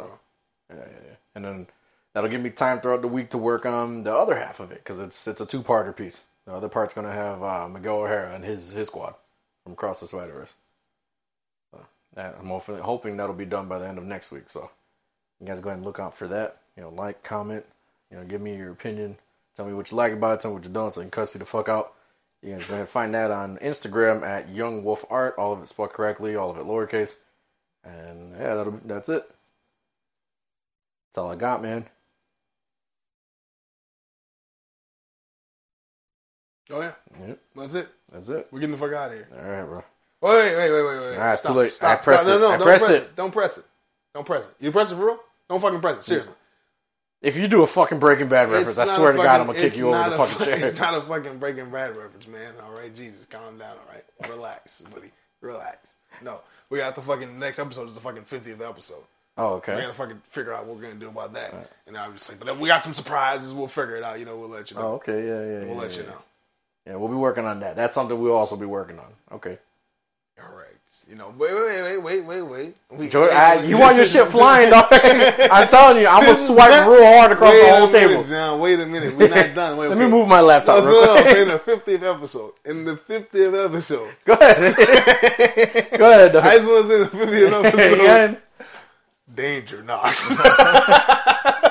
Yeah, yeah, yeah. And then that'll give me time throughout the week to work on the other half of it because it's it's a two parter piece. The other part's gonna have uh, Miguel O'Hara and his his squad from Across the Spider Verse. I'm hoping, hoping that'll be done by the end of next week. So you guys go ahead and look out for that. You know, like, comment, you know, give me your opinion. Tell me what you like about it. Tell me what you don't, so I can cuss you the fuck out. You guys go ahead and find that on Instagram at Young Wolf Art. All of it spelled correctly, all of it lowercase. And yeah, that'll be, that's it. That's all I got, man. Oh yeah, Yep, that's it. that's it. We're getting the fuck out of here. All right, bro. Wait, wait, wait, wait, wait. All right, stop, too late. Stop. I pressed Stop. No, it. no, I don't press it. Don't press it. Don't press it. You press it for real? Don't fucking press it. Seriously. If you do a fucking Breaking Bad reference, I It's not swear to God, I'm gonna kick you over the fucking fu- chair. It's not a fucking Breaking Bad reference, man. All right, Jesus, calm down. All right, relax, buddy, relax. No, we got the fucking next episode is the fucking fiftieth episode. Oh, okay. We gotta fucking figure out what we're gonna do about that. And I was like, but then we got some surprises. We'll figure it out. You know, we'll let you know. Oh, okay. Yeah, yeah. we'll yeah, let yeah. you know. Yeah, we'll be working on that. That's something we'll also be working on. Okay. You know, wait, wait, wait, wait, wait, wait. Wait, I, you want your shit flying, dog? I'm telling you, I'm gonna swipe real hard across the whole minute, table. John. Wait a minute. We're not done. Wait, Let okay. me move my laptop No, real quick. in the fiftieth episode. In the fiftieth episode. Go ahead. Go ahead. dog. I just was in the fiftieth episode. Danger knocks.